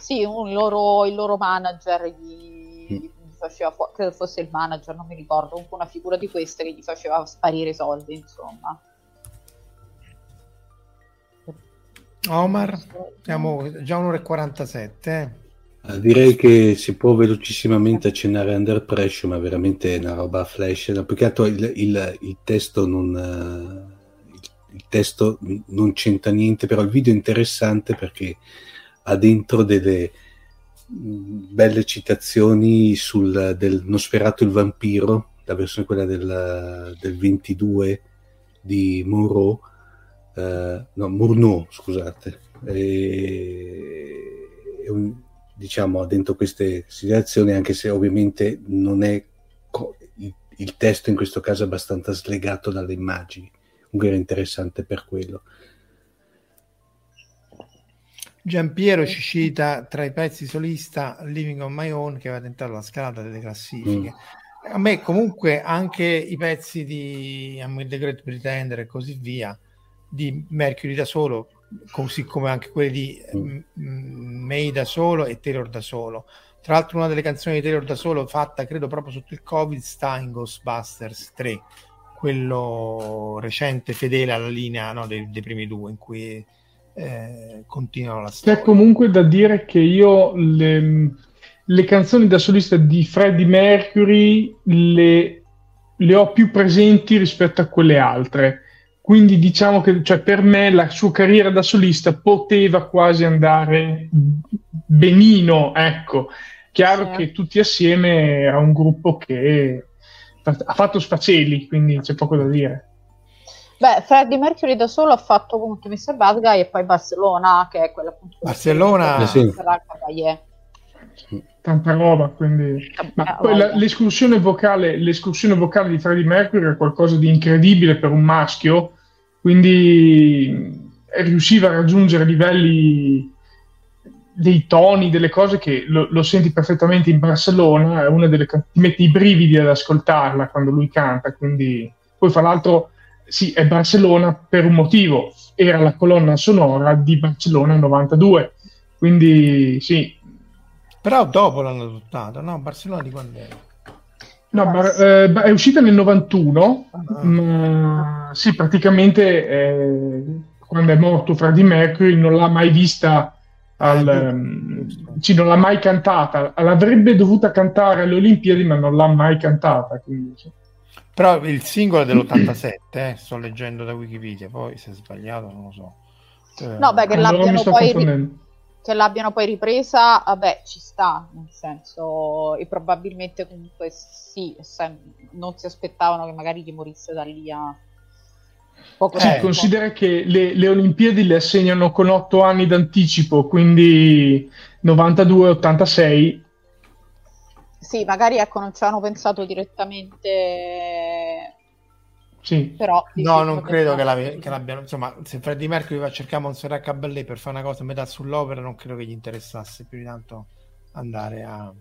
Sì, un loro, il loro manager gli, mm. gli faceva, credo fosse il manager, non mi ricordo, comunque una figura di queste che gli faceva sparire i soldi, insomma. Omar, siamo già un'ora e 47. Eh? direi che si può velocissimamente accennare Under Pressure, ma veramente è una roba flash. No, più che altro il, il, il testo non. Uh, il testo non c'entra niente, però il video è interessante perché ha dentro delle mm, belle citazioni sul del Nosferatu il vampiro, la versione quella del, del 22 di Monroe eh, no, Murnau, scusate, e, e un, diciamo dentro queste situazioni, anche se ovviamente non è co- il, il, testo in questo caso è abbastanza slegato dalle immagini, comunque era interessante per quello. Giampiero ci cita tra i pezzi solista Living on My Own che aveva tentato la scalata delle classifiche. Mm. A me comunque anche i pezzi di I'm the Great Pretender e così via di Mercury da solo, così come anche quelli di mm. May da solo e Taylor da solo. Tra l'altro una delle canzoni di Taylor da solo fatta credo proprio sotto il Covid sta in Ghostbusters 3, quello recente fedele alla linea no, dei, dei, primi due in cui eh, continuano la storia. C'è comunque da dire che io le, le canzoni da solista di Freddie Mercury le, le ho più presenti rispetto a quelle altre quindi diciamo che cioè, per me la sua carriera da solista poteva quasi andare benino, ecco. Chiaro sì. che tutti assieme era un gruppo che ha fatto sfaceli, quindi c'è poco da dire. Beh, Freddie Mercury da solo ha fatto appunto Mr. Bad Guy e poi Barcellona, che è quella appunto Barcellona, eh sì. tanta roba, quindi... Ma poi la, l'escursione, vocale, l'escursione vocale di Freddie Mercury è qualcosa di incredibile per un maschio, quindi riusciva a raggiungere livelli dei toni, delle cose che lo, lo, senti perfettamente in Barcellona, è una delle ti mette i brividi ad ascoltarla quando lui canta, quindi poi fra l'altro sì, è Barcellona per un motivo, era la colonna sonora di Barcellona 92, quindi sì. Però dopo l'hanno adottato, no? Barcellona di quando era? No, bar- eh, è uscita nel 91, ah. ma sì, praticamente eh, quando è morto Freddie Mercury non l'ha mai vista, al, um, sì, non l'ha mai cantata, l'avrebbe dovuta cantare alle Olimpiadi ma non l'ha mai cantata. Quindi, sì. Però il singolo è dell'87, (clears throat) eh, sto leggendo da Wikipedia, poi se è sbagliato non lo so. Eh, no, beh, che l'abbiano, poi, ri- che l'abbiano poi ripresa, vabbè, ci sta, nel senso, e probabilmente comunque sì, non si aspettavano che magari gli morisse da lì a poco sì, considera che le, le, Olimpiadi le assegnano con otto anni d'anticipo, quindi 92-86 sì, magari ecco, non ci hanno pensato direttamente. Sì. Però, no, non credo che, la, che, l'abbiano. Insomma, se Freddie Mercury va a cercare Montserrat Caballé per fare una cosa a metà sull'opera, non credo che gli interessasse più di tanto andare a.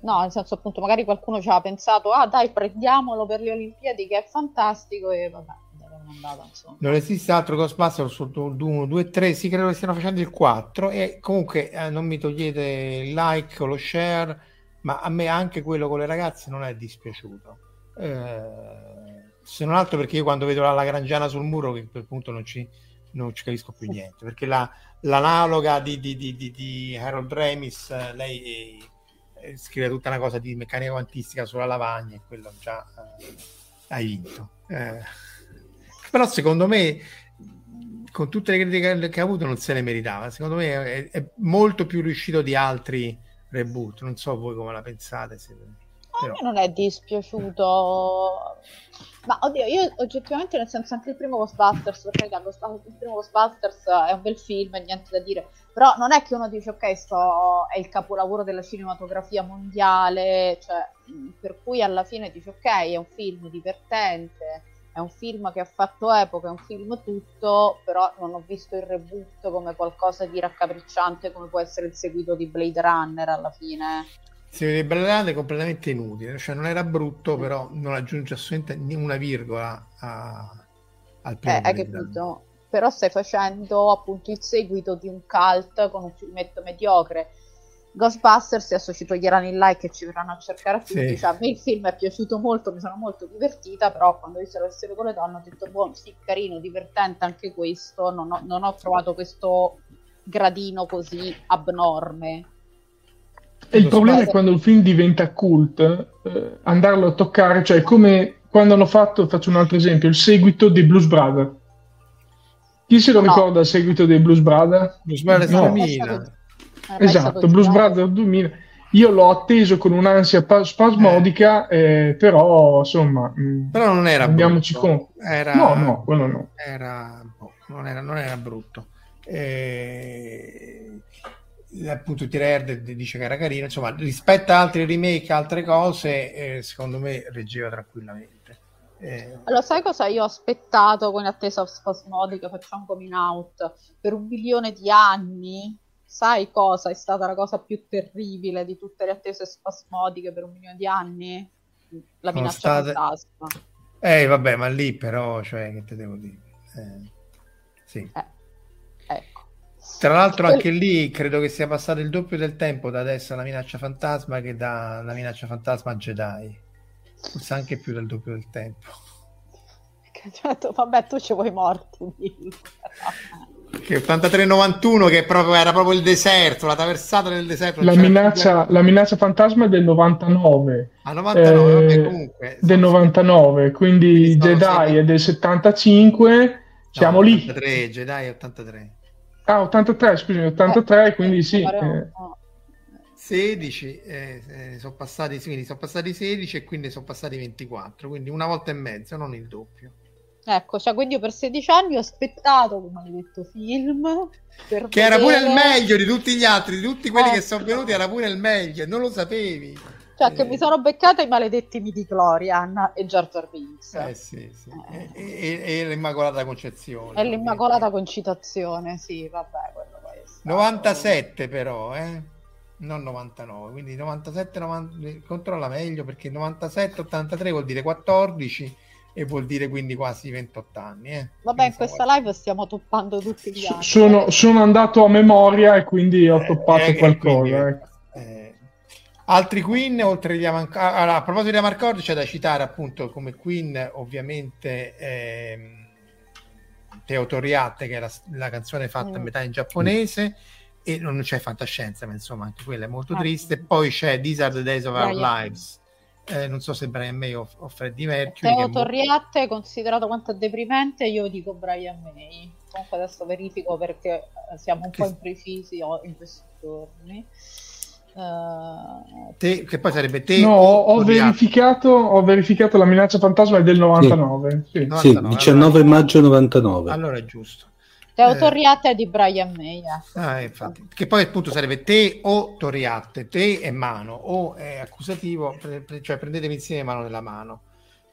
No, nel senso, appunto, magari qualcuno ci ha pensato, ah, dai, prendiamolo per le Olimpiadi, che è fantastico, e vabbè. Andata, non esiste altro Ghostbusters sul 1, 2, 3, sì credo che stiano facendo il 4 e comunque eh, non mi togliete il like o lo share ma a me anche quello con le ragazze non è dispiaciuto. Eh, se non altro perché io quando vedo la Lagrangiana sul muro, che quel punto non ci, non ci capisco più niente, perché la, l'analoga di, di, di, di, Harold Ramis, eh, lei eh, scrive tutta una cosa di meccanica quantistica sulla lavagna e quello già eh, hai vinto. Eh, però secondo me con tutte le critiche che ha avuto non se le meritava secondo me è, è molto più riuscito di altri reboot. Non so voi come la pensate. Se... A me non è dispiaciuto. Ma oddio, io oggettivamente, nel senso, anche il primo Ghostbusters, per carità, il primo Ghostbusters è un bel film, niente da dire. Però non è che uno dice, ok, sto, è il capolavoro della cinematografia mondiale, cioè, per cui alla fine dice, ok, è un film divertente è un film che ha fatto epoca, è un film tutto, però non ho visto il reboot come qualcosa di raccapricciante come può essere il seguito di Blade Runner alla fine. Il seguito di Blade Runner è completamente inutile, cioè non era brutto, però non aggiunge assolutamente una virgola a, al primo. Eh, hai capito? Però stai facendo appunto il seguito di un cult con un filmetto mediocre Ghostbusters adesso ci toglieranno il like e ci verranno a cercare a tutti sì. cioè, a me il film è piaciuto molto mi sono molto divertita però quando ho visto la versione con le donne ho detto buono sì carino divertente anche questo non ho, non ho trovato questo gradino così abnorme e il problema è quando il film diventa cult eh, andarlo a toccare cioè come quando hanno fatto faccio un altro esempio il seguito di Blues Brothers chi se lo no. ricorda il seguito dei Blues Brothers? Blues Brothers no. 2000 esatto, Blues Brothers 2000 io l'ho atteso con un'ansia spasmodica, eh. Eh, però insomma, mm, però non era andiamoci brutto. Con... Era... No, no, quello no. Era... Boh, non, era, non era brutto. Eh... Appunto, Tirerd dice che era carino. Insomma, rispetto a altri remake, altre cose, eh, secondo me reggeva tranquillamente. Eh... Allora, sai cosa io ho aspettato con attesa spasmodica? Facciamo coming out per un milione di anni sai cosa è stata la cosa più terribile di tutte le attese spasmodiche per un milione di anni? La minaccia state... fantasma. Eh, vabbè, ma lì però, cioè, che te devo dire? Eh, sì. Eh, ecco. Tra l'altro anche lì credo che sia passato il doppio del tempo da adesso alla minaccia fantasma che dalla minaccia fantasma a Jedi. Forse anche più del doppio del tempo. (laughs) Certo, vabbè, tu ci vuoi morti (laughs) che 83-91 che proprio, era proprio il deserto, la traversata del deserto. La minaccia, la minaccia, fantasma è del 99. Ah, 99, eh, vabbè, comunque. Del 99, quindi Jedi è del 75, siamo no, lì. 83, Jedi 83. Ah, 83, scusami, 83, eh, quindi sì. Eh. 16, eh, eh, sono passati, sì, sono passati 16 e quindi sono passati 24, quindi una volta e mezzo, non il doppio. Ecco, cioè, quindi io per 16 anni ho aspettato quel maledetto film. che vedere... era pure il meglio di tutti gli altri, di tutti quelli eh. che sono venuti, era pure il meglio, non lo sapevi. Cioè, eh. che mi sono beccata i maledetti midi Glorian e Jar Jar Binks. Eh sì, sì. Eh. E, e, e, l'Immacolata Concezione. E l'Immacolata Concitazione, sì, vabbè, quello poi è 97 però, eh? non 99, quindi 97, 90, controlla meglio perché 97, 83 vuol dire 14 e vuol dire quindi quasi 28 anni. Eh? Vabbè, in questa live stiamo toppando tutti gli anni. Sono, sono andato a memoria e quindi ho toppato eh, qualcosa. Quindi, ecco. eh, altri Queen, oltre agli Avancordi, ah, allora, a proposito di Avancordi, c'è da citare appunto come Queen, ovviamente, ehm, Teo Toriate, che è la, la canzone fatta mm. a metà in giapponese. E non c'è fantascienza, ma insomma, anche quella è molto ah, triste. Poi c'è These Are the Days of Our Lives, eh, non so se Brian May o, o Freddie Mercury. Teo Torriatte, molto... considerato quanto è deprimente, io dico Brian May. Comunque adesso verifico perché eh, siamo un che... po' imprecisi in questi giorni. Uh, te, che poi sarebbe te no, ho verificato, ho verificato la minaccia fantasma è del 99 sì, sì. 99, sì 19 allora, maggio 99 allora è giusto Teo eh. Torriatte di Brian May. Eh. Ah, infatti. Che poi appunto sarebbe te o Torriatte, te e mano, o è accusativo, pre- pre- cioè prendetemi insieme mano nella mano.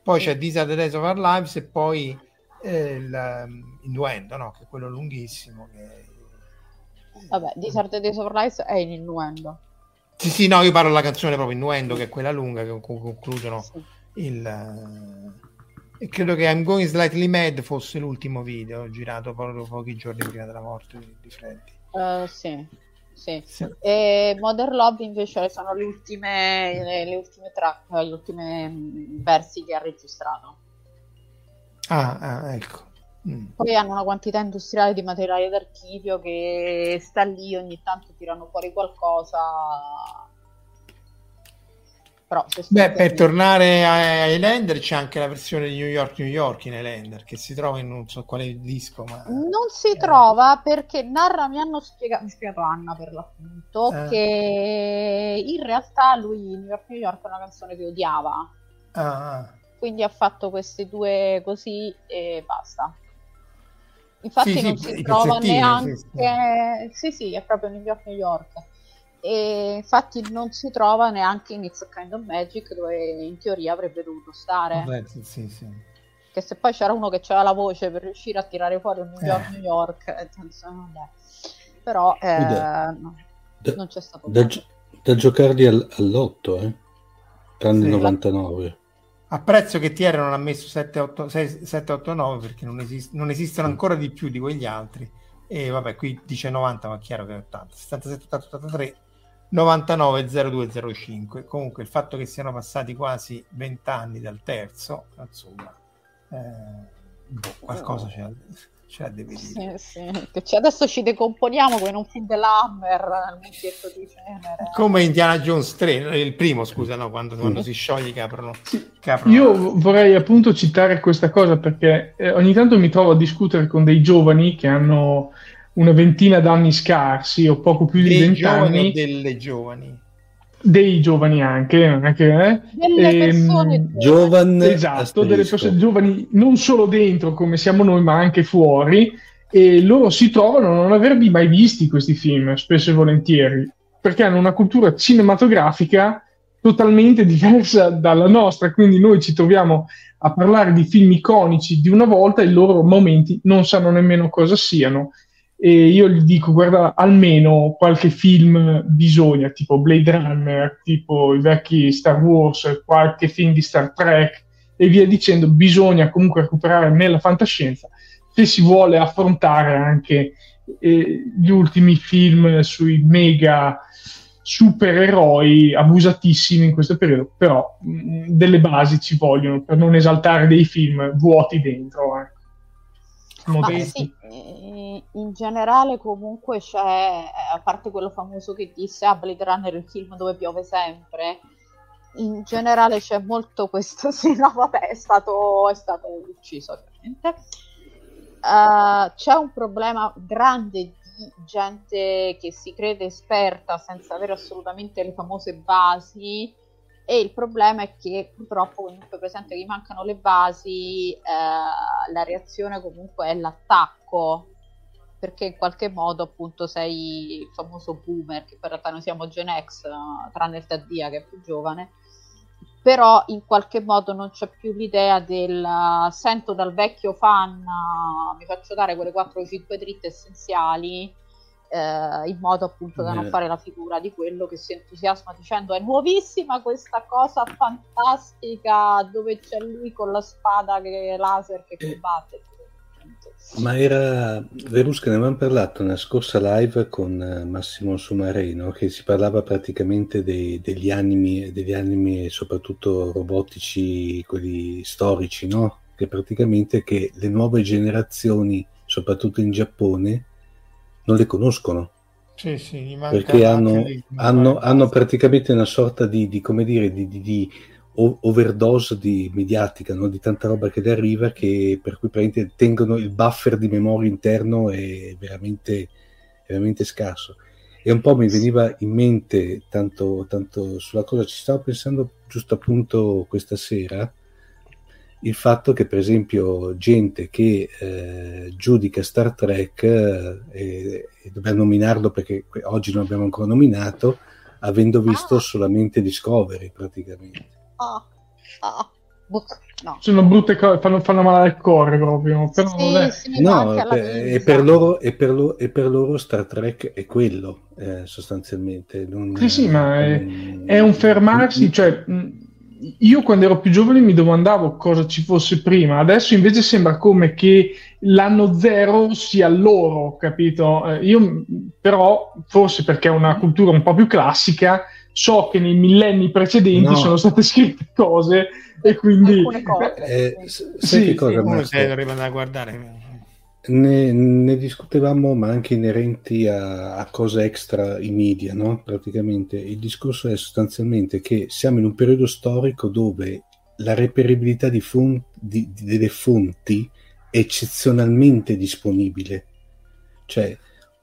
Poi c'è These are the days of our lives e poi eh, il um, innuendo, no? che è quello lunghissimo. Che... Vabbè, These are the days of our lives è in innuendo. Sì, sì, no, io parlo della canzone proprio innuendo, che è quella lunga, che concludono sì. il... Credo che I'm Going Slightly Mad fosse l'ultimo video girato proprio pochi giorni prima della morte di, di Freddy. Uh, sì, sì. sì. E Modern Love invece sono le ultime, le, le ultime track, le ultime mm, versi che ha registrato. Ah, ah ecco. Mm. Poi hanno una quantità industriale di materiale d'archivio che sta lì, ogni tanto tirano fuori qualcosa però, Beh, per tornare a Highlander c'è anche la versione di New York New York in Highlander che si trova in non so quale disco. Ma... Non si eh. trova perché narra, mi hanno spiegato, mi spiegato Anna per l'appunto, eh. che in realtà lui New York New York è una canzone che odiava. Ah. ah. Quindi ha fatto queste due così e basta. Infatti sì, non sì, si trova neanche... Sì, sì, è proprio New York New York e infatti non si trova neanche in It's a Kind of Magic dove in teoria avrebbe dovuto stare Vabbè, sì, sì. che se poi c'era uno che aveva la voce per riuscire a tirare fuori un New York eh. New York eh, vabbè. però eh, da, no, da, non c'è stato da, da giocarli al, all'otto eh? tranne sì. 99 apprezzo che Thierry non ha messo 7, 8, 6, 7, 8, 9 perché non, esist- non esistono ancora di più di quegli altri e vabbè qui dice 90 ma è chiaro che è 80 77 80 83 990205. Comunque il fatto che siano passati quasi 20 anni dal terzo, insomma, eh, boh, qualcosa oh. c'è, c'è deve dire. Sì, sì. Che adesso ci decomponiamo come in un film dell'Hammer nel mucchietto di cenere. Come Indiana Jones 3, il primo, scusa, no, quando, mm. quando si scioglie che aprono, che aprono. Io vorrei appunto citare questa cosa perché eh, ogni tanto mi trovo a discutere con dei giovani che hanno una ventina d'anni scarsi o poco più di vent'anni. delle giovani. Dei giovani anche, anche eh? delle ehm, persone giovani. Esatto, delle persone giovani non solo dentro come siamo noi, ma anche fuori. E loro si trovano a non averli mai visti questi film, spesso e volentieri, perché hanno una cultura cinematografica totalmente diversa dalla nostra. Quindi noi ci troviamo a parlare di film iconici di una volta e i loro momenti non sanno nemmeno cosa siano e io gli dico guarda almeno qualche film bisogna tipo Blade Runner tipo i vecchi Star Wars qualche film di Star Trek e via dicendo bisogna comunque recuperare nella fantascienza se si vuole affrontare anche eh, gli ultimi film sui mega supereroi abusatissimi in questo periodo però mh, mm, delle basi ci vogliono per non esaltare dei film vuoti dentro eh. Sì, in generale comunque c'è, a parte quello famoso che disse ah, Blade Runner il film dove piove sempre, in generale c'è molto questo, (laughs) sì no vabbè è stato, è stato ucciso ovviamente. Uh, c'è un problema grande di gente che si crede esperta senza avere assolutamente le famose basi e il problema è che purtroppo comunque presente che mancano le basi, eh, la reazione comunque è l'attacco, perché in qualche modo appunto sei il famoso boomer, che in realtà noi siamo Gen X, tranne il Taddia che è più giovane, però in qualche modo non c'è più l'idea del sento dal vecchio fan, mi faccio dare quelle 4 o 5 dritte essenziali eh, in modo appunto da non Eh. fare la figura di quello che si entusiasma dicendo è nuovissima questa cosa fantastica dove c'è lui con la spada che laser che combatte. Ma era Verusca, ne avevamo parlato nella scorsa live con eh, Massimo Sumareno, che si parlava praticamente dei- degli animi, degli animi soprattutto robotici, quelli storici, no? Che praticamente che le nuove generazioni, soprattutto in Giappone, non le conoscono. Sì, sì, perché hanno, lì- hanno, hanno praticamente una sorta di, di, come dire, di, di- di overdose di mediatica, no? di tanta roba che le arriva, che, per cui praticamente tengono il buffer di memoria interno è veramente, veramente scarso. E un po' mi veniva in mente, tanto, tanto sulla cosa, ci stavo pensando giusto appunto questa sera, il fatto che per esempio gente che eh, giudica Star Trek, eh, e, e dobbiamo nominarlo perché oggi non abbiamo ancora nominato, avendo visto solamente Discovery praticamente. Ah, ah, boh, no. Sono brutte cose, fanno, fanno male al cuore proprio. Però Sì, fa No, per- e, per loro, e, per lo- e per loro Star Trek è quello, eh, sostanzialmente. Non, Sì, sì, ma è, è un fermarsi, cioè mh, io quando ero più giovane mi domandavo cosa ci fosse prima, adesso invece sembra come che l'anno zero sia loro, capito? Eh, io però, forse perché è una cultura un po' più classica, so che nei millenni precedenti No. sono state scritte cose e quindi... Alcune cose. Eh, Sì, cosa, sì, Uno se dovrebbe andare a guardare. Ne, ne discutevamo, ma anche inerenti a, a cose extra i media, no? Praticamente il discorso è sostanzialmente che siamo in un periodo storico dove la reperibilità di fon- di- di- delle fonti è eccezionalmente disponibile. Cioè,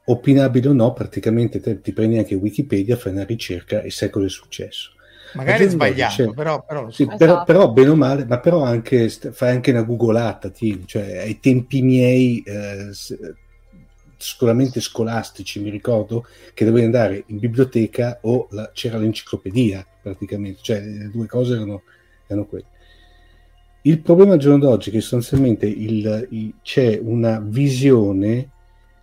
opinabile o no, praticamente te ti prendi anche Wikipedia, fai una ricerca e sai cosa è successo. Magari è sbagliato, però, però lo so. Sì, Esatto. però, però bene o male, ma però anche fai anche una googolata, ti- cioè ai tempi miei eh, sicuramente scolastici, mi ricordo che dovevi andare in biblioteca o la- c'era l'enciclopedia praticamente, cioè le due cose erano, erano quelle. Il problema al giorno d'oggi è che sostanzialmente il- i- c'è una visione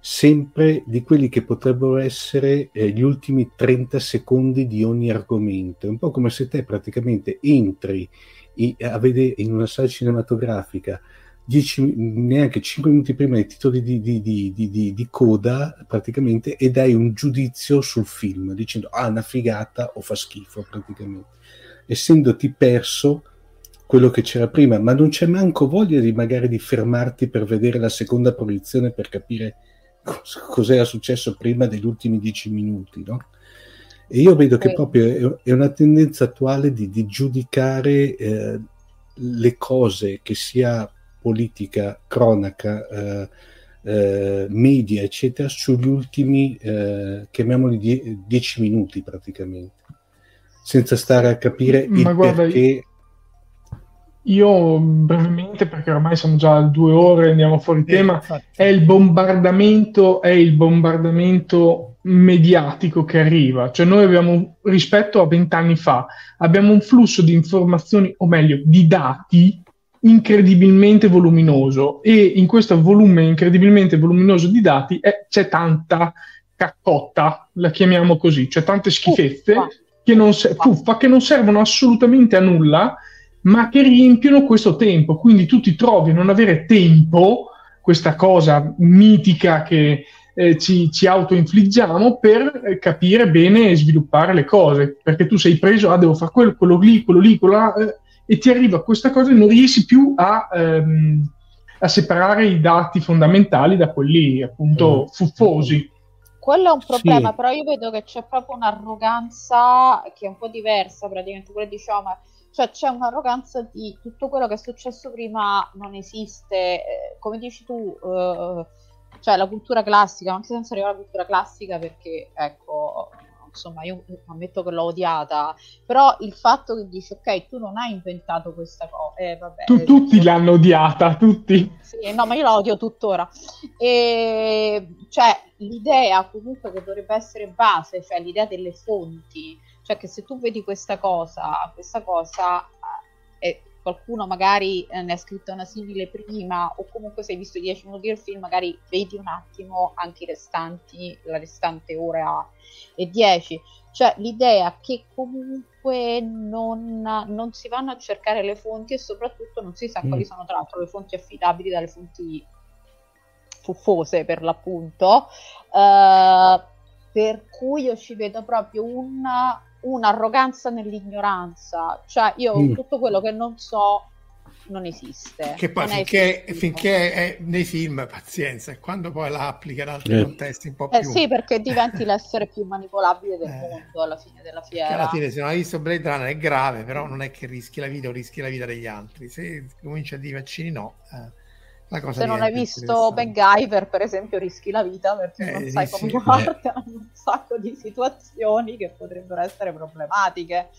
sempre di quelli che potrebbero essere eh, gli ultimi 30 secondi di ogni argomento. È un po' come se te praticamente entri i- a vedere in una sala cinematografica 10, neanche 5 minuti prima dei titoli di, di- di- di- coda praticamente e dai un giudizio sul film dicendo ah una figata o fa schifo praticamente essendoti perso quello che c'era prima ma non c'è manco voglia di magari di fermarti per vedere la seconda proiezione per capire cos'era successo prima degli ultimi 10 minuti no? e io vedo che proprio è, è una tendenza attuale di, di giudicare eh, le cose che sia politica, cronaca, eh, eh, media, eccetera, sugli ultimi, eh, chiamiamoli die- dieci minuti praticamente, senza stare a capire Ma il guarda, perché. Io brevemente, perché ormai siamo già a due ore, andiamo fuori tema, è il bombardamento, è il bombardamento mediatico che arriva. Cioè noi abbiamo, rispetto a vent'anni fa, abbiamo un flusso di informazioni, o meglio, di dati incredibilmente voluminoso e in questo volume incredibilmente voluminoso di dati eh, c'è tanta caccotta, la chiamiamo così, c'è tante schifezze Fuffa. che non, se- fuffa, che non servono assolutamente a nulla, ma che riempiono questo tempo. Quindi tu ti trovi a non avere tempo, questa cosa mitica che eh, ci, ci autoinfliggiamo, per eh, capire bene e sviluppare le cose. Perché tu sei preso, ah, devo fare quello, quello lì, quello lì, quello là, eh, e ti arriva questa cosa e non riesci più a, ehm, a separare i dati fondamentali da quelli appunto Mm. fuffosi. Quello è un problema, Sì. però io vedo che c'è proprio un'arroganza che è un po' diversa, praticamente quella diciamo, cioè c'è un'arroganza di tutto quello che è successo prima non esiste, eh, come dici tu, eh, cioè la cultura classica, anche senza arrivare alla cultura classica perché ecco, insomma io ammetto che l'ho odiata, però il fatto che dici ok, tu non hai inventato questa cosa, eh, vabbè, Tu- tutti l'hanno odiata, tutti. sì, no, ma io la odio tuttora. E, cioè, l'idea comunque che dovrebbe essere base, cioè l'idea delle fonti, cioè che se tu vedi questa cosa, questa cosa eh, qualcuno magari eh, ne ha scritto una simile prima o comunque se hai visto 10 minuti del film magari vedi un attimo anche i restanti, la restante ora e 10. Cioè l'idea che comunque non, non, si vanno a cercare le fonti e soprattutto non si sa mm. quali sono tra l'altro le fonti affidabili dalle fonti fuffose per l'appunto. Uh, per cui io ci vedo proprio una, un'arroganza nell'ignoranza, cioè io mm. tutto quello che non so non esiste. Che poi finché, finché, è nei film, pazienza, e quando poi la applica in altri eh. contesti un po' eh più... sì, perché (laughs) diventi l'essere più manipolabile del eh. mondo alla fine della fiera. alla fine se non hai visto Blade Runner è grave, però non è che rischi la vita o rischi la vita degli altri. Se cominci a dire vaccini no... Eh se non hai visto MacGyver, per esempio, rischi la vita perché eh, non sai come (laughs) sì, guardano un sacco di situazioni che potrebbero essere problematiche.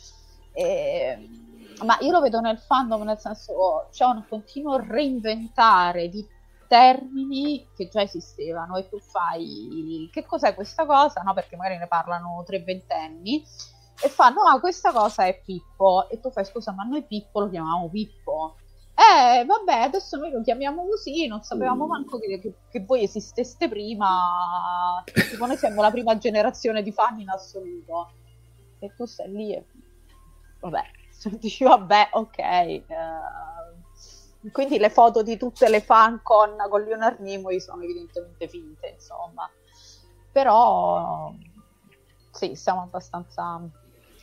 E... Ma io lo vedo nel fandom, nel senso c'è un continuo reinventare di termini che già esistevano e tu fai che cos'è questa cosa? No, perché magari ne parlano tre ventenni e fanno ah questa cosa è Pippo e tu fai scusa ma noi Pippo lo chiamiamo Pippo eh, vabbè, adesso noi lo chiamiamo così, non sapevamo mm. manco che, che, che voi esisteste prima. tipo, noi siamo la prima generazione di fan in assoluto. E tu stai lì e... Vabbè, (laughs) dici vabbè, ok. Uh, quindi le foto di tutte le fan con, con Leonard Nimoy sono evidentemente finte, insomma. Però, sì, siamo abbastanza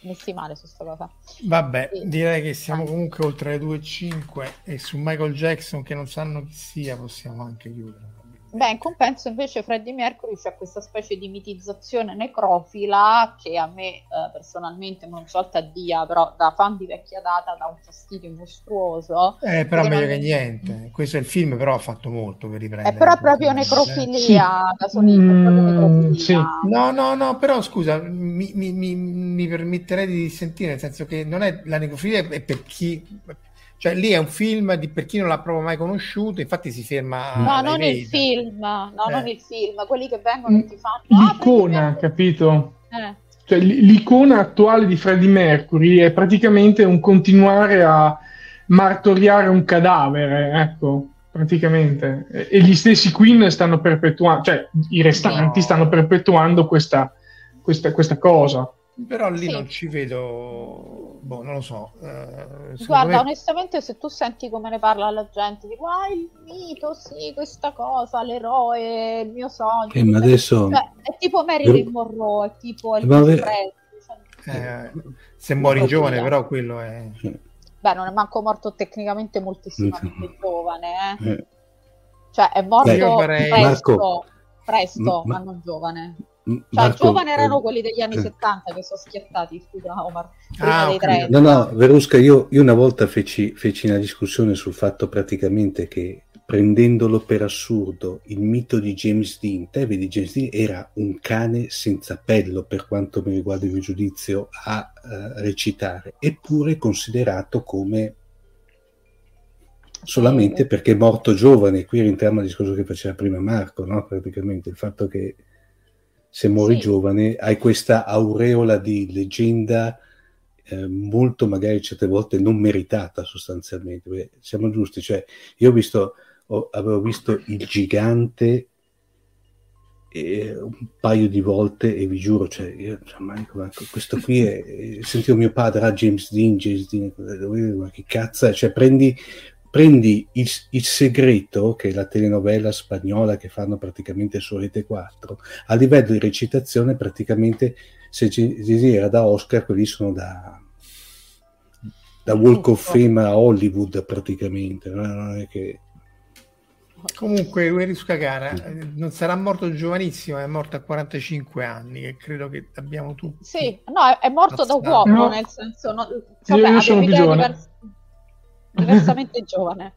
messi male su questa cosa. Vabbè, sì. direi che siamo comunque oltre le 2.05 e su Michael Jackson che non sanno chi sia possiamo anche chiudere. Beh, in compenso invece Freddie Mercury c'è questa specie di mitizzazione necrofila che a me eh, personalmente non so a dia, però da fan di vecchia data dà un fastidio mostruoso. Eh, però meglio non... che niente. Questo è il film, però ha fatto molto per riprendere. È però proprio necrofilia, sì. da solito, mm, sì. No, no, no, però scusa, mi, mi, mi, mi permetterei di sentire, nel senso che non è la necrofilia è per chi cioè lì è un film di, per chi non l'ha proprio mai conosciuto, infatti si ferma... No, non il film, no, eh. non il film, quelli che vengono e ti fanno... L'icona, ah, capito? Eh. Cioè, l'icona attuale di Freddie Mercury è praticamente un continuare a martoriare un cadavere, ecco, praticamente. E gli stessi Queen stanno perpetuando, cioè i restanti no. stanno perpetuando questa, questa, questa cosa. Però lì sì. non ci vedo, boh, non lo so. Eh, Guarda, me... onestamente, se tu senti come ne parla la gente, dico, ah, il mito, sì, questa cosa, l'eroe, il mio sogno. Eh, ma adesso... Cioè, è tipo Marilyn Io... Monroe, è tipo il ma... Cioè... Eh, se muori giovane, via. però quello è... Beh, non è manco morto tecnicamente moltissimamente giovane, eh. eh. Cioè, è morto Beh, presto, Marco, presto, ma... ma non giovane. Cioè, Marco, giovani erano eh, quelli degli anni eh. 70 che sono schiattati, scusa Omar, prima ah, dei 30. No, no, Verusca, io, io una volta feci, feci, una discussione sul fatto praticamente che prendendolo per assurdo il mito di James Dean, te vedi James Dean era un cane senza pello per quanto mi riguarda il mio giudizio a uh, recitare, eppure considerato come solamente perché è morto giovane, qui rientriamo al discorso che faceva prima Marco, no? praticamente il fatto che se muori sì. giovane, hai questa aureola di leggenda eh, molto magari certe volte non meritata sostanzialmente. Perché siamo giusti, cioè io ho visto, ho, avevo visto il gigante eh, un paio di volte e vi giuro, cioè, io, cioè, Michael, questo qui è, sentivo mio padre, ah, James Dean, James Dean, ma che cazzo? Cioè, prendi prendi il, il, segreto, che è la telenovela spagnola che fanno praticamente su Rete 4, a livello di recitazione praticamente se ci era da Oscar, quelli sono da, da Walk of Fame a Hollywood praticamente, non è che... Comunque, Ueris Kagara non sarà morto giovanissimo, è morto a 45 anni, che credo che abbiamo tutti. Sì, no, è, morto da uomo, no. nel senso, no, vabbè, io, io sono più giovane. Diversi diversamente (laughs) giovane.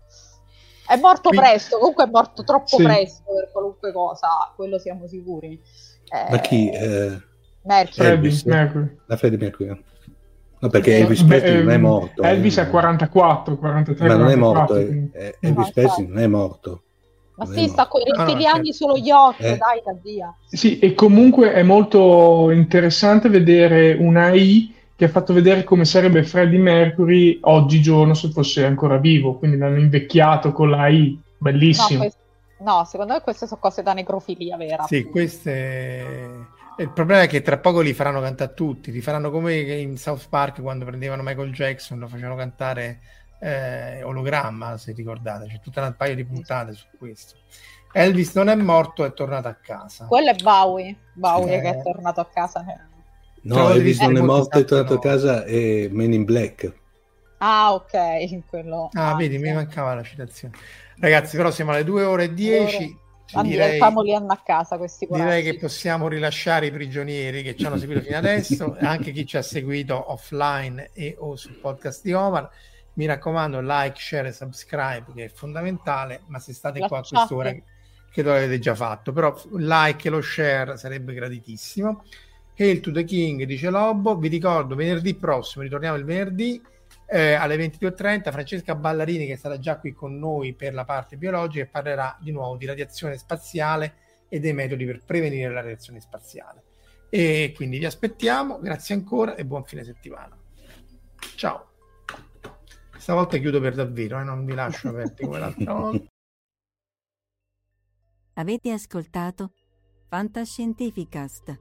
È morto Quindi... presto, comunque è morto troppo sì. presto per qualunque cosa, quello siamo sicuri. Eh... Ma chi? Eh... Mercury. Elvis, Mercury. La Freddie Mercury. No, perché Elvis Presley non è morto. Elvis è 44, 43. Ma non 44, è morto, eh, eh, Elvis Presley non è morto. Ma sì, sta con i reptiliani ah, sullo yacht, eh. dai, da via. Sì, e comunque è molto interessante vedere una I che ha fatto vedere come sarebbe Freddie Mercury oggigiorno se fosse ancora vivo, quindi l'hanno invecchiato con la I, bellissimo. No, questo, no secondo me queste sono cose da necrofilia vera. Sì, queste... Il problema è che tra poco li faranno cantare tutti, li faranno come in South Park quando prendevano Michael Jackson, lo facevano cantare eh, ologramma, se ricordate, c'è tutta una paio di puntate su questo. Elvis non è morto, è tornato a casa. Quello è Bowie, Bowie eh... che è tornato a casa. No, Elvis non è morto, è tornato a casa, è Men in Black. Ah, ok, quello... Ah, ah vedi, mi mancava la citazione. Ragazzi, però siamo alle 2 ore e 10. Direi, famoli a casa questi corazzi. Direi che possiamo rilasciare i prigionieri che ci hanno seguito fino adesso, (laughs) anche chi ci ha seguito offline e o sul podcast di Omar. Mi raccomando, like, share e subscribe, che è fondamentale, ma se state qua a quest'ora, che lo avete già fatto, però like e lo share sarebbe graditissimo. Hail to the King, dice Lobo. Vi ricordo, venerdì prossimo, ritorniamo il venerdì eh, alle 22.30. Francesca Ballarini, che sarà già qui con noi per la parte biologica, parlerà di nuovo di radiazione spaziale e dei metodi per prevenire la radiazione spaziale. E quindi vi aspettiamo, grazie ancora e buon fine settimana. Ciao. Stavolta chiudo per davvero, eh, non vi lascio aperti come l'altra (laughs) volta. Avete ascoltato Fantascientificast,